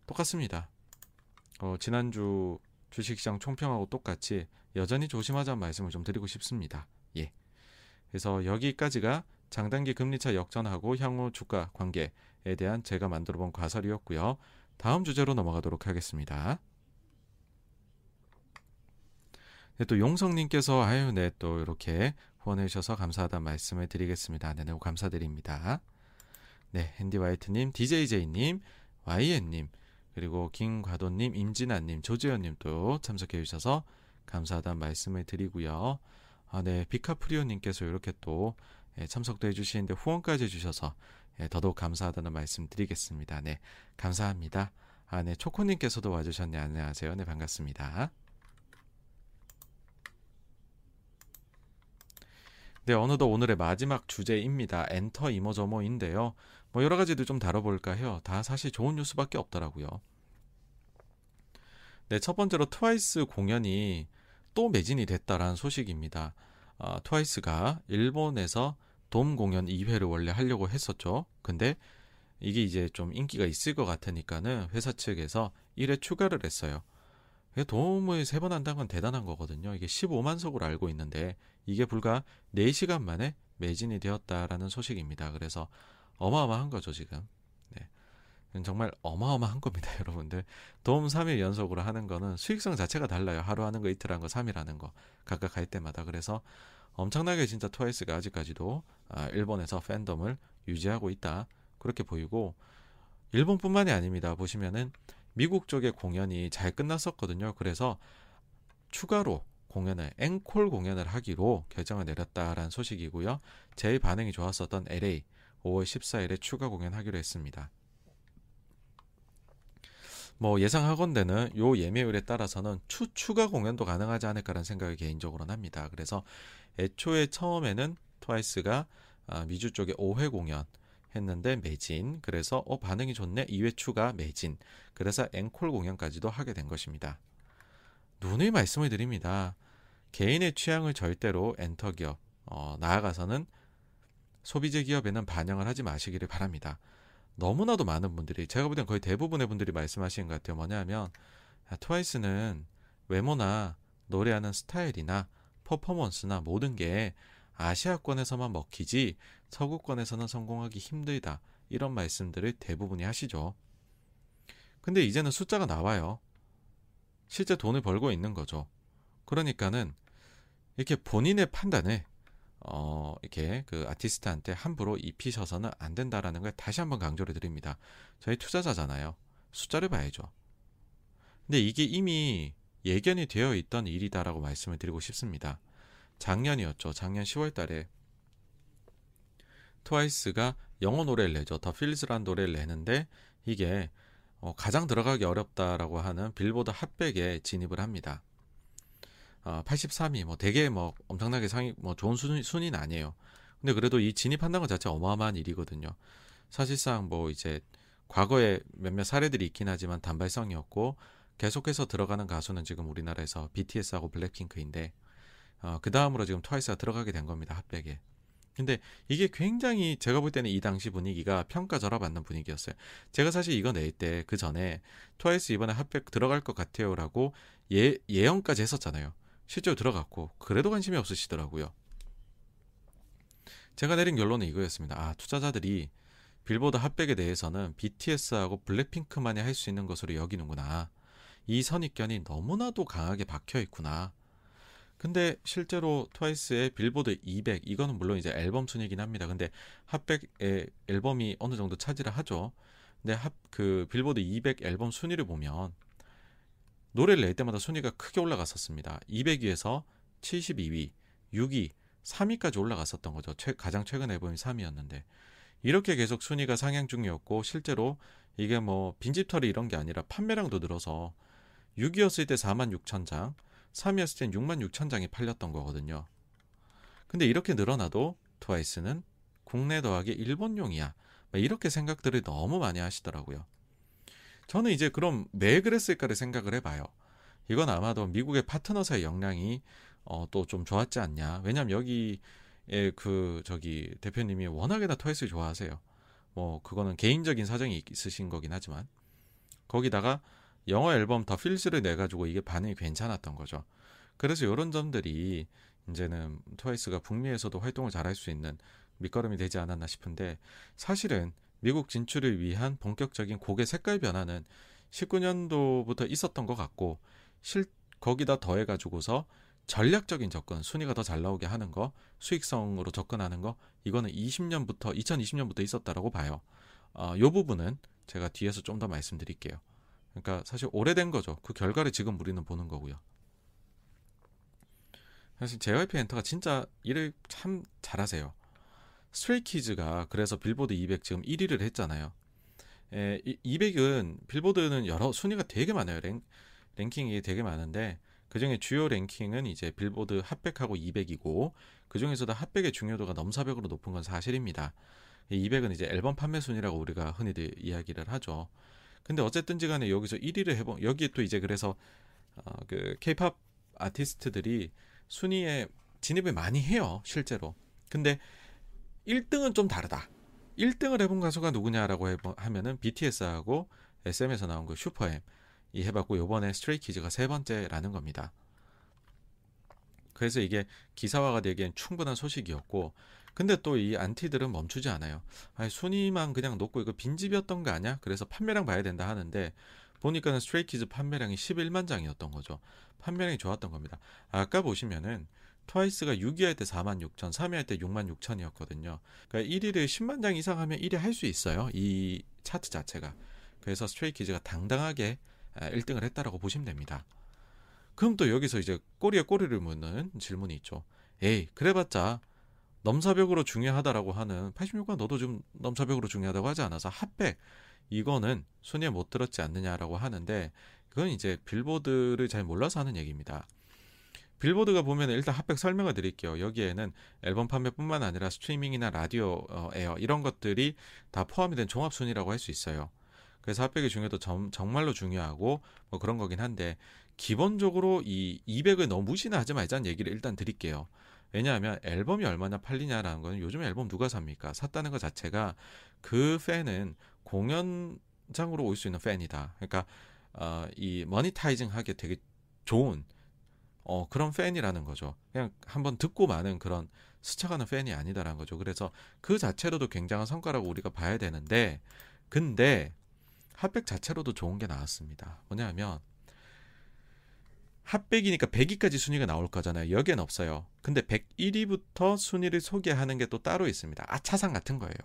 똑같습니다. 어, 지난주 주식시장 총평하고 똑같이 여전히 조심하자는 말씀을 좀 드리고 싶습니다. 예. 그래서 여기까지가 장단기 금리차 역전하고 향후 주가 관계에 대한 제가 만들어 본 과설이었고요. 다음 주제로 넘어가도록 하겠습니다. 네, 또 용성님께서 아유, 네, 또 이렇게 후원해 주셔서 감사하다는 말씀을 드리겠습니다. 네, 너무 감사드립니다. 네, 핸디 화이트님, DJJ님, YN님, 그리고 김과도님, 임진아님, 조재현님도 참석해 주셔서 감사하다는 말씀을 드리고요. 아, 네, 비카프리오님께서 이렇게 또 예, 참석도 해주시는데 후원까지 해주셔서 예, 더더욱 감사하다는 말씀 드리겠습니다. 네, 감사합니다. 아, 네, 초코님께서도 와주셨네. 안녕하세요. 네, 반갑습니다. 네, 어느덧 오늘의 마지막 주제입니다. 엔터 이모저모인데요. 뭐 여러 가지도 좀 다뤄볼까 해요. 다 사실 좋은 뉴스밖에 없더라고요. 네, 첫 번째로 트와이스 공연이 또 매진이 됐다라는 소식입니다. 어, 트와이스가 일본에서 돔 공연 2회를 원래 하려고 했었죠. 근데 이게 이제 좀 인기가 있을 것 같으니까는 회사 측에서 1회 추가를 했어요. 돔을 세 번 한다는 건 대단한 거거든요. 이게 15만석으로 알고 있는데 이게 불과 4시간 만에 매진이 되었다라는 소식입니다. 그래서 어마어마한 거죠, 지금. 네. 정말 어마어마한 겁니다, 여러분들. 돔 3일 연속으로 하는 거는 수익성 자체가 달라요. 하루 하는 거, 이틀 하는 거, 3일 하는 거. 각각 할 때마다. 그래서 엄청나게 진짜 트와이스가 아직까지도 아, 일본에서 팬덤을 유지하고 있다. 그렇게 보이고 일본뿐만이 아닙니다. 보시면은 미국 쪽의 공연이 잘 끝났었거든요. 그래서 추가로 공연을 앵콜 공연을 하기로 결정을 내렸다라는 소식이고요. 제일 반응이 좋았었던 LA 5월 14일에 추가 공연하기로 했습니다. 뭐 예상하건대는 요 예매율에 따라서는 추 추가 공연도 가능하지 않을까라는 생각을 개인적으로 합니다. 그래서 애초에 처음에는 트와이스가 아, 미주 쪽에 5회 공연 했는데 매진. 그래서 어 반응이 좋네. 2회 추가 매진. 그래서 앵콜 공연까지도 하게 된 것입니다. 누누이 말씀을 드립니다. 개인의 취향을 절대로 엔터 기업 어, 나아가서는 소비재 기업에는 반영을 하지 마시기를 바랍니다. 너무나도 많은 분들이 제가 볼땐 거의 대부분의 분들이 말씀하시는 것 같아요. 뭐냐면 아, 트와이스는 외모나 노래하는 스타일이나 퍼포먼스나 모든 게 아시아권에서만 먹히지 서구권에서는 성공하기 힘들다. 이런 말씀들을 대부분이 하시죠. 근데 이제는 숫자가 나와요. 실제 돈을 벌고 있는 거죠. 그러니까는 이렇게 본인의 판단을 어, 이렇게 그 아티스트한테 함부로 입히셔서는 안 된다라는 걸 다시 한번 강조를 드립니다. 저희 투자자잖아요. 숫자를 봐야죠. 근데 이게 이미 예견이 되어 있던 일이다라고 말씀을 드리고 싶습니다. 작년이었죠. 작년 10월 달에 트와이스가 영어 노래를 내죠. 더 필즈란 노래를 내는데 이게 어, 가장 들어가기 어렵다라고 하는 빌보드 핫백에 진입을 합니다. 어, 83위 뭐 되게 뭐 엄청나게 상위 뭐 좋은 순위, 순위는 아니에요. 근데 그래도 이 진입한다는 것 자체 어마어마한 일이거든요. 사실상 뭐 이제 과거에 몇몇 사례들이 있긴 하지만 단발성이었고 계속해서 들어가는 가수는 지금 우리나라에서 BTS하고 블랙핑크인데 어, 그 다음으로 지금 트와이스가 들어가게 된 겁니다 핫백에. 근데 이게 굉장히 제가 볼 때는 이 당시 분위기가 평가절하받는 분위기였어요. 제가 사실 이거 낼 때 그 전에 트와이스 이번에 핫백 들어갈 것 같아요라고 예 예언까지 했었잖아요. 실제로 들어갔고 그래도 관심이 없으시더라고요. 제가 내린 결론은 이거였습니다. 아 투자자들이 빌보드 핫백에 대해서는 BTS하고 블랙핑크만이 할 수 있는 것으로 여기는구나. 이 선입견이 너무나도 강하게 박혀 있구나. 근데 실제로 트와이스의 빌보드 200 이거는 물론 이제 앨범 순위긴 합니다. 근데 핫백의 앨범이 어느 정도 차지를 하죠. 근데 핫 그 빌보드 200 앨범 순위를 보면 노래를 낼 때마다 순위가 크게 올라갔었습니다. 200위에서 72위, 6위, 3위까지 올라갔었던 거죠. 최, 가장 최근 앨범이 3위였는데 이렇게 계속 순위가 상향 중이었고 실제로 이게 뭐 빈집털이 이런 게 아니라 판매량도 늘어서 6위였을 때 4만 6천 장, 3위였을 땐 6만 6천 장이 팔렸던 거거든요. 근데 이렇게 늘어나도 트와이스는 국내 더하기 일본용이야. 이렇게 생각들을 너무 많이 하시더라고요. 저는 이제 그럼 왜 그랬을까를 생각을 해봐요. 이건 아마도 미국의 파트너사의 역량이 어, 또 좀 좋았지 않냐. 왜냐면 여기에 그 저기 대표님이 워낙에나 트와이스 좋아하세요. 뭐 그거는 개인적인 사정이 있으신 거긴 하지만 거기다가 영어 앨범 더 필스를 내 가지고 이게 반응이 괜찮았던 거죠. 그래서 이런 점들이 이제는 트와이스가 북미에서도 활동을 잘할 수 있는 밑거름이 되지 않았나 싶은데 사실은 미국 진출을 위한 본격적인 곡의 색깔 변화는 19년도부터 있었던 것 같고 실 거기다 더해 가지고서 전략적인 접근, 순위가 더 잘 나오게 하는 거, 수익성으로 접근하는 거, 이거는 20년부터 2020년부터 있었다라고 봐요. 어, 요 부분은 제가 뒤에서 좀 더 말씀드릴게요. 그러니까 사실 오래된 거죠. 그 결과를 지금 우리는 보는 거고요. 사실 JYP 엔터가 진짜 일을 참 잘하세요. 스트레이키즈가 그래서 빌보드 200 지금 1위를 했잖아요. 에, 200은 빌보드는 여러 순위가 되게 많아요. 랭, 랭킹이 되게 많은데 그 중에 주요 랭킹은 이제 빌보드 핫백하고 200이고 그 중에서도 핫백의 중요도가 넘사벽으로 높은 건 사실입니다. 200은 이제 앨범 판매 순위라고 우리가 흔히들 이야기를 하죠. 근데 어쨌든지 간에 여기서 1위를 해본 여기에 또 이제 그래서 어, 그 케이팝 아티스트들이 순위에 진입을 많이 해요, 실제로. 근데 1등은 좀 다르다. 1등을 해본 가수가 누구냐라고 하면은 BTS하고 SM에서 나온 그 슈퍼엠 이 해봤고 요번에 스트레이키즈가 세 번째라는 겁니다. 그래서 이게 기사화가 되기엔 충분한 소식이었고 근데 또 이 안티들은 멈추지 않아요. 아니, 순위만 그냥 놓고 이거 빈집이었던 거 아니야? 그래서 판매량 봐야 된다 하는데 보니까는 스트레이키즈 판매량이 11만 장이었던 거죠. 판매량이 좋았던 겁니다. 아까 보시면은 트와이스가 6위 할 때 4만 6천, 3위 할 때 6만 6천이었거든요. 그러니까 1위를 10만 장 이상 하면 1위 할 수 있어요. 이 차트 자체가. 그래서 스트레이키즈가 당당하게 1등을 했다라고 보시면 됩니다. 그럼 또 여기서 이제 꼬리에 꼬리를 묻는 질문이 있죠. 에이, 그래봤자 넘사벽으로 중요하다라고 하는 86과 너도 좀 넘사벽으로 중요하다고 하지 않아서 핫백 이거는 순위에 못 들었지 않느냐라고 하는데 그건 이제 빌보드를 잘 몰라서 하는 얘기입니다. 빌보드가 보면 일단 핫백 설명을 드릴게요. 여기에는 앨범 판매뿐만 아니라 스트리밍이나 라디오 어, 에어 이런 것들이 다 포함이 된 종합 순위라고 할 수 있어요. 그래서 핫백의 중요도 점, 정말로 중요하고 뭐 그런 거긴 한데 기본적으로 이 200을 너무 무시나 하지 말자는 얘기를 일단 드릴게요. 왜냐하면 앨범이 얼마나 팔리냐라는 거는 요즘 앨범 누가 삽니까? 샀다는 것 자체가 그 팬은 공연장으로 올 수 있는 팬이다. 그러니까 어, 이 monetizing 하기 되게 좋은 어, 그런 팬이라는 거죠. 그냥 한번 듣고 마는 그런 스쳐가는 팬이 아니다라는 거죠. 그래서 그 자체로도 굉장한 성과라고 우리가 봐야 되는데 근데 핫백 자체로도 좋은 게 나왔습니다. 뭐냐면 핫백이니까 100위까지 순위가 나올 거잖아요. 여기엔 없어요. 근데 101위부터 순위를 소개하는 게 또 따로 있습니다. 아차상 같은 거예요.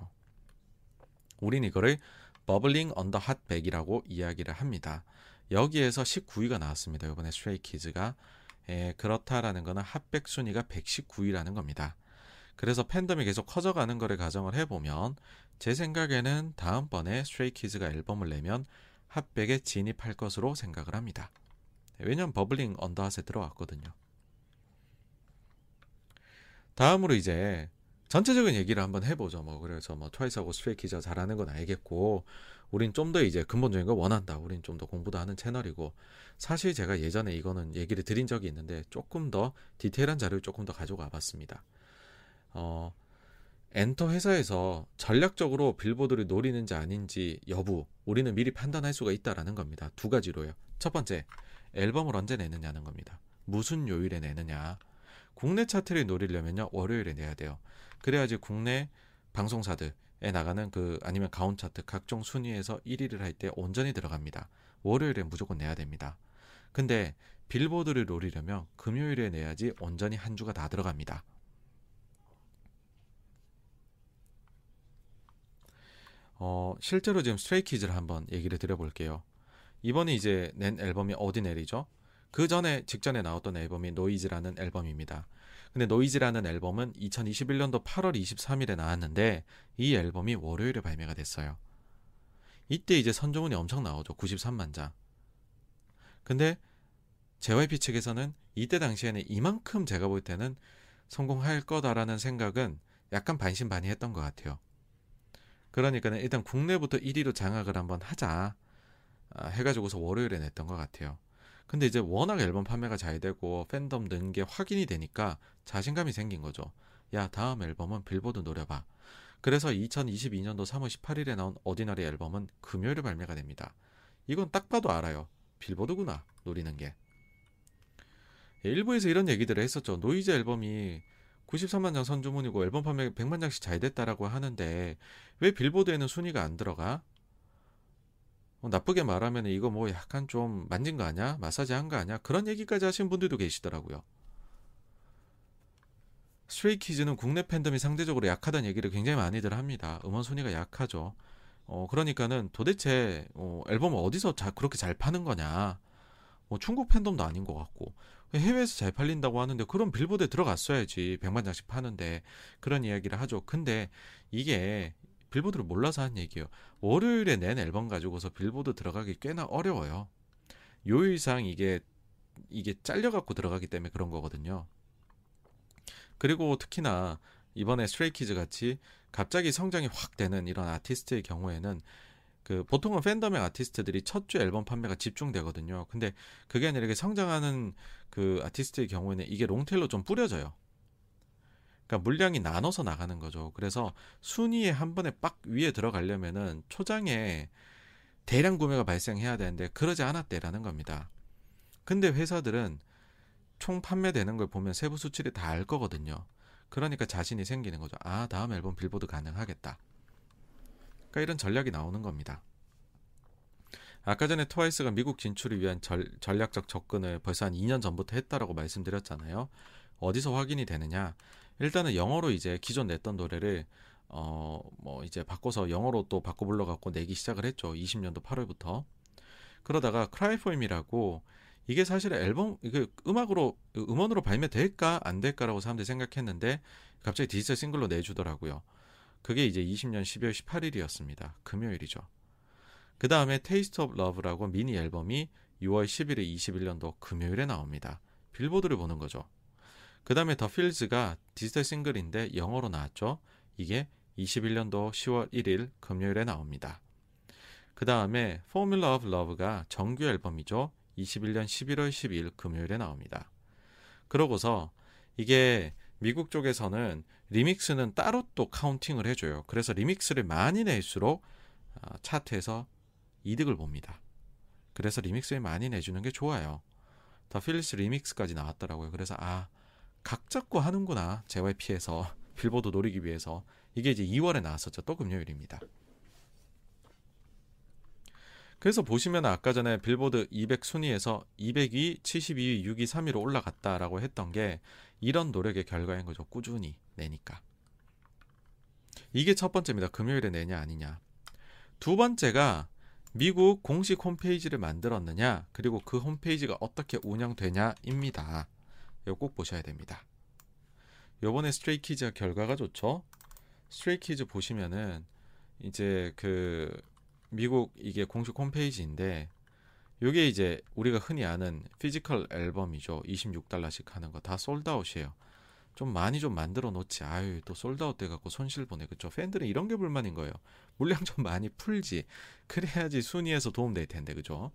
우린 이거를 Bubbling Under Hot 100이라고 이야기를 합니다. 여기에서 19위가 나왔습니다. 이번에 스트레이키즈가 예, 그렇다라는 거는 핫백 순위가 119위라는 겁니다. 그래서 팬덤이 계속 커져가는 거를 가정을 해보면 제 생각에는 다음번에 스트레이키즈가 앨범을 내면 핫백에 진입할 것으로 생각을 합니다. 왜냐면 Bubbling Under Hot에 들어왔거든요. 다음으로 이제 전체적인 얘기를 한번 해보죠. 뭐 그래서 뭐 트와이스하고 스트레이키즈가 잘하는 건 알겠고 우린 좀 더 이제 근본적인 걸 원한다. 우린 좀 더 공부도 하는 채널이고 사실 제가 예전에 이거는 얘기를 드린 적이 있는데 조금 더 디테일한 자료를 조금 더 가져가 봤습니다. 어 엔터 회사에서 전략적으로 빌보드를 노리는지 아닌지 여부 우리는 미리 판단할 수가 있다라는 겁니다. 두 가지로요. 첫 번째 앨범을 언제 내느냐는 겁니다. 무슨 요일에 내느냐. 국내 차트를 노리려면요 월요일에 내야 돼요. 그래야지 국내 방송사들에 나가는 그 아니면 가온 차트 각종 순위에서 1위를 할 때 온전히 들어갑니다. 월요일에 무조건 내야 됩니다. 근데 빌보드를 노리려면 금요일에 내야지 온전히 한 주가 다 들어갑니다. 어, 실제로 지금 스트레이키즈를 한번 얘기를 드려볼게요. 이번에 이제 낸 앨범이 ODDINARY죠? 그 전에 직전에 나왔던 앨범이 NOEASY라는 앨범입니다. 근데 NOEASY라는 앨범은 2021년도 8월 23일에 나왔는데 이 앨범이 월요일에 발매가 됐어요. 이때 이제 선조문이 엄청 나오죠. 93만 장. 근데 JYP 측에서는 이때 당시에는 이만큼 제가 볼 때는 성공할 거다라는 생각은 약간 반신반의했던 것 같아요. 그러니까는 일단 국내부터 1위로 장악을 한번 하자. 아, 해가지고서 월요일에 냈던 것 같아요. 근데 이제 워낙 앨범 판매가 잘 되고 팬덤 는 게 확인이 되니까 자신감이 생긴 거죠. 야, 다음 앨범은 빌보드 노려봐. 그래서 2022년도 3월 18일에 나온 ODDINARY 앨범은 금요일에 발매가 됩니다. 이건 딱 봐도 알아요. 빌보드구나, 노리는 게. 예, 일부에서 이런 얘기들을 했었죠. NOEASY 앨범이 93만 장 선주문이고 앨범 판매 100만 장씩 잘 됐다라고 하는데 왜 빌보드에는 순위가 안 들어가? 어, 나쁘게 말하면 이거 뭐 약간 좀 만진 거 아니야? 마사지 한 거 아니야? 그런 얘기까지 하신 분들도 계시더라고요. 스트레이키즈는 국내 팬덤이 상대적으로 약하다는 얘기를 굉장히 많이들 합니다. 음원 순위가 약하죠. 어, 그러니까는 도대체 어, 앨범을 어디서 자, 그렇게 잘 파는 거냐. 뭐 중국 팬덤도 아닌 것 같고 해외에서 잘 팔린다고 하는데 그럼 빌보드에 들어갔어야지 100만 장씩 파는데 그런 이야기를 하죠. 근데 이게 빌보드를 몰라서 한 얘기예요. 월요일에 낸 앨범 가지고서 빌보드 들어가기 꽤나 어려워요. 요일상 이게 이게 잘려 갖고 들어가기 때문에 그런 거거든요. 그리고 특히나 이번에 스트레이키즈 같이 갑자기 성장이 확 되는 이런 아티스트의 경우에는 그 보통은 팬덤의 아티스트들이 첫 주 앨범 판매가 집중되거든요. 근데 그게 아니라 이렇게 성장하는 그 아티스트의 경우에는 이게 long tail로 좀 뿌려져요. 그러니까 물량이 나눠서 나가는 거죠. 그래서 순위에 한 번에 빡 위에 들어가려면은 초장에 대량 구매가 발생해야 되는데 그러지 않았대라는 겁니다. 근데 회사들은 총 판매되는 걸 보면 세부 수치를 다 알 거거든요. 그러니까 자신이 생기는 거죠. 아, 다음 앨범 빌보드 가능하겠다. 그러니까 이런 전략이 나오는 겁니다. 아까 전에 트와이스가 미국 진출을 위한 절, 전략적 접근을 벌써 한 2년 전부터 했다라고 말씀드렸잖아요. 어디서 확인이 되느냐? 일단은 영어로 이제 기존 냈던 노래를 어 뭐 이제 바꿔서 영어로 또 바꿔 불러 갖고 내기 시작을 했죠. 20년도 8월부터. 그러다가 Cry For Me이라고 이게 사실 앨범 이게 음악으로 음원으로 발매될까 안 될까라고 사람들이 생각했는데 갑자기 디지털 싱글로 내주더라고요. 그게 이제 20년 12월 18일이었습니다. 금요일이죠. 그 다음에 Taste of Love라고 미니 앨범이 6월 11일 21년도 금요일에 나옵니다. 빌보드를 보는 거죠. 그 다음에 The Feels가 디지털 싱글인데 영어로 나왔죠. 이게 21년도 10월 1일 금요일에 나옵니다. 그 다음에 Formula of Love가 정규 앨범이죠. 21년 11월 12일 금요일에 나옵니다. 그러고서 이게 미국 쪽에서는 리믹스는 따로 또 counting을 해줘요. 그래서 리믹스를 많이 낼수록 아, 차트에서 이득을 봅니다. 그래서 리믹스를 많이 내주는 게 좋아요. 더 필리스 리믹스까지 나왔더라고요. 그래서 아, 각 잡고 하는구나. JYP에서 빌보드 노리기 위해서. 이게 이제 2월에 나왔었죠. 또 금요일입니다. 그래서 보시면 아까 전에 빌보드 200 순위에서 202, 72, 6위, 3위로 올라갔다라고 했던 게 이런 노력의 결과인 거죠. 꾸준히 내니까. 이게 첫 번째입니다. 금요일에 내냐 아니냐. 두 번째가 미국 공식 홈페이지를 만들었느냐, 그리고 그 홈페이지가 어떻게 운영되냐입니다. 이거 꼭 보셔야 됩니다. 요번에 스트레이키즈 결과가 좋죠. 스트레이키즈 보시면은 이제 그 미국 이게 공식 홈페이지인데 요게 이제 우리가 흔히 아는 physical 앨범이죠. 26달러씩 하는 거 다 sold out이에요. 좀 많이 좀 만들어 놓지. 아유, 또 sold out 돼 갖고 손실 보내. 그쵸? 팬들은 이런 게 불만인 거예요. 물량 좀 많이 풀지. 그래야지 순위에서 도움될 텐데. 그죠?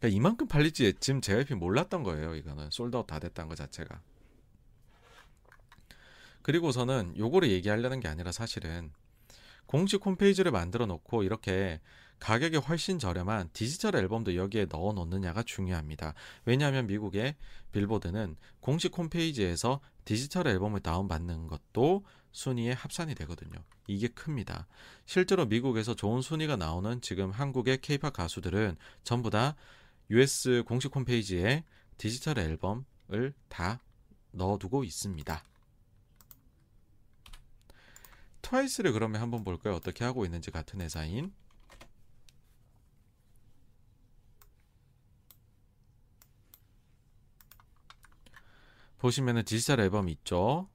그러니까 이만큼 팔릴지 지금 JYP 몰랐던 거예요. 이거는 솔드아웃 다 됐다는 거 자체가. 그리고서는 요거를 얘기하려는 게 아니라 사실은 공식 홈페이지를 만들어 놓고 이렇게 가격이 훨씬 저렴한 디지털 앨범도 여기에 넣어 놓느냐가 중요합니다. 왜냐하면 미국의 빌보드는 공식 홈페이지에서 디지털 앨범을 다운받는 것도 순위에 합산이 되거든요. 이게 큽니다. 실제로 미국에서 좋은 순위가 나오는 지금 한국의 케이팝 가수들은 전부 다 US 공식 홈페이지에 디지털 앨범을 다 넣어두고 있습니다. 트와이스를 그러면 한번 볼까요? 어떻게 하고 있는지 같은 회사인 보시면은 디지털 앨범 있죠.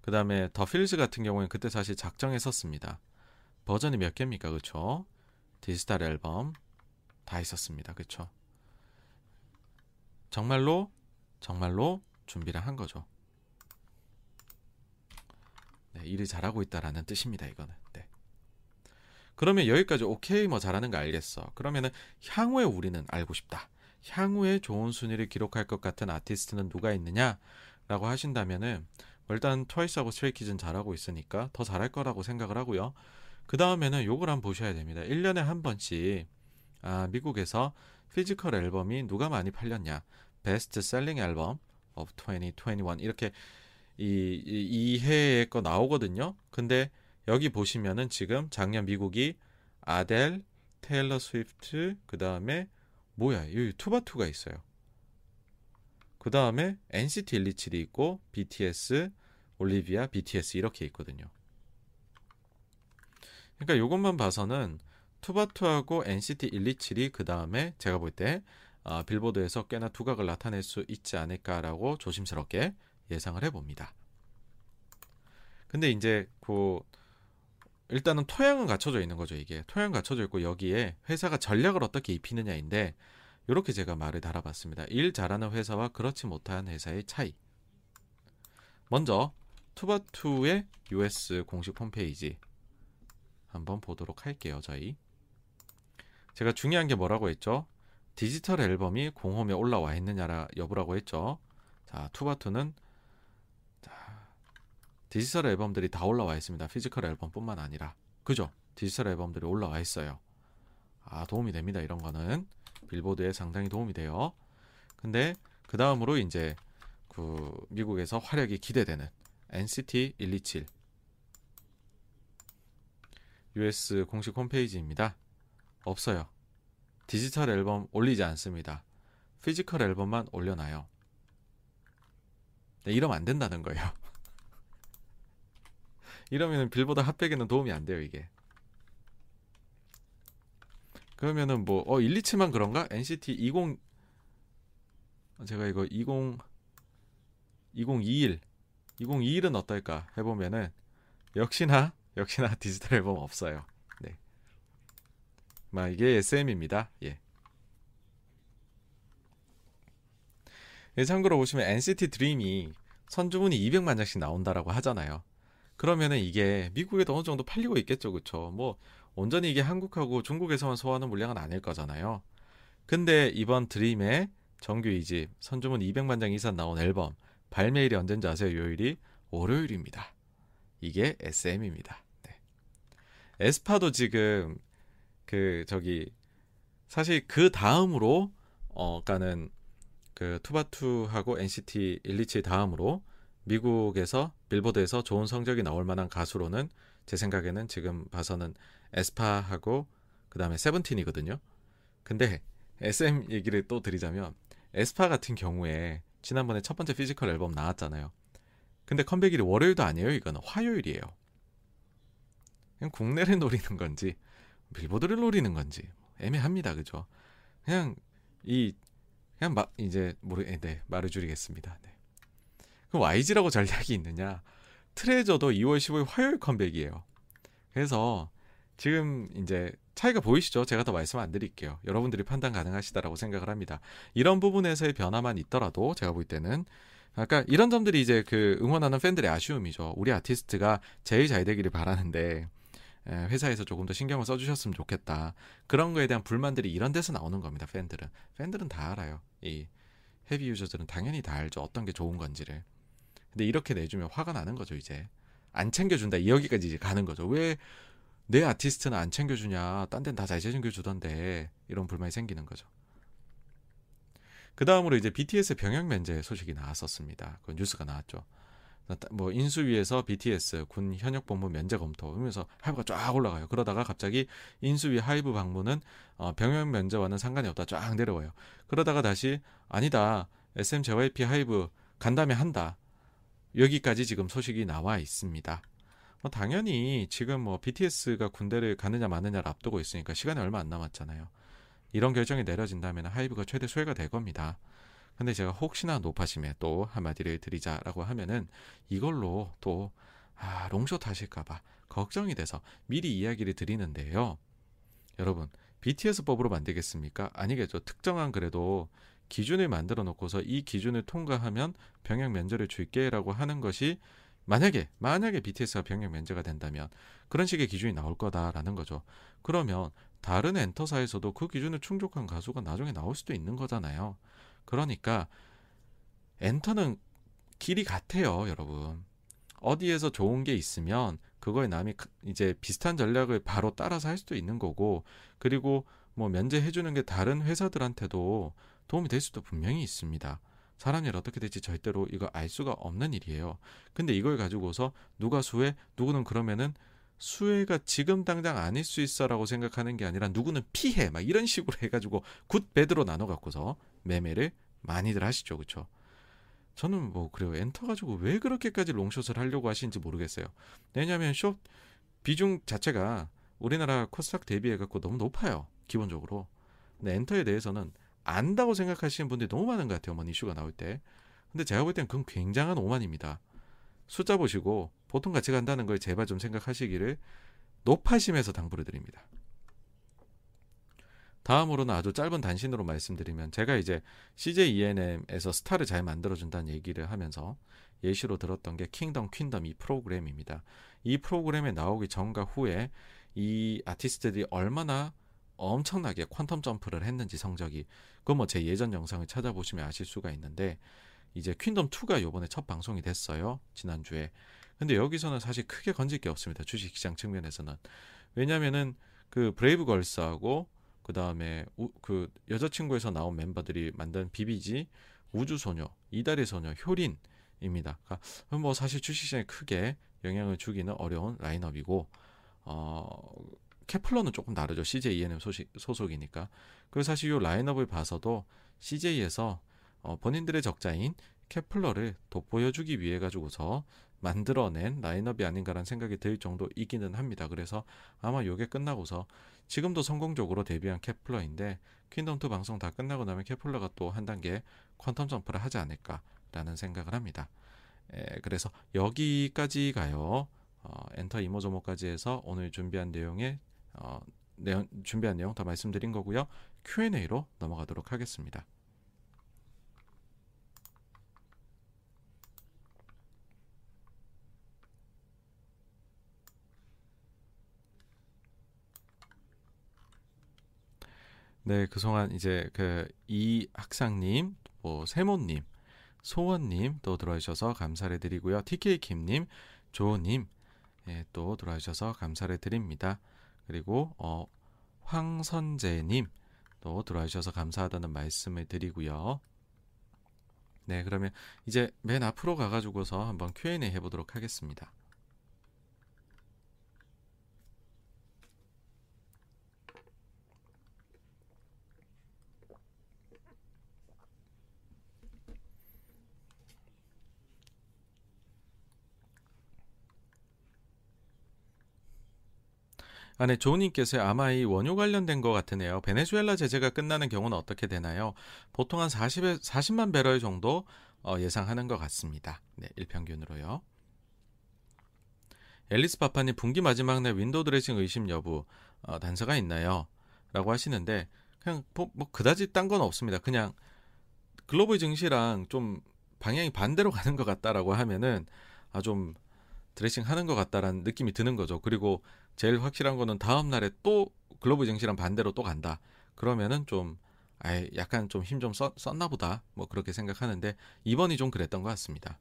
그 다음에 더 필즈 같은 경우에는 그때 사실 작정했었습니다. 버전이 몇 개입니까? 그쵸? 디지털 앨범 다 있었습니다. 그쵸? 정말로 정말로 준비를 한 거죠. 네, 일을 잘하고 있다라는 뜻입니다. 이거는. 네. 그러면 여기까지 오케이 뭐 잘하는 거 알겠어. 그러면은 향후에 우리는 알고 싶다. 향후에 좋은 순위를 기록할 것 같은 아티스트는 누가 있느냐라고 하신다면은 뭐 일단 트와이스하고 스트레이키즈는 잘하고 있으니까 더 잘할 거라고 생각을 하고요. 그 다음에는 요걸 한번 보셔야 됩니다. 1년에 한 번씩 아, 미국에서 physical 앨범이 누가 많이 팔렸냐. best selling album of 2021 이렇게 이, 이, 이 해에 거 나오거든요. 근데 여기 보시면은 지금 작년 미국이 아델, 테일러 스위프트, 그 다음에 뭐야? 여기 투바투가 있어요. 그 다음에 NCT 127이 있고 BTS, 올리비아, BTS 이렇게 있거든요. 그러니까 이것만 봐서는 투바투하고 NCT 127이 그 다음에 제가 볼때 어, 빌보드에서 꽤나 두각을 나타낼 수 있지 않을까라고 조심스럽게 예상을 해봅니다. 근데 이제 그 일단은 토양은 갖춰져 있는 거죠 이게 토양 갖춰져 있고 여기에 회사가 전략을 어떻게 입히느냐인데 이렇게 제가 말을 달아봤습니다. 일 잘하는 회사와 그렇지 못한 회사의 차이. 먼저 투바투의 US 공식 홈페이지 한번 보도록 할게요. 저희 제가 중요한 게 뭐라고 했죠? 디지털 앨범이 공홈에 올라와 있느냐라 여부라고 했죠. 자, 투바투는 자, 디지털 앨범들이 다 올라와 있습니다. physical 앨범뿐만 아니라 그죠? 디지털 앨범들이 올라와 있어요. 아, 도움이 됩니다. 이런 거는 빌보드에 상당히 도움이 돼요. 근데 그 다음으로 이제 그 미국에서 활약이 기대되는 NCT 127 US 공식 홈페이지입니다. 없어요. 디지털 앨범 올리지 않습니다. physical 앨범만 올려놔요. 네, 이러면 안 된다는 거예요. 이러면 빌보드 Hot백에는 도움이 안 돼요, 이게. 그러면은 뭐, 어, 127만 그런가? NCT 20, 제가 이거 20, 2021, 2021은 어떨까? 해보면은, 역시나, 역시나 디지털 앨범 없어요. 네. 막 이게 SM입니다. 예. 예, 참고로 보시면 NCT 드림이 선주문이 200만 장씩 나온다라고 하잖아요. 그러면은 이게 미국에도 어느 정도 팔리고 있겠죠, 그쵸? 뭐 온전히 이게 한국하고 중국에서만 소화하는 물량은 아닐 거잖아요. 근데 이번 드림의 정규 2집 선주문 200만 장 이상 나온 앨범 발매일이 언젠지 아세요? 요일이 월요일입니다. 이게 SM입니다. 네. 에스파도 지금 그 저기 사실 그 다음으로 어 가는 그 투바투하고 NCT 127 다음으로 미국에서 빌보드에서 좋은 성적이 나올 만한 가수로는 제 생각에는 지금 봐서는 에스파하고 그다음에 세븐틴이거든요. 근데 SM 얘기를 또 드리자면 에스파 같은 경우에 지난번에 첫 번째 physical 앨범 나왔잖아요. 근데 컴백일이 월요일도 아니에요. 이거는 화요일이에요. 그냥 국내를 노리는 건지 빌보드를 노리는 건지 애매합니다. 그죠? 그냥 이 그냥 막 이제 모르 네, 말을 줄이겠습니다. 네. 그 YG라고 전략이 있느냐? 트레저도 2월 15일 화요일 컴백이에요. 그래서 지금 이제 차이가 보이시죠? 제가 더 말씀 안 드릴게요. 여러분들이 판단 가능하시다라고 생각을 합니다. 이런 부분에서의 변화만 있더라도 제가 볼 때는 아까 이런 점들이 이제 그 응원하는 팬들의 아쉬움이죠. 우리 아티스트가 제일 잘 되기를 바라는데 회사에서 조금 더 신경을 써주셨으면 좋겠다. 그런 거에 대한 불만들이 이런 데서 나오는 겁니다. 팬들은 팬들은 다 알아요. 이 헤비 유저들은 당연히 다 알죠. 어떤 게 좋은 건지를. 근데 이렇게 내주면 화가 나는 거죠. 이제 안 챙겨준다. 이 여기까지 이제 가는 거죠. 왜 내 아티스트는 안 챙겨주냐? 딴 데는 다 잘 챙겨주던데 이런 불만이 생기는 거죠. 그 다음으로 이제 BTS 병역 면제 소식이 나왔었습니다. 그 뉴스가 나왔죠. 뭐 인수위에서 BTS 군 현역 복무 면제 검토 하면서 하이브가 쫙 올라가요. 그러다가 갑자기 인수위 하이브 방문은 어, 병역 면제와는 상관이 없다 쫙 내려와요. 그러다가 다시 아니다 SM JYP 하이브 간담회 한다. 여기까지 지금 소식이 나와 있습니다. 뭐 당연히 지금 뭐 BTS가 군대를 가느냐 마느냐를 앞두고 있으니까 시간이 얼마 안 남았잖아요. 이런 결정이 내려진다면 하이브가 최대 수혜가 될 겁니다. 근데 제가 혹시나 높아심에 또 한마디를 드리자라고 하면은 이걸로 또 아, 롱숏 하실까봐 걱정이 돼서 미리 이야기를 드리는데요. 여러분, BTS 법으로 만들겠습니까? 아니겠죠. 특정한 그래도 기준을 만들어 놓고서 이 기준을 통과하면 병역 면제를 줄게라고 하는 것이 만약에 만약에 BTS가 병역 면제가 된다면 그런 식의 기준이 나올 거다라는 거죠. 그러면 다른 엔터사에서도 그 기준을 충족한 가수가 나중에 나올 수도 있는 거잖아요. 그러니까 엔터는 길이 같아요, 여러분. 어디에서 좋은 게 있으면 그거에 남이 이제 비슷한 전략을 바로 따라서 할 수도 있는 거고 그리고 뭐 면제해 주는 게 다른 회사들한테도 도움이 될 수도 분명히 있습니다. 사람 일 어떻게 될지 절대로 이거 알 수가 없는 일이에요. 근데 이걸 가지고서 누가 수혜, 누구는 그러면은 수혜가 지금 당장 아닐 수 있어라고 생각하는 게 아니라 누구는 피해 막 이런 식으로 해가지고 good bad로 나눠 갖고서 매매를 많이들 하시죠, 그렇죠? 저는 뭐 그래요. 엔터 가지고 왜 그렇게까지 long short을 하려고 하시는지 모르겠어요. 왜냐하면 숏 비중 자체가 우리나라 코스닥 대비해 갖고 너무 높아요. 기본적으로. 근데 엔터에 대해서는 안다고 생각하시는 분들이 너무 많은 것 같아요. 뭐 이슈가 나올 때. 근데 제가 볼 때는 그건 굉장한 오만입니다. 숫자 보시고 보통 같이 간다는 걸 제발 좀 생각하시기를 노파심에서 당부를 드립니다. 다음으로는 아주 짧은 단신으로 말씀드리면 제가 이제 CJ ENM에서 스타를 잘 만들어준다는 얘기를 하면서 예시로 들었던 게 킹덤 퀸덤 이 프로그램입니다. 이 프로그램에 나오기 전과 후에 이 아티스트들이 얼마나 엄청나게 quantum jump를 했는지 성적이 그건 뭐 제 예전 영상을 찾아보시면 아실 수가 있는데 이제 퀸덤 2가 요번에 첫 방송이 됐어요. 지난주에. 근데 여기서는 사실 크게 건질 게 없습니다. 주식 시장 측면에서는. 왜냐면은 그 브레이브 걸스하고 그 다음에 우, 그 여자친구에서 나온 멤버들이 만든 비비지 우주소녀, 이달의 소녀, 효린입니다. 그러니까 뭐 사실 주식시장에 크게 영향을 주기는 어려운 라인업이고 어 케플러는 조금 다르죠. CJ ENM 소식, 소속이니까. 그리고 사실 이 라인업을 봐서도 CJ에서 어, 본인들의 적자인 케플러를 돋보여주기 위해 가지고서 만들어낸 라인업이 아닌가라는 생각이 들 정도이기는 합니다. 그래서 아마 요게 끝나고서 지금도 성공적으로 데뷔한 케플러인데 퀸덤 2 방송 다 끝나고 나면 케플러가 또 한 단계 퀀텀 점프를 하지 않을까라는 생각을 합니다. 에, 그래서 여기까지 가요. 어, 엔터 이모저모까지 해서 오늘 준비한 내용에 어, 내용, 준비한 내용 다 말씀드린 거고요. Q&A로 넘어가도록 하겠습니다. 네, 그동안 이제 그 이 학상님, 뭐 세모님, 소원님 또 들어주셔서 감사를 드리고요. TK 김님, 조님 예, 또 들어주셔서 감사를 드립니다. 그리고 어, 황선재님 또 들어주셔서 감사하다는 말씀을 드리고요. 네, 그러면 이제 맨 앞으로 가가지고서 한번 Q&A 해보도록 하겠습니다. 아, 네, 조님께서 아마 이 원유 관련된 것 같으네요. 베네수엘라 제재가 끝나는 경우는 어떻게 되나요? 보통 한 40에, 40만 배럴 정도 어, 예상하는 것 같습니다. 네, 일평균으로요. 앨리스 파파님 분기 마지막 날 window dressing 의심 여부 어, 단서가 있나요? 라고 하시는데 그냥 뭐, 뭐 그다지 딴 건 없습니다. 그냥 글로벌 증시랑 좀 방향이 반대로 가는 것 같다라고 하면은 아 좀 드레싱 하는 것 같다라는 느낌이 드는 거죠. 그리고 제일 확실한 거는 다음 날에 또 글로벌 증시랑 반대로 또 간다. 그러면은 좀 아예 약간 좀힘좀 썼나 보다. 뭐 그렇게 생각하는데 이번이 좀 그랬던 것 같습니다.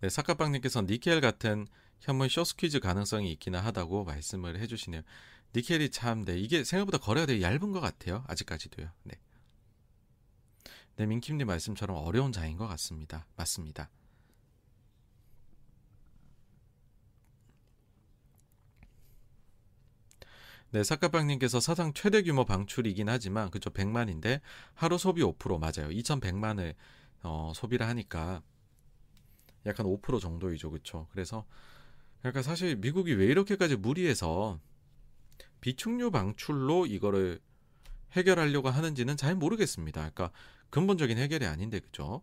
네, 사카빵님께서 니켈 같은 현물 쇼스퀴즈 가능성이 있기는 하다고 말씀을 해주시네요. 니켈이 참, 네, 이게 생각보다 거래가 되게 얇은 것 같아요. 아직까지도요. 네. 네, 민킴님 말씀처럼 어려운 자인 것 같습니다. 맞습니다. 네, 사카빵님께서 사상 최대 규모 방출이긴 하지만 그쵸 100만인데 하루 소비 5% 맞아요. 2,100만을 어, 소비를 하니까 약간 5% 정도이죠, 그쵸? 그래서 그러니까 사실 미국이 왜 이렇게까지 무리해서 비축류 방출로 이거를 해결하려고 하는지는 잘 모르겠습니다. 그러니까 근본적인 해결이 아닌데 그죠?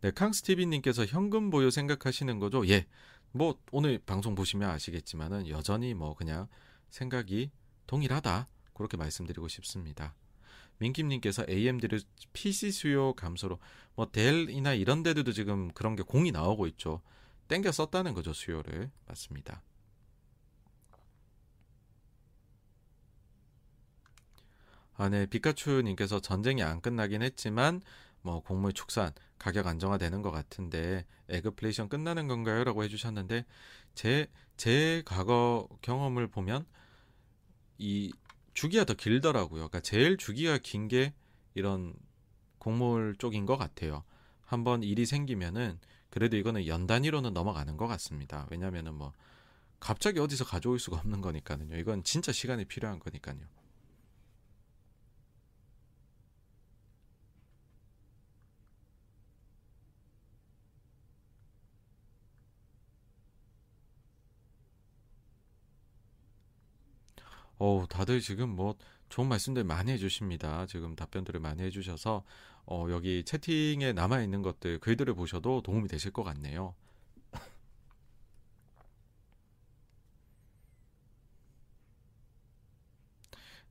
네, 캉스티비님께서 현금 보유 생각하시는 거죠? 예, 뭐 오늘 방송 보시면 아시겠지만은 여전히 뭐 그냥 생각이 동일하다 그렇게 말씀드리고 싶습니다. 민김님께서 AMD를 PC 수요 감소로 뭐 델이나 이런 데들도 지금 그런 게 공이 나오고 있죠. 땡겨 썼다는 거죠 수요를 맞습니다. 아, 네. 피카츄님께서 전쟁이 안 끝나긴 했지만 뭐 곡물 축산 가격 안정화되는 것 같은데 에그플레이션 끝나는 건가요? 라고 해주셨는데 제, 제 과거 경험을 보면 이 주기가 더 길더라고요. 그러니까 제일 주기가 긴 게 이런 곡물 쪽인 것 같아요. 한번 일이 생기면은 그래도 이거는 연 단위로는 넘어가는 것 같습니다. 왜냐면은 뭐 갑자기 어디서 가져올 수가 없는 거니까요. 이건 진짜 시간이 필요한 거니까요. 어 다들 지금 뭐 좋은 말씀들 많이 해주십니다. 지금 답변들을 많이 해주셔서 어, 여기 채팅에 남아 있는 것들 글들을 보셔도 도움이 되실 것 같네요.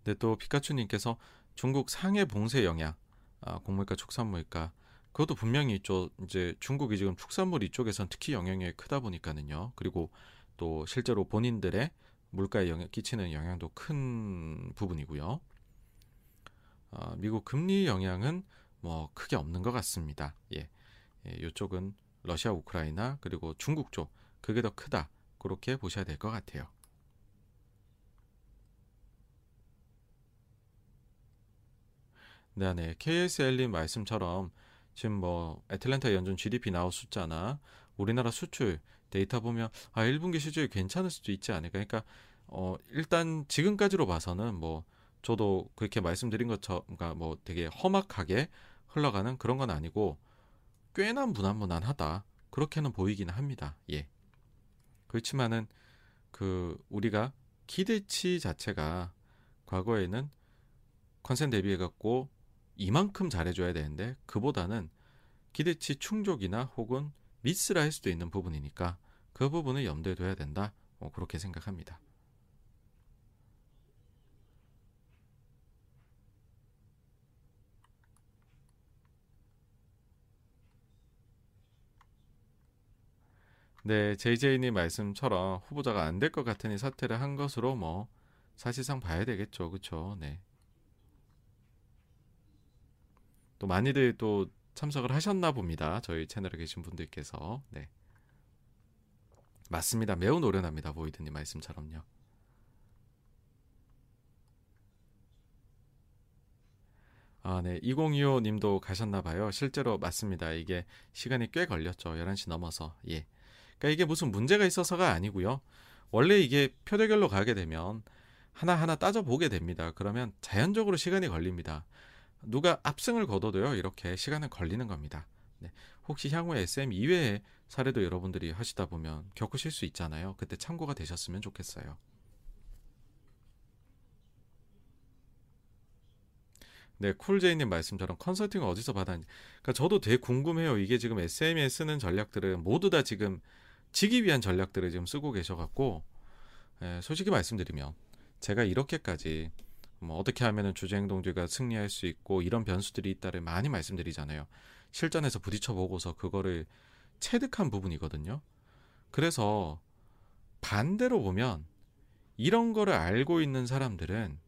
근데 또 피카츄님께서 중국 상해 봉쇄 영향, 아, 곡물가, 축산물가 그것도 분명히 있죠. 이제 중국이 지금 축산물 이쪽에선 특히 영향이 크다 보니까는요. 그리고 또 실제로 본인들의 물가에 영향, 끼치는 영향도 큰 부분이고요. 어, 미국 금리 영향은 뭐 크게 없는 것 같습니다. 예, 예 이쪽은 러시아, 우크라이나 그리고 중국 쪽 그게 더 크다 그렇게 보셔야 될 것 같아요. 네, 네. KSL님 말씀처럼 지금 뭐 애틀랜타 연준 GDP 나올 숫자나 우리나라 수출 데이터 보면 아 1분기 실적이 괜찮을 수도 있지 않을까. 그러니까 어 일단 지금까지로 봐서는 뭐 저도 그렇게 말씀드린 것처럼 그러니까 뭐 되게 험악하게 흘러가는 그런 건 아니고 꽤나 무난무난하다. 그렇게는 보이기는 합니다. 예. 그렇지만은 그 우리가 기대치 자체가 과거에는 컨센 대비해 갖고 이만큼 잘해줘야 되는데 그보다는 기대치 충족이나 혹은 미스라 할 수도 있는 부분이니까 그 부분을 염두에 둬야 된다. 뭐 그렇게 생각합니다. 네, JJ님 말씀처럼 후보자가 안 될 것 같으니 사퇴를 한 것으로 뭐 사실상 봐야 되겠죠, 그렇죠? 네. 또 많이들 또 참석을 하셨나 봅니다. 저희 채널에 계신 분들께서 네. 맞습니다. 매우 노련합니다. 보이드님 말씀처럼요. 아, 네. 2025 님도 가셨나 봐요. 실제로 맞습니다. 이게 시간이 꽤 걸렸죠. 11시 넘어서. 예. 그러니까 이게 무슨 문제가 있어서가 아니고요. 원래 이게 표대결로 가게 되면 하나하나 따져보게 됩니다. 그러면 자연적으로 시간이 걸립니다. 누가 압승을 거둬도요 이렇게 시간은 걸리는 겁니다. 네. 혹시 향후에 SM 이외의 사례도 여러분들이 하시다 보면 겪으실 수 있잖아요. 그때 참고가 되셨으면 좋겠어요. 네, 쿨제이님 말씀처럼 컨설팅을 어디서 받았는지. 그러니까 저도 되게 궁금해요. 이게 지금 SM에 쓰는 전략들은 모두 다 지금 지기 위한 전략들을 지금 쓰고 계셔갖고, 예, 솔직히 말씀드리면 제가 이렇게까지 뭐 어떻게 하면은 주제 행동들과 승리할 수 있고 이런 변수들이 있다를 많이 말씀드리잖아요. 실전에서 부딪혀 보고서 그거를 체득한 부분이거든요. 그래서 반대로 보면 이런 거를 알고 있는 사람들은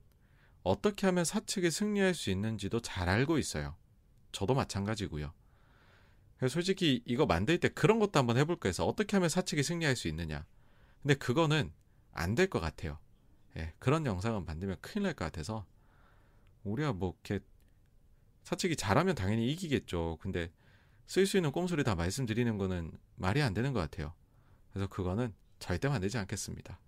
어떻게 하면 사측이 승리할 수 있는지도 잘 알고 있어요. 저도 마찬가지고요. 솔직히 이거 만들 때 그런 것도 한번 해볼까 해서 어떻게 하면 사측이 승리할 수 있느냐. 근데 그거는 안 될 것 같아요. 예, 그런 영상을 만들면 큰일 날 것 같아서 우리가 뭐 이렇게 사측이 잘하면 당연히 이기겠죠. 근데 쓸 수 있는 꼼수를 다 말씀드리는 거는 말이 안 되는 것 같아요. 그래서 그거는 절대 만들지 않겠습니다.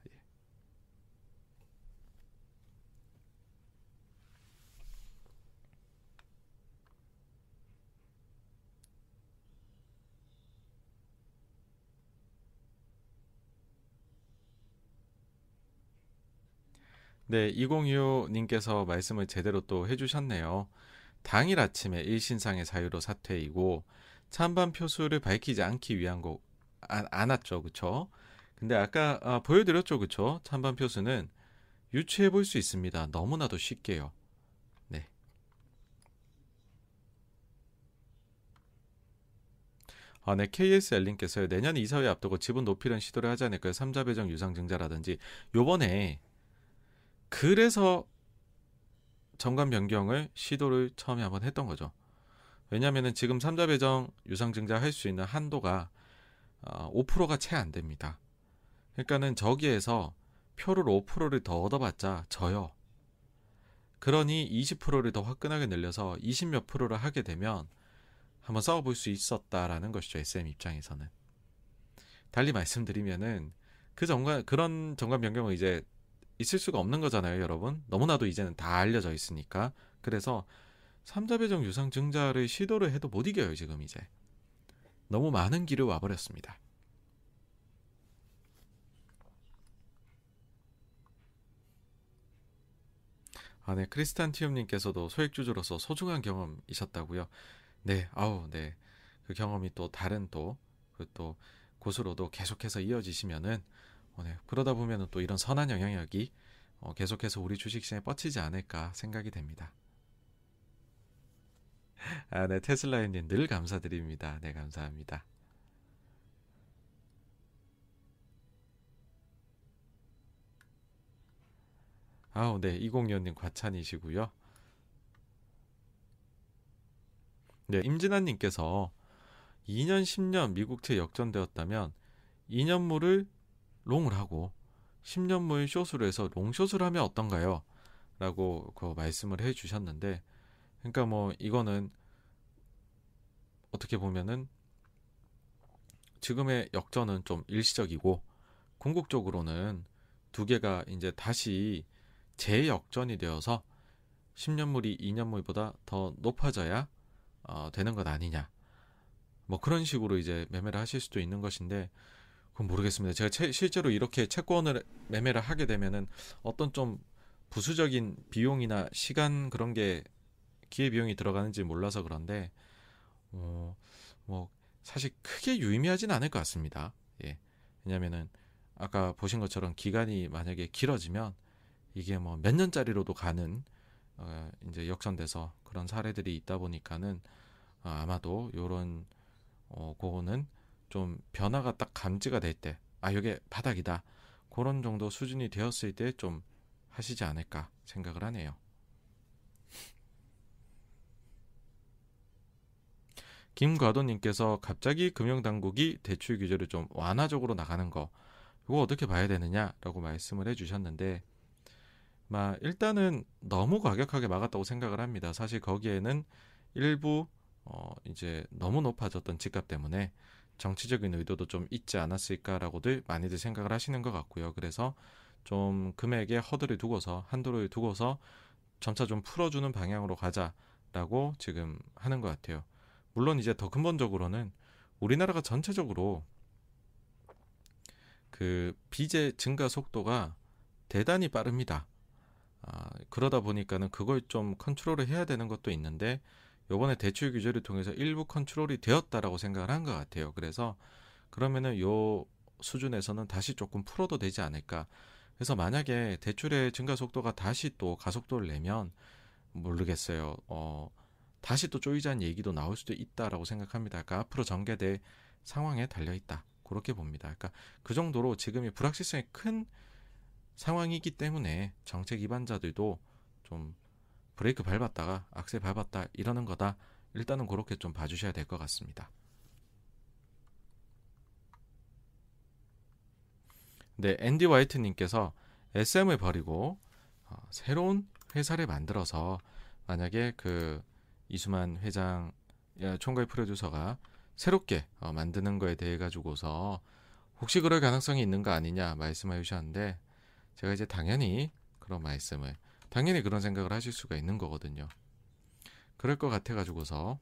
네, 2025님께서 말씀을 제대로 또 해주셨네요. 당일 아침에 일신상의 사유로 사퇴이고 찬반 표수를 밝히지 않기 위한 거 안, 안 왔죠, 그쵸? 근데 아까 아, 보여드렸죠, 그쵸? 찬반 표수는 유추해 볼 수 있습니다. 너무나도 쉽게요. 네. 아, 네, KSL님께서요. 내년 이사회 앞두고 지분 높이는 시도를 하지 않을까요? 삼자 배정 유상 증자라든지 요번에 그래서 정관 변경을 시도를 처음에 한번 했던 거죠. 왜냐하면 지금 삼자 배정 유상 증자 할 수 있는 한도가 5%가 어, 채안 됩니다. 그러니까는 저기에서 표를 5%를 더 얻어봤자 져요. 그러니 20%를 더 화끈하게 늘려서 20 몇 프로를 하게 되면 한번 싸워볼 수 있었다라는 것이죠. SM 입장에서는. 달리 말씀드리면은 그 정관 그런 정관 변경을 이제 있을 수가 없는 거잖아요, 여러분. 너무나도 이제는 다 알려져 있으니까. 그래서 삼자배정 유상 증자를 시도를 해도 못 이겨요, 지금 이제. 너무 많은 길을 와버렸습니다. 아, 네. 크리스탄티움님께서도 소액주주로서 소중한 경험이셨다고요. 네, 아우, 네. 그 경험이 또 다른 또, 그 또 곳으로도 계속해서 이어지시면은, 어, 네. 그러다 보면은 또 이런 선한 영향력이 어, 계속해서 우리 주식시장에 뻗치지 않을까 생각이 됩니다. 아, 네. 테슬라님 늘 감사드립니다. 네, 감사합니다. 아우, 네. 이공년님 과찬이시고요. 네, 임진환님께서 2년, 10년 미국채 역전되었다면 2년물을 롱을 하고 10년물 숏으로 해서 롱숏을 하면 어떤가요? 라고 그 말씀을 해 주셨는데 그러니까 뭐 이거는 어떻게 보면은 지금의 역전은 좀 일시적이고 궁극적으로는 두 개가 이제 다시 재역전이 되어서 10년물이 2년물보다 더 높아져야 어, 되는 것 아니냐. 뭐 그런 식으로 이제 매매를 하실 수도 있는 것인데 그건 모르겠습니다. 제가 채, 실제로 이렇게 채권을 매매를 하게 되면은 어떤 좀 부수적인 비용이나 시간 그런 게 기회 비용이 들어가는지 몰라서 그런데 어, 뭐 사실 크게 유의미하진 않을 것 같습니다. 예. 왜냐면은 아까 보신 것처럼 기간이 만약에 길어지면 이게 뭐 몇 년짜리로도 가는 어, 이제 역전돼서 그런 사례들이 있다 보니까는 어, 아마도 요런 어, 그거는 좀 변화가 딱 감지가 될 때, 아, 이게 바닥이다. 그런 정도 수준이 되었을 때 좀 하시지 않을까 생각을 하네요. 김과도님께서 갑자기 금융당국이 대출 규제를 좀 완화적으로 나가는 거, 이거 어떻게 봐야 되느냐라고 말씀을 해주셨는데, 막 일단은 너무 과격하게 막았다고 생각을 합니다. 사실 거기에는 일부 어 이제 너무 높아졌던 집값 때문에 정치적인 의도도 좀 있지 않았을까라고들 많이들 생각을 하시는 것 같고요. 그래서 좀 금액에 허들을 두고서 한도를 두고서 점차 좀 풀어주는 방향으로 가자라고 지금 하는 것 같아요. 물론 이제 더 근본적으로는 우리나라가 전체적으로 그 빚의 증가 속도가 대단히 빠릅니다. 아, 그러다 보니까는 그걸 좀 컨트롤을 해야 되는 것도 있는데 요번에 대출 규제를 통해서 일부 컨트롤이 되었다라고 생각을 한 것 같아요. 그래서 그러면은 요 수준에서는 다시 조금 풀어도 되지 않을까. 그래서 만약에 대출의 증가 속도가 다시 또 가속도를 내면 모르겠어요. 어, 다시 또 쪼이자는 얘기도 나올 수도 있다라고 생각합니다. 그러니까 앞으로 전개될 상황에 달려 있다. 그렇게 봅니다. 그러니까 그 정도로 지금이 불확실성이 큰 상황이기 때문에 정책 기반자들도 좀 브레이크 밟았다가 악셀 밟았다 이러는 거다. 일단은 그렇게 좀 봐주셔야 될 것 같습니다. 네, 앤디 화이트님께서 SM을 버리고 어, 새로운 회사를 만들어서 만약에 그 이수만 회장 총괄 프로듀서가 새롭게 어, 만드는 거에 대해 가지고서 혹시 그럴 가능성이 있는 거 아니냐 말씀해 주셨는데 제가 이제 당연히 그런 말씀을 당연히 그런 생각을 하실 수가 있는 거거든요. 그럴 것 같아 가지고서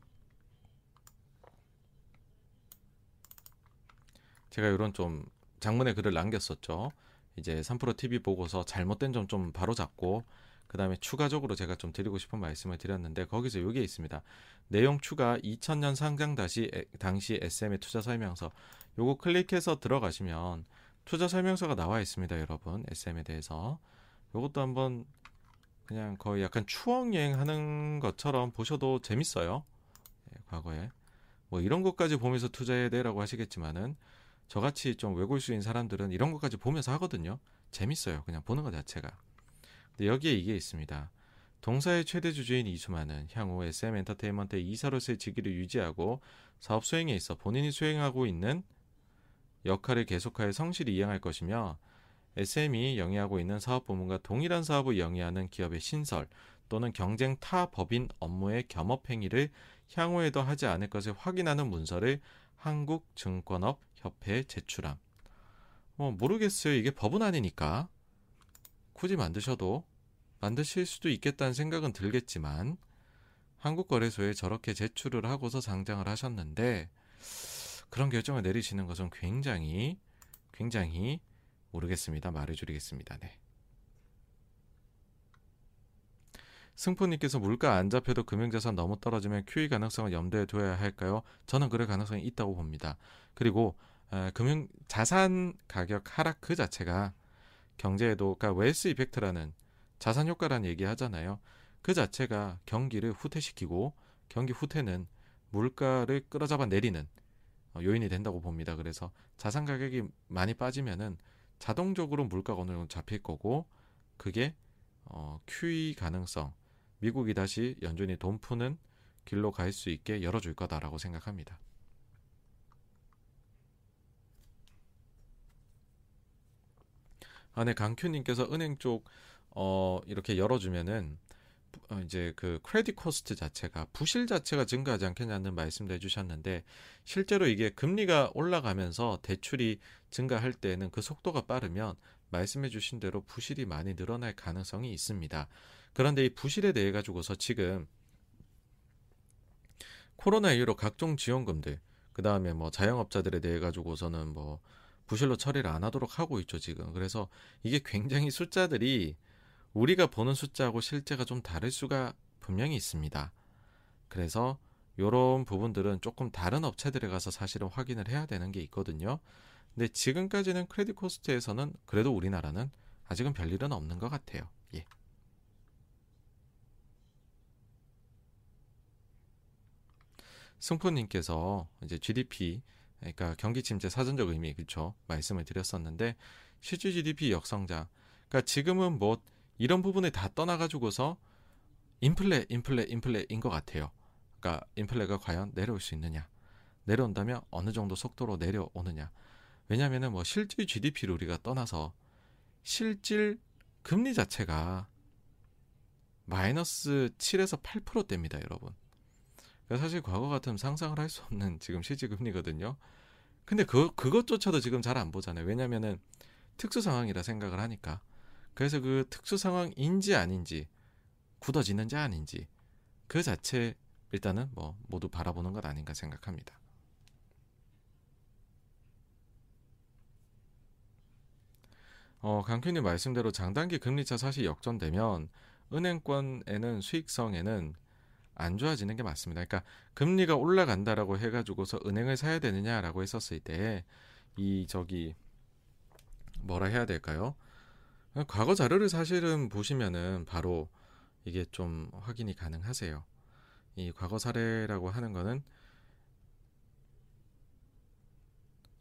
제가 이런 좀 장문의 글을 남겼었죠. 이제 3프로 TV 보고서 잘못된 점 좀 바로 잡고 그 다음에 추가적으로 제가 좀 드리고 싶은 말씀을 드렸는데 거기서 이게 있습니다. 내용 추가 2000년 상장 다시 당시 SM의 투자 설명서 요거 클릭해서 들어가시면 투자 설명서가 나와 있습니다, 여러분. SM에 대해서. 이것도 한번 그냥 거의 약간 추억 여행하는 것처럼 보셔도 재밌어요. 예, 과거에. 뭐 이런 것까지 보면서 투자해야 돼라고 하시겠지만은 저같이 좀 외골수인 사람들은 이런 것까지 보면서 하거든요. 재밌어요. 그냥 보는 것 자체가. 근데 여기에 이게 있습니다. 동사의 최대 주주인 이수만은 향후 SM 엔터테인먼트 이사로서의 직위를 유지하고 사업 수행에 있어 본인이 수행하고 있는 역할을 계속하여 성실히 이행할 것이며 SM이 영위하고 있는 사업 부문과 동일한 사업을 영위하는 기업의 신설 또는 경쟁 타 법인 업무의 겸업 행위를 향후에도 하지 않을 것을 확인하는 문서를 한국증권업 협회에 제출함. 뭐 모르겠어요. 이게 법은 아니니까 굳이 만드셔도 만드실 수도 있겠다는 생각은 들겠지만 한국거래소에 저렇게 제출을 하고서 상장을 하셨는데 그런 결정을 내리시는 것은 굉장히 굉장히 모르겠습니다. 말을 줄이겠습니다. 네. 승포님께서 물가 안 잡혀도 금융자산 너무 떨어지면 QE 가능성을 염두에 둬야 할까요? 저는 그럴 가능성이 있다고 봅니다. 그리고 에, 금융 자산 가격 하락 그 자체가 경제에도 그러니까 웨스 이펙트라는 자산 효과라는 얘기 하잖아요. 그 자체가 경기를 후퇴시키고 경기 후퇴는 물가를 끌어잡아 내리는 어, 요인이 된다고 봅니다. 그래서 자산 가격이 많이 빠지면은 자동적으로 물가가 어느 정도 잡힐 거고 그게 어, QE 가능성 미국이 다시 연준이 돈 푸는 길로 갈 수 있게 열어줄 거다라고 생각합니다. 아, 네, 강큐님께서 은행 쪽, 어, 이렇게 열어주면은, 어, 이제 그 credit cost 자체가, 부실 자체가 증가하지 않겠냐는 말씀도 해주셨는데, 실제로 이게 금리가 올라가면서 대출이 증가할 때는 그 속도가 빠르면, 말씀해주신 대로 부실이 많이 늘어날 가능성이 있습니다. 그런데 이 부실에 대해 가지고서 지금, 코로나 이후로 각종 지원금들, 그 다음에 뭐 자영업자들에 대해 가지고서는 뭐 부실로 처리를 안 하도록 하고 있죠, 지금. 그래서 이게 굉장히 숫자들이 우리가 보는 숫자하고 실제가 좀 다를 수가 분명히 있습니다. 그래서 이런 부분들은 조금 다른 업체들에 가서 사실은 확인을 해야 되는 게 있거든요. 근데 지금까지는 크레딧 코스트에서는 그래도 우리나라는 아직은 별일은 없는 것 같아요. 예. 승포님께서 이제 GDP 그러니까 경기 침체 사전적 의미 그렇죠 말씀을 드렸었는데 실질 GDP 역성장 그러니까 지금은 뭐 이런 부분을 다 떠나가지고서 인플레 인플레 인플레인 것 같아요. 그러니까 인플레가 과연 내려올 수 있느냐 내려온다면 어느 정도 속도로 내려오느냐 왜냐하면은 뭐 실질 GDP를 우리가 떠나서 실질 금리 자체가 마이너스 7에서 8%대입니다, 여러분. 그러니까 사실 과거 같으면 상상을 할 수 없는 지금 실질 금리거든요. 근데 그 그것조차도 지금 잘 안 보잖아요. 왜냐면은 특수 상황이라 생각을 하니까. 그래서 그 특수 상황인지 아닌지 굳어지는지 아닌지 그 자체 일단은 뭐 모두 바라보는 것 아닌가 생각합니다. 어, 강큐님 말씀대로 장단기 금리차 사실 역전되면 은행권에는 수익성에는 안 좋아지는 게 맞습니다. 그러니까 금리가 올라간다라고 해가지고서 은행을 사야 되느냐라고 했었을 때 이 저기 뭐라 해야 될까요? 과거 자료를 사실은 보시면은 바로 이게 좀 확인이 가능하세요. 이 과거 사례라고 하는 거는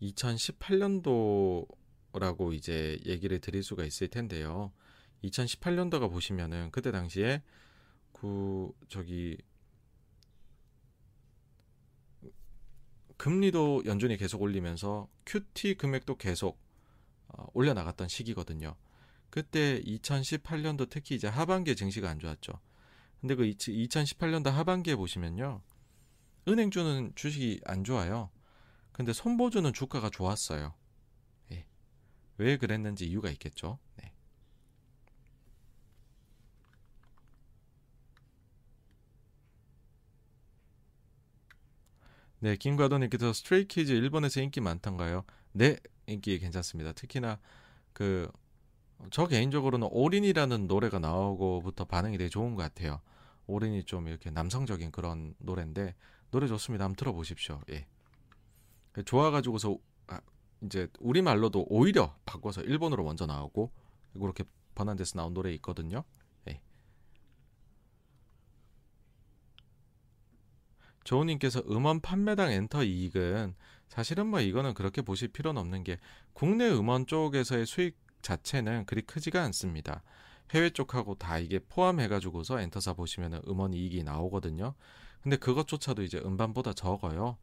2018년도라고 이제 얘기를 드릴 수가 있을 텐데요. 2018년도가 보시면은 그때 당시에 그 저기 금리도 연준이 계속 올리면서 QT 금액도 계속 어, 올려 나갔던 시기거든요. 그때 2018년도 특히 이제 하반기에 증시가 안 좋았죠. 근데 그 2018년도 하반기에 보시면요. 은행주는 주식이 안 좋아요. 근데 손보주는 주가가 좋았어요. 예. 왜 그랬는지 이유가 있겠죠. 네. 네, 김과도님께서 스트레이키즈 일본에서 인기 많던가요? 네, 인기 괜찮습니다. 특히나 그 저 개인적으로는 올인이라는 노래가 나오고부터 반응이 되게 좋은 것 같아요. 올인이 좀 이렇게 남성적인 그런 노래인데 노래 좋습니다. 한번 들어보십시오. 예. 좋아가지고서 아, 이제 우리 말로도 오히려 바꿔서 일본어로 먼저 나오고 이렇게 번안돼서 나온 노래 있거든요. 조우님께서 음원 판매당 엔터 이익은 사실은 뭐 이거는 그렇게 보실 필요는 없는 게 국내 음원 쪽에서의 수익 자체는 그리 크지가 않습니다. 해외 쪽하고 다 이게 포함해가지고서 엔터사 보시면 음원 이익이 나오거든요. 근데 그것조차도 이제 음반보다 적어요.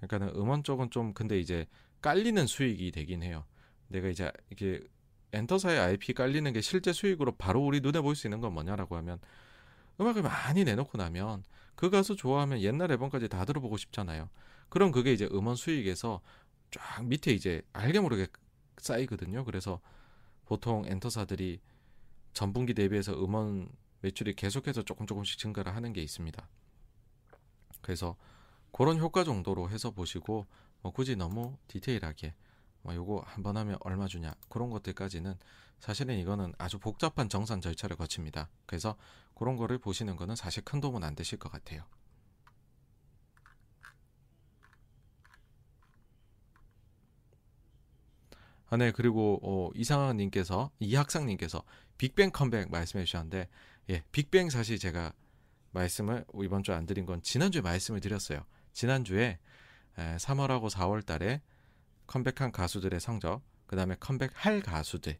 그러니까는 음원 쪽은 좀 근데 이제 깔리는 수익이 되긴 해요. 내가 이제 이게 엔터사의 IP 깔리는 게 실제 수익으로 바로 우리 눈에 보일 수 있는 건 뭐냐라고 하면 음악을 많이 내놓고 나면 그 가수 좋아하면 옛날 앨범까지 다 들어보고 싶잖아요. 그럼 그게 이제 음원 수익에서 쫙 밑에 이제 알게 모르게 쌓이거든요. 그래서 보통 엔터사들이 전분기 대비해서 음원 매출이 계속해서 조금 조금씩 증가를 하는 게 있습니다. 그래서 그런 효과 정도로 해서 보시고 뭐 굳이 너무 디테일하게 뭐 요거 한 번 하면 얼마 주냐 그런 것들까지는 사실은 이거는 아주 복잡한 정산 절차를 거칩니다. 그래서 그런 거를 보시는 거는 사실 큰 도움은 안 되실 것 같아요. 아, 네, 그리고 어, 이상학님께서 이학상님께서 빅뱅 컴백 말씀해 주셨는데, 예, 빅뱅 사실 제가 말씀을 이번 주에 안 드린 건 지난주에 말씀을 드렸어요. 지난주에 에, 3월하고 4월 달에 컴백한 가수들의 성적, 그 다음에 컴백할 가수들에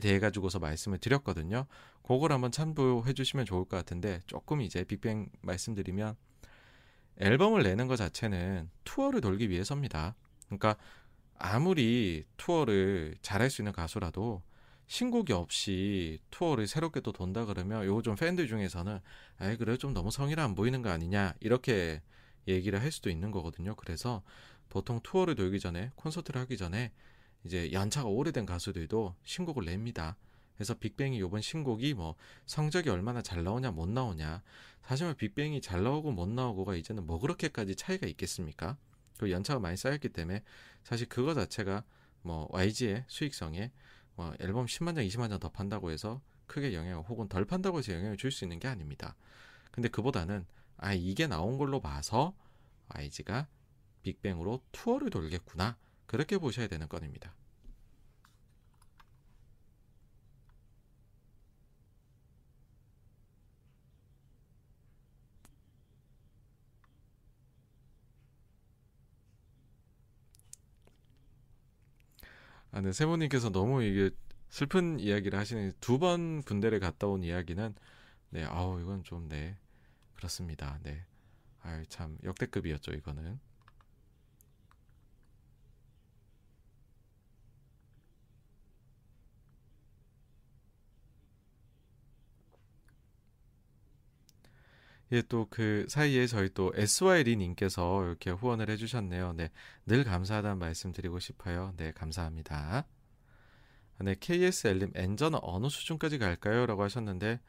대해 가지고서 말씀을 드렸거든요. 그걸 한번 참고해 주시면 좋을 것 같은데 조금 이제 빅뱅 말씀드리면 앨범을 내는 것 자체는 투어를 돌기 위해서입니다. 그러니까 아무리 투어를 잘할 수 있는 가수라도 신곡이 없이 투어를 새롭게 또 돈다 그러면 요거 좀 팬들 중에서는 아이 그래 좀 너무 성의를 안 보이는 거 아니냐 이렇게 얘기를 할 수도 있는 거거든요. 그래서 보통 투어를 돌기 전에 콘서트를 하기 전에 이제 연차가 오래된 가수들도 신곡을 냅니다. 그래서 빅뱅이 요번 신곡이 뭐 성적이 얼마나 잘 나오냐 못 나오냐 사실 은 빅뱅이 잘 나오고 못 나오고가 이제는 뭐 그렇게까지 차이가 있겠습니까? 그 연차가 많이 쌓였기 때문에 사실 그거 자체가 뭐 YG의 수익성에 뭐 앨범 10만 장, 20만 장 더 판다고 해서 크게 영향을 혹은 덜 판다고 해서 영향을 줄 수 있는 게 아닙니다. 근데 그보다는 아 이게 나온 걸로 봐서 YG가 빅뱅으로 투어를 돌겠구나 그렇게 보셔야 되는 건입니다. 아, 네, 세모님께서 너무 이게 슬픈 이야기를 하시는 두 번 군대를 갔다 온 이야기는 네, 아우 이건 좀 네, 그렇습니다. 네, 아참 역대급이었죠 이거는. 예, 또 그 사이에 저희 또 SY리 님께서 이렇게 후원을 해주셨네요. 네, 늘 감사하다는 말씀 드리고 싶어요. 네, 감사합니다. 네, KSL님, 엔저는 어느 수준까지 갈까요? 라고 하셨는데,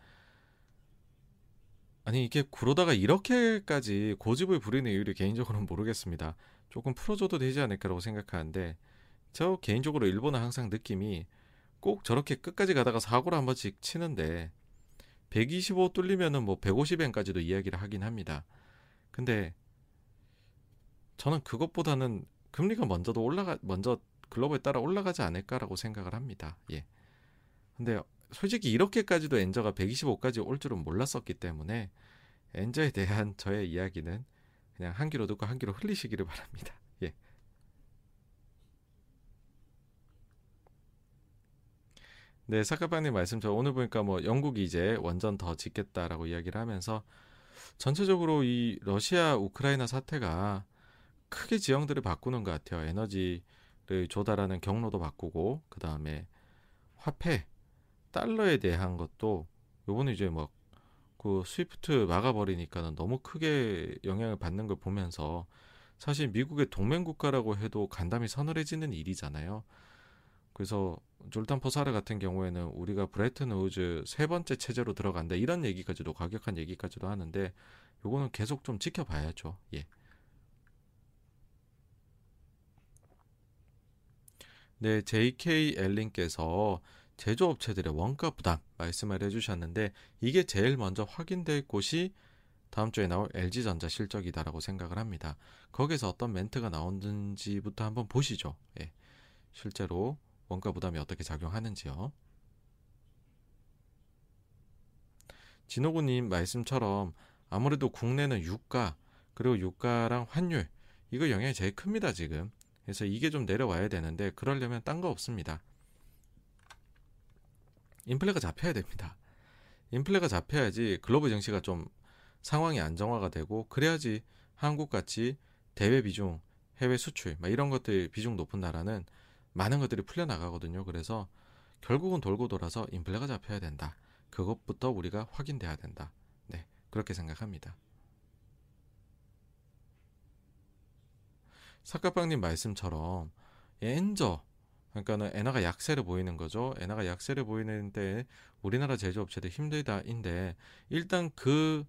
아니, 이게 그러다가 이렇게까지 고집을 부리는 이유를 개인적으로는 모르겠습니다. 조금 풀어줘도 되지 않을까라고 생각하는데, 저 개인적으로 일본은 항상 느낌이 꼭 저렇게 끝까지 가다가 사고를 한 번씩 치는데, 125 뚫리면은 뭐 150엔까지도 이야기를 하긴 합니다. 근데 저는 그것보다는 금리가 먼저도 올라가 먼저 글로벌에 따라 올라가지 않을까라고 생각을 합니다. 예. 근데 솔직히 이렇게까지도 엔저가 125까지 올 줄은 몰랐었기 때문에 엔저에 대한 저의 이야기는 그냥 한 귀로 듣고 한 귀로 흘리시기를 바랍니다. 예. 네, 사카방님 말씀 저 오늘 보니까 뭐 영국이 이제 원전 더 짓겠다라고 이야기를 하면서 전체적으로 이 러시아 우크라이나 사태가 크게 지형들을 바꾸는 것 같아요. 에너지를 조달하는 경로도 바꾸고 그 다음에 화폐 달러에 대한 것도 요번에 이제 뭐그 스위프트 막아버리니까는 너무 크게 영향을 받는 걸 보면서 사실 미국의 동맹 국가라고 해도 간담이 서늘해지는 일이잖아요. 그래서 졸탄 포사르 같은 경우에는 우리가 브레튼 우즈 세 번째 체제로 들어간다 이런 얘기까지도 과격한 얘기까지도 하는데 요거는 계속 좀 지켜봐야죠. 예. 네, JK 엘린께서 제조업체들의 원가 부담 말씀을 해주셨는데 이게 제일 먼저 확인될 곳이 다음 주에 나올 LG전자 실적이다라고 생각을 합니다. 거기서 어떤 멘트가 나오는지부터 한번 보시죠. 예. 실제로 원가 부담이 어떻게 작용하는지요. 진호구님 말씀처럼 아무래도 국내는 유가 그리고 유가랑 환율 이거 영향이 제일 큽니다 지금. 그래서 이게 좀 내려와야 되는데 그러려면 딴 거 없습니다. 인플레가 잡혀야 됩니다. 인플레가 잡혀야지 글로벌 증시가 좀 상황이 안정화가 되고 그래야지 한국같이 대외 비중, 해외 수출 이런 것들 비중 높은 나라는 많은 것들이 풀려나가거든요. 그래서 결국은 돌고 돌아서 인플레가 잡혀야 된다. 그것부터 우리가 확인돼야 된다. 네, 그렇게 생각합니다. 사카빵님 말씀처럼 엔저 그러니까는 엔화가 약세를 보이는 거죠. 엔화가 약세를 보이는데 우리나라 제조업체들 힘들다인데 일단 그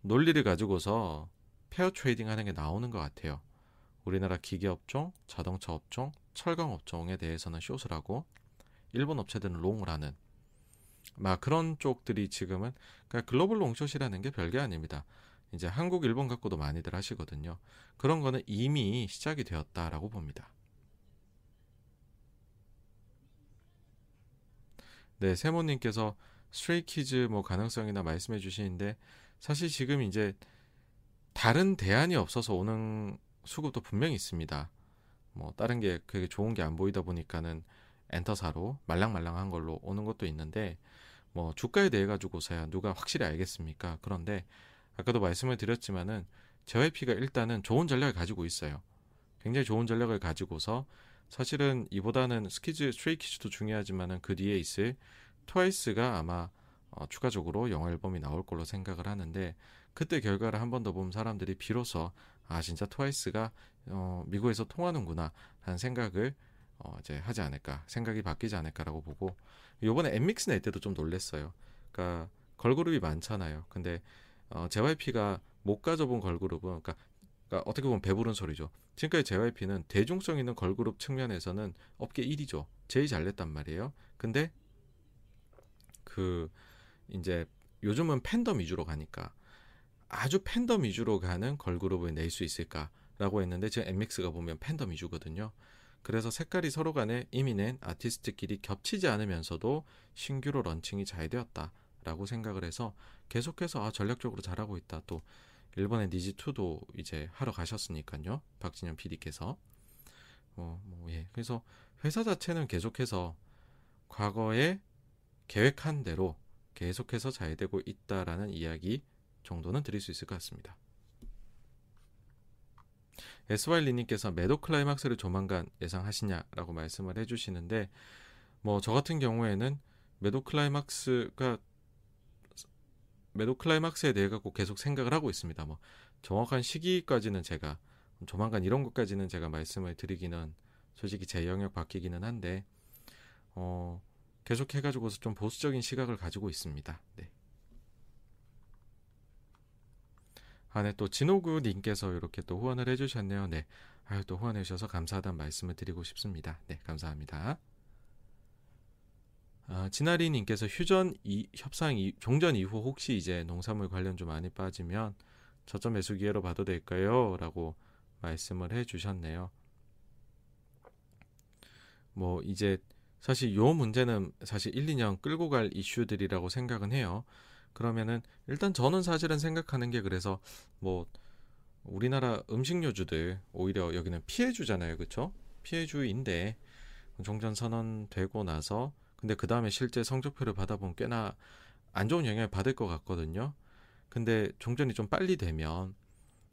논리를 가지고서 pair trading 하는 게 나오는 것 같아요. 우리나라 기계업종, 자동차 업종, 철강 업종에 대해서는 숏을 하고 일본 업체들은 long을 하는 막 그런 쪽들이 지금은 그러니까 글로벌 long short이라는 게 별게 아닙니다. 이제 한국, 일본 갖고도 많이들 하시거든요. 그런 거는 이미 시작이 되었다라고 봅니다. 네, 세모님께서 스트레이키즈 뭐 가능성이나 말씀해 주시는데 사실 지금 이제 다른 대안이 없어서 오는 수급도 분명히 있습니다. 뭐 다른 게 그게 좋은 게 안 보이다 보니까는 엔터사로 말랑말랑한 걸로 오는 것도 있는데 뭐 주가에 대해 가지고서야 누가 확실히 알겠습니까? 그런데 아까도 말씀을 드렸지만은 JYP가 일단은 좋은 전략을 가지고 있어요. 굉장히 좋은 전략을 가지고서 사실은 이보다는 스키즈 스트레이키즈도 중요하지만은 그 뒤에 있을 트와이스가 아마 어, 추가적으로 영어 앨범이 나올 걸로 생각을 하는데 그때 결과를 한 번 더 보면 사람들이 비로소 아 진짜 트와이스가 어, 미국에서 통하는구나 라는 생각을 어, 이제 하지 않을까 생각이 바뀌지 않을까라고 보고 요번에 엠믹스 낼 때도 좀 놀랬어요. 그러니까 걸그룹이 많잖아요. 근데 어, JYP가 못 가져본 걸그룹은 그러니까, 그러니까 어떻게 보면 배부른 소리죠. 지금까지 JYP는 대중성 있는 걸그룹 측면에서는 업계 1위죠. 제일 잘 냈단 말이에요. 근데 그 이제 요즘은 팬덤 위주로 가니까 아주 팬덤 위주로 가는 걸그룹을 낼 수 있을까라고 했는데 지금 엔믹스가 보면 팬덤 위주거든요. 그래서 색깔이 서로 간에 이미 낸 아티스트끼리 겹치지 않으면서도 신규로 런칭이 잘 되었다라고 생각을 해서 계속해서 아 전략적으로 잘하고 있다. 또 일본의 니지2도 이제 하러 가셨으니까요. 박진영 PD께서. 어, 뭐, 예. 그래서 회사 자체는 계속해서 과거에 계획한 대로 계속해서 잘 되고 있다라는 이야기 정도는 드릴 수 있을 것 같습니다. SY리님께서 매도 클라이막스를 조만간 예상하시냐라고 말씀을 해주시는데 뭐 저 같은 경우에는 매도 클라이막스가 매도 클라이막스에 대해 갖고 계속 생각을 하고 있습니다. 뭐 정확한 시기까지는 제가 조만간 이런 것까지는 제가 말씀을 드리기는 솔직히 제 영역 바뀌기는 한데 어 계속 해가지고서 좀 보수적인 시각을 가지고 있습니다. 네. 아, 네, 또 진호구 님께서 이렇게 또 후원을 해주셨네요. 네, 아유 또 후원해 주셔서 감사하다는 말씀을 드리고 싶습니다. 네, 감사합니다. 아, 진아리 님께서 휴전 이, 협상 이, 종전 이후 혹시 이제 농산물 관련 좀 많이 빠지면 저점 매수 기회로 봐도 될까요? 라고 말씀을 해주셨네요. 뭐 이제 사실 요 문제는 사실 1, 2년 끌고 갈 이슈들이라고 생각은 해요. 그러면은 일단 저는 사실은 생각하는 게 그래서 뭐 우리나라 음식료주들 오히려 여기는 피해주잖아요. 그쵸? 피해주인데 종전 선언 되고 나서 근데 그 다음에 실제 성적표를 받아보면 꽤나 안 좋은 영향을 받을 것 같거든요. 근데 종전이 좀 빨리 되면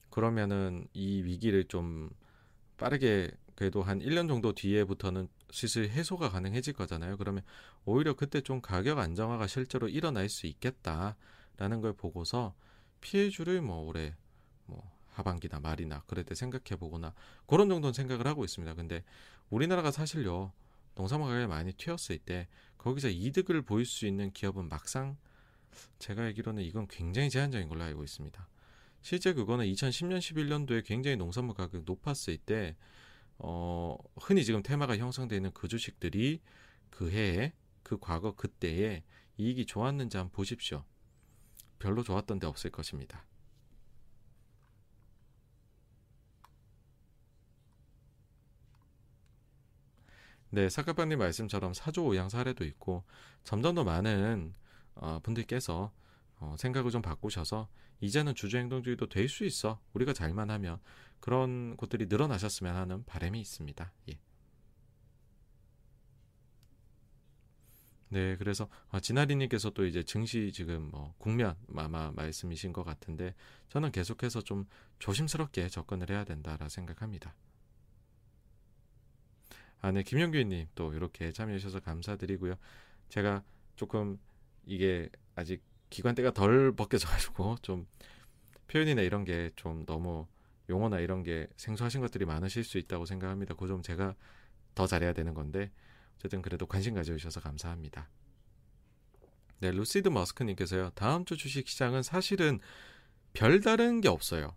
그러면은 이 위기를 좀 빠르게 그래도 한 1년 정도 뒤에부터는 슬슬 해소가 가능해질 거잖아요. 그러면 오히려 그때 좀 가격 안정화가 실제로 일어날 수 있겠다라는 걸 보고서 피해주를 뭐 올해 뭐 하반기나 말이나 그럴 때 생각해 보거나 그런 정도는 생각을 하고 있습니다. 근데 우리나라가 사실요 농산물 가격이 많이 튀었을 때 거기서 이득을 보일 수 있는 기업은 막상 제가 알기로는 이건 굉장히 제한적인 걸로 알고 있습니다. 실제 그거는 2010년 11년도에 굉장히 농산물 가격이 높았을 때 어, 흔히 지금 테마가 형성되어 있는 그 주식들이 그 해에 그 과거 그때에 이익이 좋았는지 한번 보십시오. 별로 좋았던 데 없을 것입니다. 네, 사카빵님 말씀처럼 사조 오양 사례도 있고 점점 더 많은 어, 분들께서 어, 생각을 좀 바꾸셔서 이제는 주주행동주의도 될 수 있어. 우리가 잘만 하면 그런 곳들이 늘어나셨으면 하는 바람이 있습니다. 예. 네, 그래서 아, 진아리님께서 또 이제 증시 지금 뭐 국면 아마 말씀이신 것 같은데 저는 계속해서 좀 조심스럽게 접근을 해야 된다라 생각합니다. 아, 네, 김영규님 또 이렇게 참여해 주셔서 감사드리고요. 제가 조금 이게 아직 기관대가 덜 벗겨져가지고 좀 표현이나 이런 게 좀 너무 용어나 이런 게 생소하신 것들이 많으실 수 있다고 생각합니다. 그점 제가 더 잘해야 되는 건데 어쨌든 그래도 관심 가져주셔서 감사합니다. 네, 루시드 머스크님께서요. 다음 주 주식 시장은 사실은 별다른 게 없어요.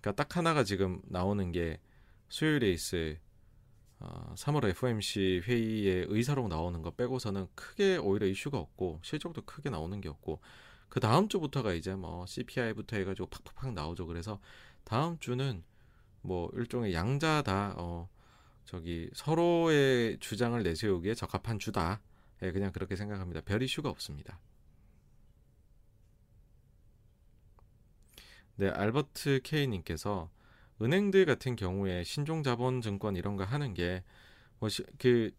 그러니까 딱 하나가 지금 나오는 게 수요일에 있을 어, 3월 FOMC 회의에 의사로 나오는 거 빼고서는 크게 오히려 이슈가 없고 실적도 크게 나오는 게 없고 그 다음 주부터가 이제 뭐 CPI부터 해가지고 팍팍팍 나오죠. 그래서 다음 주는 뭐 일종의 양자다 어 저기 서로의 주장을 내세우기에 적합한 주다. 예, 그냥 그렇게 생각합니다. 별 이슈가 없습니다. 네, 알버트 K님께서 은행들 같은 경우에 신종 자본 증권 이런 거 하는 게 뭐 그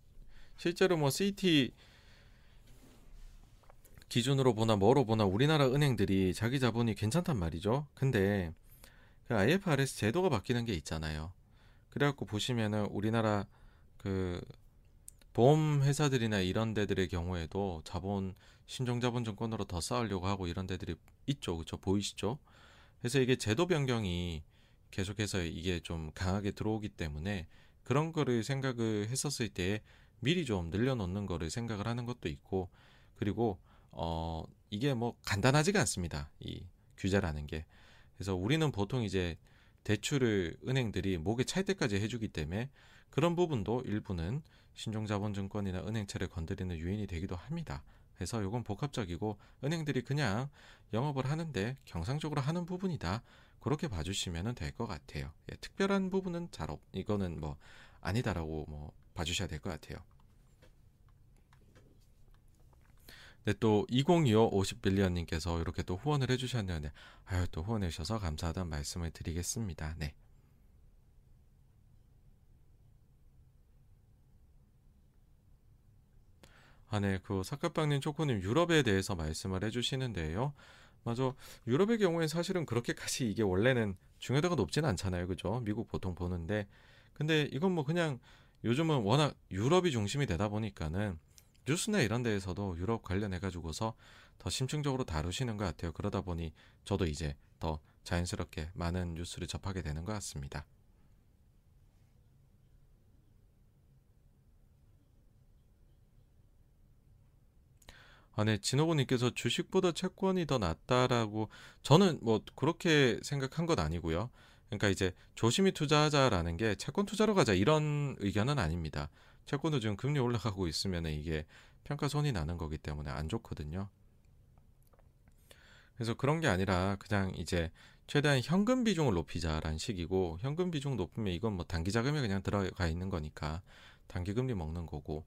실제로 뭐 CT 기준으로 보나 뭐로 보나 우리나라 은행들이 자기 자본이 괜찮단 말이죠. 근데 그 IFRS 제도가 바뀌는 게 있잖아요. 그래갖고 보시면은 우리나라 그 보험 회사들이나 이런 데들의 경우에도 자본 신종 자본 증권으로 더 쌓으려고 하고 이런 데들이 있죠, 그렇죠? 보이시죠? 그래서 이게 제도 변경이 계속해서 이게 좀 강하게 들어오기 때문에 그런 거를 생각을 했었을 때 미리 좀 늘려놓는 거를 생각을 하는 것도 있고 그리고 어 이게 뭐 간단하지가 않습니다. 이 규제라는 게. 그래서 우리는 보통 이제 대출을 은행들이 목에 찰 때까지 해주기 때문에 그런 부분도 일부는 신종자본증권이나 은행채를 건드리는 요인이 되기도 합니다. 그래서 이건 복합적이고 은행들이 그냥 영업을 하는데 경상적으로 하는 부분이다. 그렇게 봐주시면 될 것 같아요. 예, 특별한 부분은 잘 없, 이거는 뭐 아니다라고 뭐 봐주셔야 될 것 같아요. 네, 또 2025 50빌리언님께서 이렇게 또 후원을 해주셨는데 아유 또 후원해 주셔서 감사하다는 말씀을 드리겠습니다. 네. 아, 네, 그 사카빵님, 초코님 유럽에 대해서 말씀을 해주시는데요. 맞아, 유럽의 경우에 사실은 그렇게까지 이게 원래는 중요도가 높지는 않잖아요, 그죠? 미국 보통 보는데, 근데 이건 뭐 그냥 요즘은 워낙 유럽이 중심이 되다 보니까는 뉴스나 이런 데에서도 유럽 관련해 가지고서 더 심층적으로 다루시는 것 같아요. 그러다 보니 저도 이제 더 자연스럽게 많은 뉴스를 접하게 되는 것 같습니다. 아, 네, 진호구님께서 주식보다 채권이 더 낫다라고 저는 뭐 그렇게 생각한 건 아니고요. 그러니까 이제 조심히 투자하자라는 게 채권 투자로 가자 이런 의견은 아닙니다. 채권도 지금 금리 올라가고 있으면 이게 평가 손이 나는 거기 때문에 안 좋거든요. 그래서 그런 게 아니라 그냥 이제 최대한 현금 비중을 높이자라는 식이고 현금 비중 높으면 이건 뭐 단기 자금에 그냥 들어가 있는 거니까 단기 금리 먹는 거고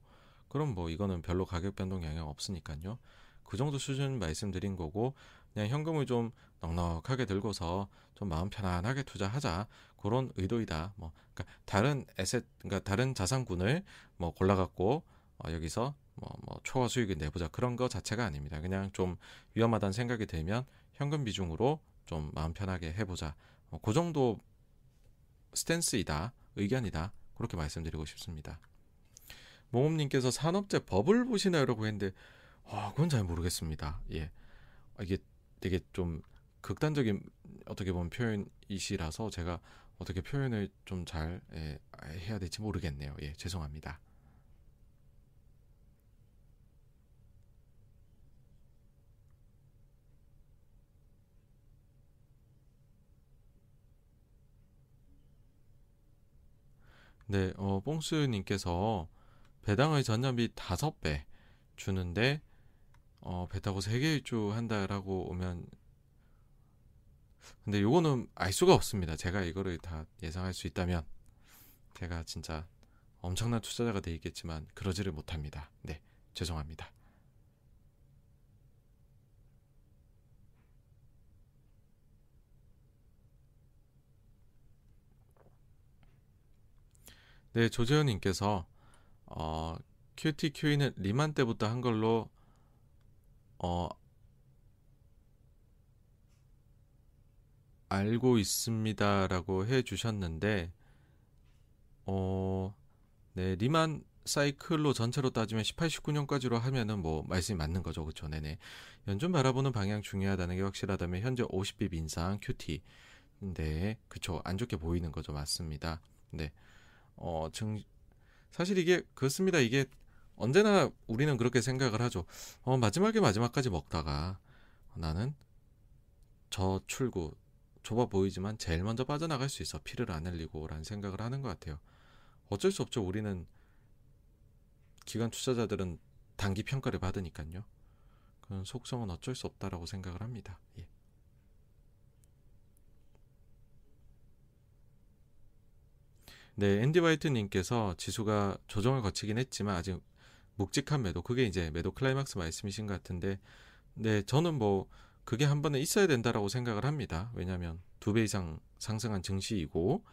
그럼 뭐 이거는 별로 가격 변동 영향 없으니까요. 그 정도 수준 말씀드린 거고 그냥 현금을 좀 넉넉하게 들고서 좀 마음 편안하게 투자하자 그런 의도이다. 뭐 그러니까 다른 에셋 그러니까 다른 자산군을 뭐 골라갖고 어 여기서 뭐, 뭐 초과 수익을 내보자 그런 거 자체가 아닙니다. 그냥 좀 위험하다는 생각이 들면 현금 비중으로 좀 마음 편하게 해보자. 뭐, 그 정도 스탠스이다 의견이다 그렇게 말씀드리고 싶습니다. 모험님께서 산업재 법을 보시나요라고 했는데 아, 그건 잘 모르겠습니다. 예, 아, 이게 되게 좀 극단적인 어떻게 보면 표현이시라서 제가 어떻게 표현을 좀잘 예, 해야 될지 모르겠네요. 예, 죄송합니다. 네, 어, 뽕스님께서 배당의 전년비 다섯 배 주는데 어, 배 타고 세계 일주 한다라고 오면 근데 요거는 알 수가 없습니다. 제가 이거를 다 예상할 수 있다면 제가 진짜 엄청난 투자자가 돼 있겠지만 그러지를 못합니다. 네, 죄송합니다. 네, 조재현님께서 어, QTQE는 리만 때부터 한 걸로 어, 알고 있습니다라고 해 주셨는데 어, 네, 리만 사이클로 전체로 따지면 18, 19년까지로 하면은 뭐 말씀이 맞는 거죠. 그렇죠. 네네. 연준 바라보는 방향 중요하다는 게 확실하다면 현재 50비 인상 QT. 네. 그쵸. 안 좋게 보이는 거죠. 맞습니다. 네. 어, 증 사실 이게 그렇습니다. 이게 언제나 우리는 그렇게 생각을 하죠. 어, 마지막에 마지막까지 먹다가 나는 저 출구 좁아 보이지만 제일 먼저 빠져나갈 수 있어 피를 안 흘리고라는 생각을 하는 것 같아요. 어쩔 수 없죠. 우리는 기관 투자자들은 단기 평가를 받으니까요. 그런 속성은 어쩔 수 없다라고 생각을 합니다. 예. 네, 앤디 화이트님께서 지수가 조정을 거치긴 했지만 아직 묵직한 매도, 그게 이제 매도 클라이막스 말씀이신 것 같은데, 네, 저는 뭐 그게 한 번에 있어야 된다라고 생각을 합니다. 왜냐하면 두 배 이상 상승한 증시이고,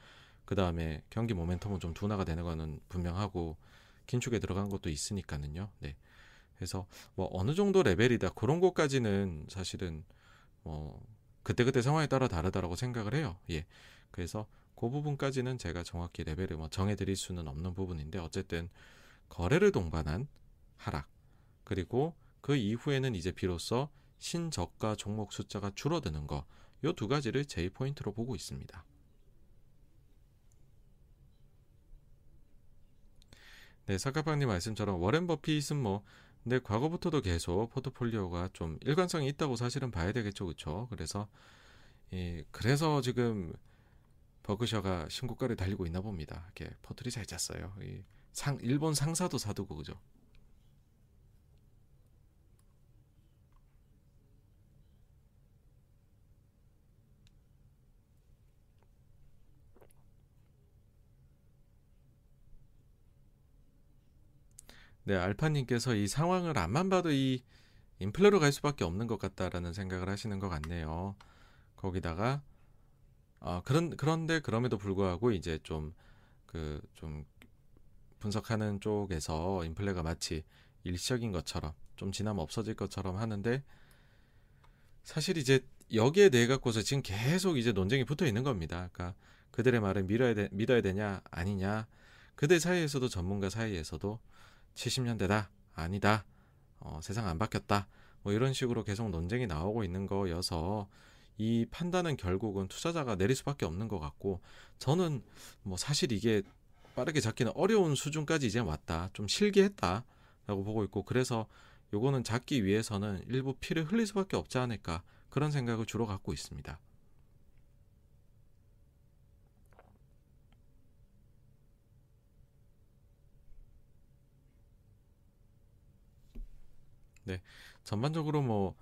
그 다음에 경기 모멘텀은 좀 둔화가 되는 거는 분명하고 긴축에 들어간 것도 있으니까는요. 네. 그래서 뭐 어느 정도 레벨이다 그런 것까지는 사실은 뭐 그때그때 상황에 따라 다르다라고 생각을 해요. 예. 그래서 그 부분까지는 제가 정확히 레벨을 뭐 정해드릴 수는 없는 부분인데 어쨌든 거래를 동반한 하락 그리고 그 이후에는 이제 비로소 신저가 종목 숫자가 줄어드는 거 요 두 가지를 제이 포인트로 보고 있습니다. 네, 사카팡님 말씀처럼 워렌 버핏은 뭐 근데 과거부터도 계속 포트폴리오가 좀 일관성이 있다고 사실은 봐야 되겠죠, 그렇죠? 그래서 예, 그래서 지금 버그셔가 신고가를 달리고 있나 봅니다. 이렇게 포트리 잘 짰어요. 이 상 일본 상사도 사두고 그죠? 네, 알파님께서 이 상황을 앞만 봐도 이 인플레로 갈 수밖에 없는 것 같다라는 생각을 하시는 것 같네요. 거기다가 어, 그런 그런데 그럼에도 불구하고 이제 좀 그좀 그 분석하는 쪽에서 인플레가 마치 일시적인 것처럼 좀 지나면 없어질 것처럼 하는데 사실 이제 여기에 대해 갖고서 지금 계속 이제 논쟁이 붙어 있는 겁니다. 그러니까 그들의 말을 믿어야 되, 믿어야 되냐 아니냐. 그들 사이에서도 전문가 사이에서도 70년대다 아니다. 어, 세상 안 바뀌었다. 뭐 이런 식으로 계속 논쟁이 나오고 있는 거여서 이 판단은 결국은 투자자가 내릴 수밖에 없는 것 같고 저는 뭐 사실 이게 빠르게 잡기는 어려운 수준까지 이제 왔다 좀 실기했다라고 보고 있고 그래서 요거는 잡기 위해서는 일부 피를 흘릴 수밖에 없지 않을까 그런 생각을 주로 갖고 있습니다. 네. 전반적으로 뭐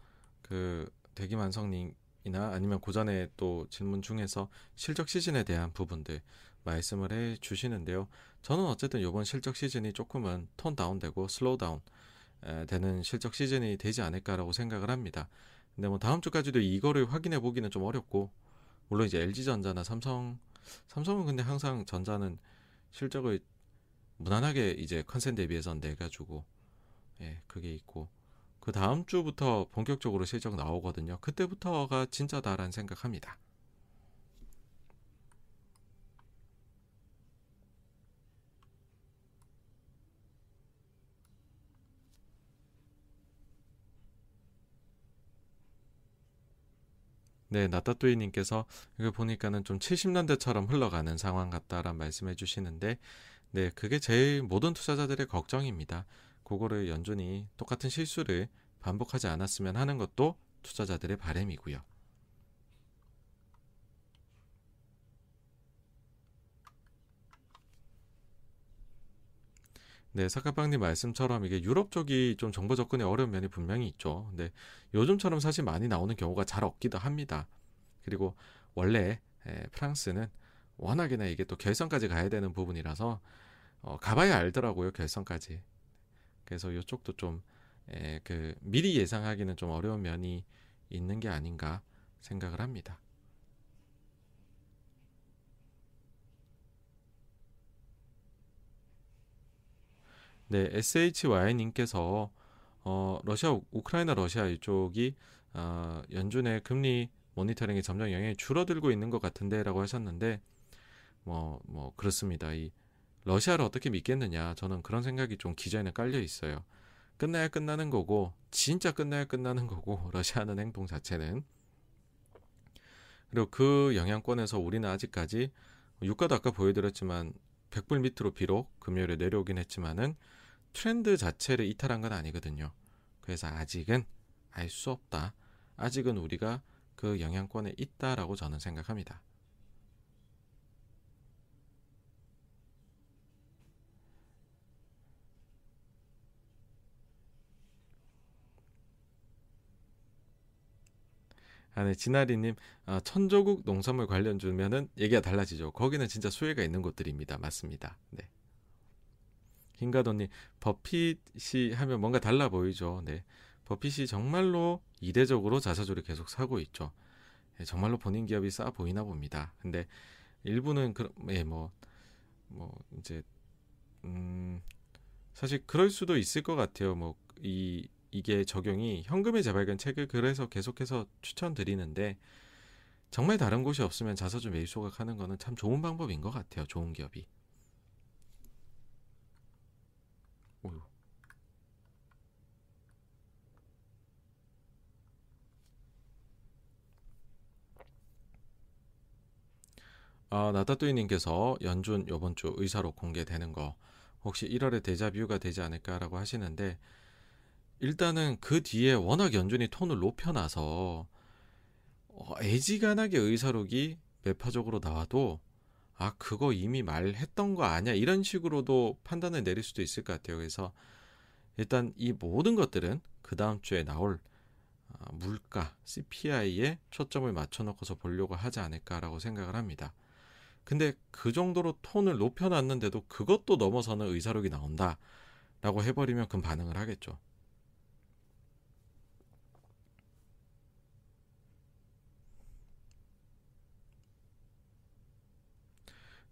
그 대기만성님 이나 아니면 고전에 또 질문 중에서 실적 시즌에 대한 부분들 말씀을 해 주시는데요. 저는 어쨌든 이번 실적 시즌이 조금은 tone down되고 slow down 되는 실적 시즌이 되지 않을까라고 생각을 합니다. 근데 뭐 다음 주까지도 이거를 확인해 보기는 좀 어렵고 물론 이제 LG전자나 삼성 삼성은 근데 항상 전자는 실적을 무난하게 이제 컨센 대비해서 내가지고 예 그게 있고 그 다음 주부터 본격적으로 실적 나오거든요. 그때부터가 진짜다라는 생각합니다. 네, 나따뚜이님께서 이거 보니까는 좀 70년대처럼 흘러가는 상황 같다라는 말씀해 주시는데, 네, 그게 제일 모든 투자자들의 걱정입니다. 그거를 연준이 똑같은 실수를 반복하지 않았으면 하는 것도 투자자들의 바램이고요. 네, 사카빵님 말씀처럼 이게 유럽 쪽이 좀 정보 접근에 어려운 면이 분명히 있죠. 근데 요즘처럼 사실 많이 나오는 경우가 잘 없기도 합니다. 그리고 원래 에, 프랑스는 워낙에나 이게 또 결선까지 가야 되는 부분이라서 어, 가봐야 알더라고요 결선까지. 그래서 이쪽도 좀 에, 그 미리 예상하기는 좀 어려운 면이 있는 게 아닌가 생각을 합니다. 네, SHY님께서 어, 러시아 우크라이나 러시아 이쪽이 어, 연준의 금리 모니터링이 점점 영향이 줄어들고 있는 것 같은데라고 하셨는데 뭐뭐 뭐 그렇습니다. 이 러시아를 어떻게 믿겠느냐. 저는 그런 생각이 좀 기저에는 깔려 있어요. 끝나야 끝나는 거고, 진짜 끝나야 끝나는 거고, 러시아 하는 행동 자체는. 그리고 그 영향권에서 우리는 아직까지, 유가도 아까 보여드렸지만, 100불 밑으로 비록 금요일에 내려오긴 했지만은, 트렌드 자체를 이탈한 건 아니거든요. 그래서 아직은 알 수 없다. 아직은 우리가 그 영향권에 있다라고 저는 생각합니다. 아, 네, 진아리님, 아, 천조국 농산물 관련 주면은 얘기가 달라지죠. 거기는 진짜 수혜가 있는 곳들입니다. 맞습니다. 네. 흰가도님, 버핏이 하면 뭔가 달라 보이죠. 네. 버핏이 정말로 이례적으로 자사주를 계속 사고 있죠. 네, 정말로 본인 기업이 싸 보이나 봅니다. 근데 일부는 그, 예, 뭐, 뭐 이제 음, 사실 그럴 수도 있을 것 같아요. 뭐 이 이게 적용이 현금의 재발견 책을 그래서 계속해서 추천드리는데 정말 다른 곳이 없으면 자사주 매입 소각하는 거는 참 좋은 방법인 것 같아요. 좋은 기업이. 오유. 아, 나다뚜이님께서 연준 요번 주 의사로 공개되는 거 혹시 1월에 데자뷰가 되지 않을까라고 하시는데 일단은 그 뒤에 워낙 연준이 톤을 높여놔서 어, 애지간하게 의사록이 매파적으로 나와도 아 그거 이미 말했던 거 아니야 이런 식으로도 판단을 내릴 수도 있을 것 같아요. 그래서 일단 이 모든 것들은 그 다음 주에 나올 아, 물가 CPI에 초점을 맞춰놓고서 보려고 하지 않을까라고 생각을 합니다. 근데 그 정도로 톤을 높여놨는데도 그것도 넘어서는 의사록이 나온다. 라고 해버리면 그 반응을 하겠죠.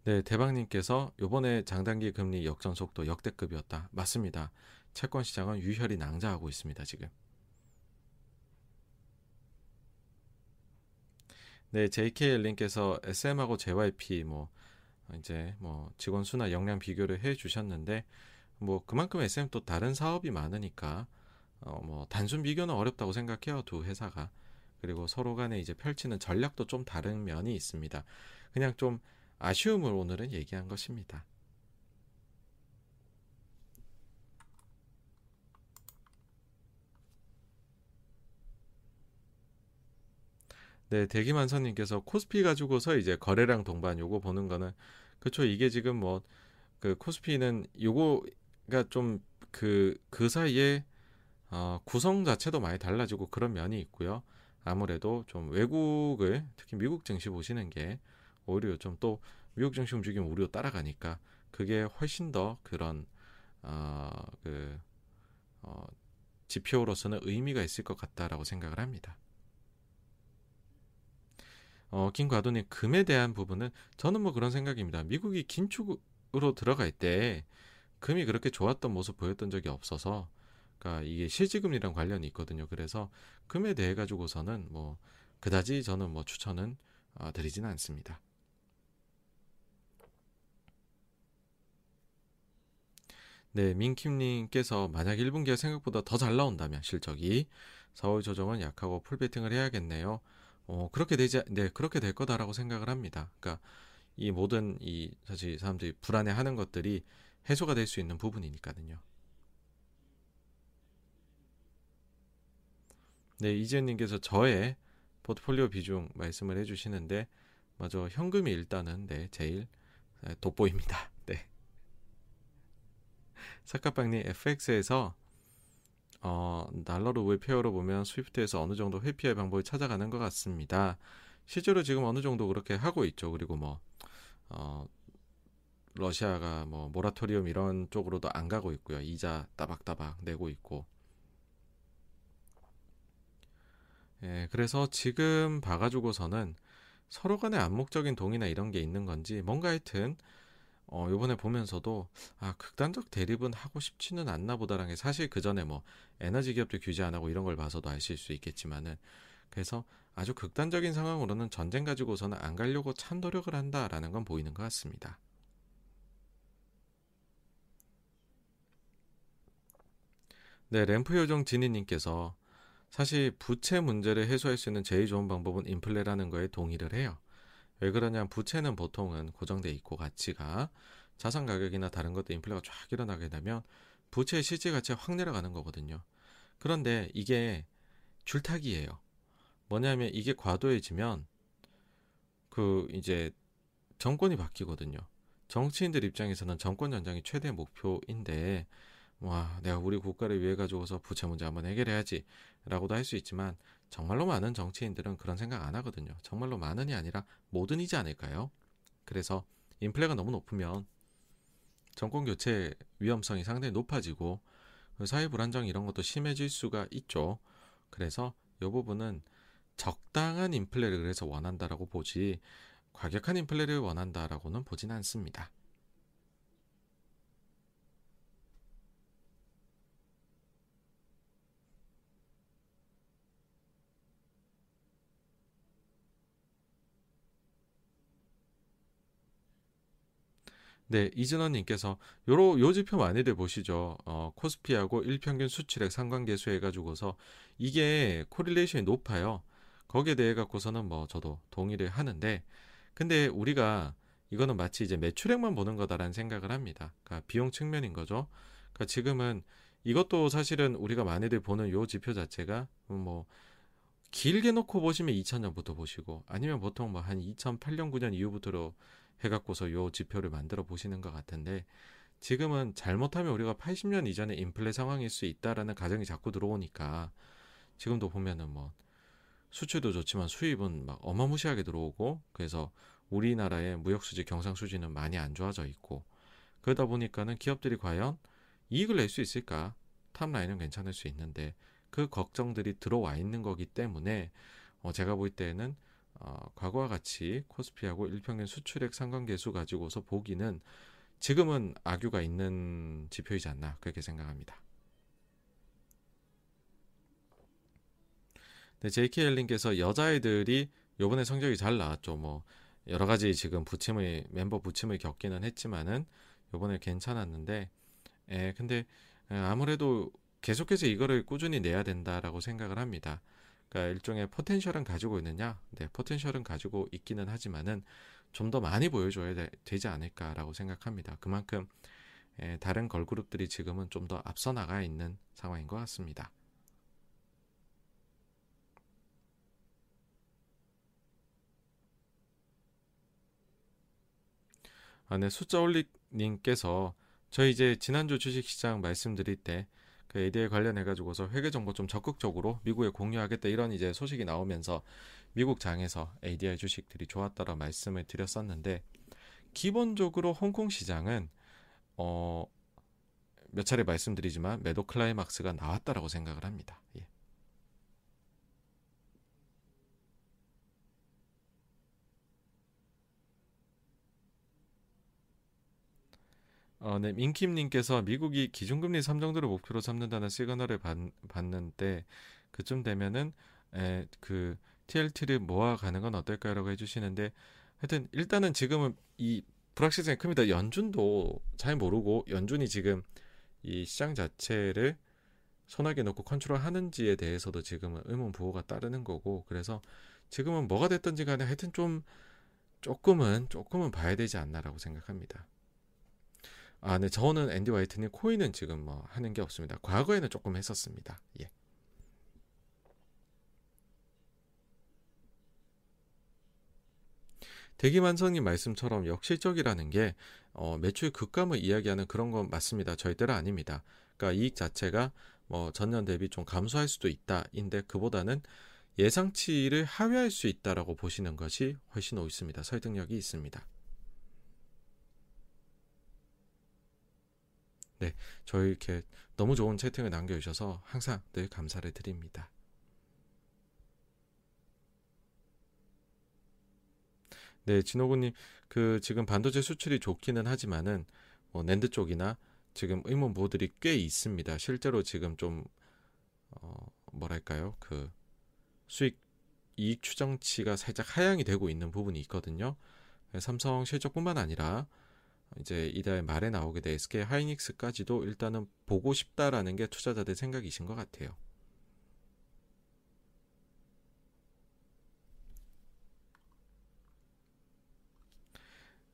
네, 대박님께서 요번에 장단기 금리 역전 속도 역대급이었다. 맞습니다. 채권 시장은 유혈이 낭자하고 있습니다, 지금. 네, JKL님께서 SM하고 JYP 뭐 이제 뭐 직원 수나 역량 비교를 해 주셨는데 뭐 그만큼 SM 또 다른 사업이 많으니까 어 뭐 단순 비교는 어렵다고 생각해요 두 회사가 그리고 서로 간에 이제 펼치는 전략도 좀 다른 면이 있습니다. 그냥 좀 아쉬움을 오늘은 얘기한 것입니다. 네, 대기만선님께서 코스피 가지고서 이제 거래량 동반 요거 보는 거는 그쵸 이게 지금 뭐 그 코스피는 요거가 좀 그그 그 사이에 어, 구성 자체도 많이 달라지고 그런 면이 있고요. 아무래도 좀 외국을 특히 미국 증시 보시는 게 오히려 좀또 미국 증시 움직이면 우리도 따라가니까 그게 훨씬 더 그런 어그 어, 지표로서는 의미가 있을 것 같다라고 생각을 합니다. 어, 김과도님 금에 대한 부분은 저는 뭐 그런 생각입니다. 미국이 긴축으로 들어갈 때 금이 그렇게 좋았던 모습 보였던 적이 없어서 그러니까 이게 실지금리랑 관련이 있거든요. 그래서 금에 대해 가지고서는 뭐 그다지 저는 뭐 추천은 어, 드리지는 않습니다. 네, 민킴님께서 만약 1분기가 생각보다 더 잘 나온다면 실적이 4월 조정은 약하고 풀베팅을 해야겠네요. 어, 그렇게 되지, 네, 그렇게 될 거다라고 생각을 합니다. 그러니까 이 모든 이 사실 사람들이 불안해하는 것들이 해소가 될 수 있는 부분이니까요. 네, 이지연님께서 저의 포트폴리오 비중 말씀을 해주시는데, 맞아, 현금이 일단은 네 제일 돋보입니다. 네. 사카빵님 FX에서 어, 달러로 왜 페어로 보면 스위프트에서 어느 정도 회피할 방법을 찾아가는 것 같습니다. 실제로 지금 어느 정도 그렇게 하고 있죠. 그리고 뭐, 어, 러시아가 뭐, 모라토리움 이런 쪽으로도 안 가고 있고요. 이자 따박따박 내고 있고. 예, 그래서 지금 봐가지고서는 서로 간의 암묵적인 동의나 이런 게 있는 건지, 뭔가 하여튼, 어, 요번에 보면서도, 아, 극단적 대립은 하고 싶지는 않나 보다라는 게 사실 그 전에 뭐, 에너지 기업들 규제 안 하고 이런 걸 봐서도 아실 수 있겠지만은, 그래서 아주 극단적인 상황으로는 전쟁 가지고서는 안 가려고 참 노력을 한다라는 건 보이는 것 같습니다. 네, 램프 요정 지니님께서 사실 부채 문제를 해소할 수 있는 제일 좋은 방법은 인플레라는 거에 동의를 해요. 왜 그러냐면 부채는 보통은 고정돼 있고 가치가 자산 가격이나 다른 것도 인플레가 쫙 일어나게 되면 부채의 실제 가치가 확 내려가는 거거든요. 그런데 이게 줄타기예요. 뭐냐면 이게 과도해지면 그 이제 정권이 바뀌거든요. 정치인들 입장에서는 정권 연장이 최대 목표인데 와 내가 우리 국가를 위해 가지고서 부채 문제 한번 해결해야지라고도 할 수 있지만 정말로 많은 정치인들은 그런 생각 안 하거든요. 정말로 많은이 아니라 모든이지 않을까요? 그래서 인플레가 너무 높으면 정권 교체 위험성이 상당히 높아지고 사회 불안정 이런 것도 심해질 수가 있죠. 그래서 이 부분은 적당한 인플레를 그래서 원한다라고 보지 과격한 인플레를 원한다라고는 보진 않습니다. 네, 이진원님께서 요로 요 지표 많이들 보시죠. 어, 코스피하고 일평균 수출액 상관계수 해가지고서 이게 correlation이 높아요. 거기에 대해 갖고서는 뭐 저도 동의를 하는데, 근데 우리가 이거는 마치 이제 매출액만 보는 거다라는 생각을 합니다. 그러니까 비용 측면인 거죠. 그러니까 지금은 이것도 사실은 우리가 많이들 보는 요 지표 자체가 뭐 길게 놓고 보시면 2000년부터 보시고 아니면 보통 뭐 한 2008년 9년 이후부터로 해갖고서 요 지표를 만들어 보시는 것 같은데 지금은 잘못하면 우리가 80년 이전에 인플레 상황일 수 있다라는 가정이 자꾸 들어오니까 지금도 보면은 뭐 수출도 좋지만 수입은 막 어마무시하게 들어오고 그래서 우리나라의 무역 수지 경상 수지는 많이 안 좋아져 있고 그러다 보니까는 기업들이 과연 이익을 낼 수 있을까? 탑라인은 괜찮을 수 있는데 그 걱정들이 들어와 있는 거기 때문에 어 제가 볼 때는 어, 과거와 같이 코스피하고 일평균 수출액 상관계수 가지고서 보기는 지금은 악유가 있는 지표이지 않나 그렇게 생각합니다. 네, JKL님께서 여자애들이 요번에 성적이 잘 나왔죠. 뭐 여러 가지 지금 부침을 멤버 부침을 겪기는 했지만은 요번에 괜찮았는데, 에, 근데 아무래도 계속해서 이거를 꾸준히 내야 된다라고 생각을 합니다. 그러니까 일종의 포텐셜은 가지고 있느냐? 네, 포텐셜은 가지고 있기는 하지만은 좀 더 많이 보여줘야 되, 지 않을까라고 생각합니다. 그만큼 에, 다른 걸그룹들이 지금은 좀 더 앞서 나가 있는 상황인 것 같습니다. 아, 네, 숫자 올릭님께서 저희 이제 지난주 주식시장 말씀드릴 때 그 ADA 관련해 가지고서 회계 정보 좀 적극적으로 미국에 공유하겠다 이런 이제 소식이 나오면서 미국 장에서 ADI 주식들이 좋았다라 말씀을 드렸었는데 기본적으로 홍콩 시장은 어 몇 차례 말씀드리지만 매도 클라이막스가 나왔다라고 생각을 합니다. 예. 어, 네, 민킴님께서 미국이 기준금리 3 정도를 목표로 삼는다는 시그널을 받, 받는데 그쯤 되면은 에, 그 TLT를 모아가는 건 어떨까요라고 해주시는데 하여튼 일단은 지금은 이 불확실성이 큽니다. 연준도 잘 모르고 연준이 지금 이 시장 자체를 손아귀 놓고 컨트롤 하는지에 대해서도 지금은 의문 부호가 따르는 거고 그래서 지금은 뭐가 됐든지 간에 하여튼 좀 조금은 조금은 봐야 되지 않나라고 생각합니다. 아, 네. 저는 앤디 화이트님 코인은 지금 뭐 하는 게 없습니다. 과거에는 조금 했었습니다. 예. 대기만성님 말씀처럼 역실적이라는 게 어, 매출 급감을 이야기하는 그런 건 맞습니다. 절대로 아닙니다. 그러니까 이익 자체가 뭐 전년 대비 좀 감소할 수도 있다인데 그보다는 예상치를 하회할 수 있다라고 보시는 것이 훨씬 옳습니다. 설득력이 있습니다. 네, 저희 이렇게 너무 좋은 채팅을 남겨주셔서 항상 늘 감사를 드립니다. 네, 진호구님, 그 지금 반도체 수출이 좋기는 하지만은 뭐 낸드 쪽이나 지금 의문 보들이 꽤 있습니다. 실제로 지금 좀 어, 뭐랄까요, 그 수익 이익 추정치가 살짝 하향이 되고 있는 부분이 있거든요. 삼성 실적뿐만 아니라 이제 이달 말에 나오게 될 SK 하이닉스까지도 일단은 보고 싶다라는 게 투자자들 생각이신 것 같아요.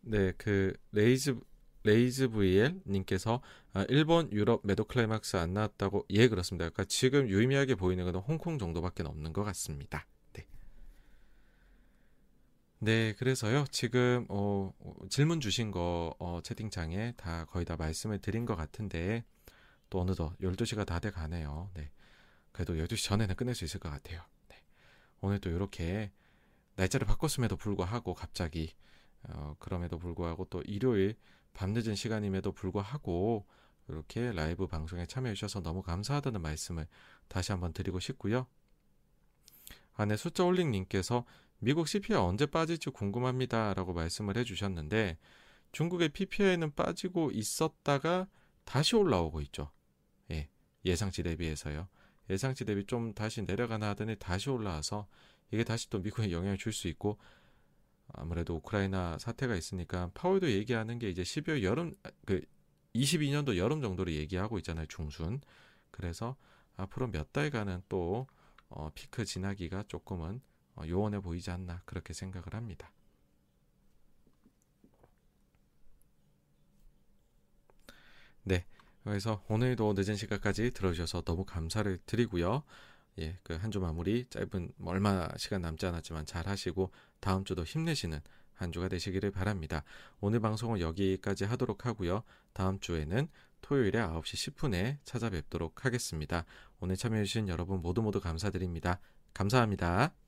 네, 그 레이즈 레이즈 VL 님께서 아, 일본, 유럽 매도 클라이막스 안 나왔다고 예 그렇습니다. 그러니까 지금 유의미하게 보이는 것은 홍콩 정도밖에 없는 것 같습니다. 네, 그래서요. 지금 어, 질문 주신 거 어, 채팅창에 다 거의 다 말씀을 드린 것 같은데 또 어느덧 12시가 다 돼 가네요. 네. 그래도 12시 전에는 끝낼 수 있을 것 같아요. 네. 오늘도 이렇게 날짜를 바꿨음에도 불구하고 갑자기 어, 그럼에도 불구하고 또 일요일 밤늦은 시간임에도 불구하고 이렇게 라이브 방송에 참여해 주셔서 너무 감사하다는 말씀을 다시 한번 드리고 싶고요. 안에 숫자 올링 님께서 미국 CPI 언제 빠질지 궁금합니다 라고 말씀을 해주셨는데 중국의 PPI는 빠지고 있었다가 다시 올라오고 있죠. 예, 예상치 대비해서요. 예상치 대비 좀 다시 내려가나 하더니 다시 올라와서 이게 다시 또 미국에 영향을 줄 수 있고 아무래도 우크라이나 사태가 있으니까 파월도 얘기하는 게 이제 12월 여름 그 22년도 여름 정도로 얘기하고 있잖아요 중순 그래서 앞으로 몇 달간은 또 어, 피크 지나기가 조금은 어, 요원해 보이지 않나 그렇게 생각을 합니다. 네. 그래서 오늘도 늦은 시간까지 들어주셔서 너무 감사를 드리고요. 예, 그 한 주 마무리 짧은 뭐 얼마 시간 남지 않았지만 잘 하시고 다음 주도 힘내시는 한 주가 되시기를 바랍니다. 오늘 방송은 여기까지 하도록 하고요. 다음 주에는 토요일에 9시 10분에 찾아뵙도록 하겠습니다. 오늘 참여해주신 여러분 모두 모두 감사드립니다. 감사합니다.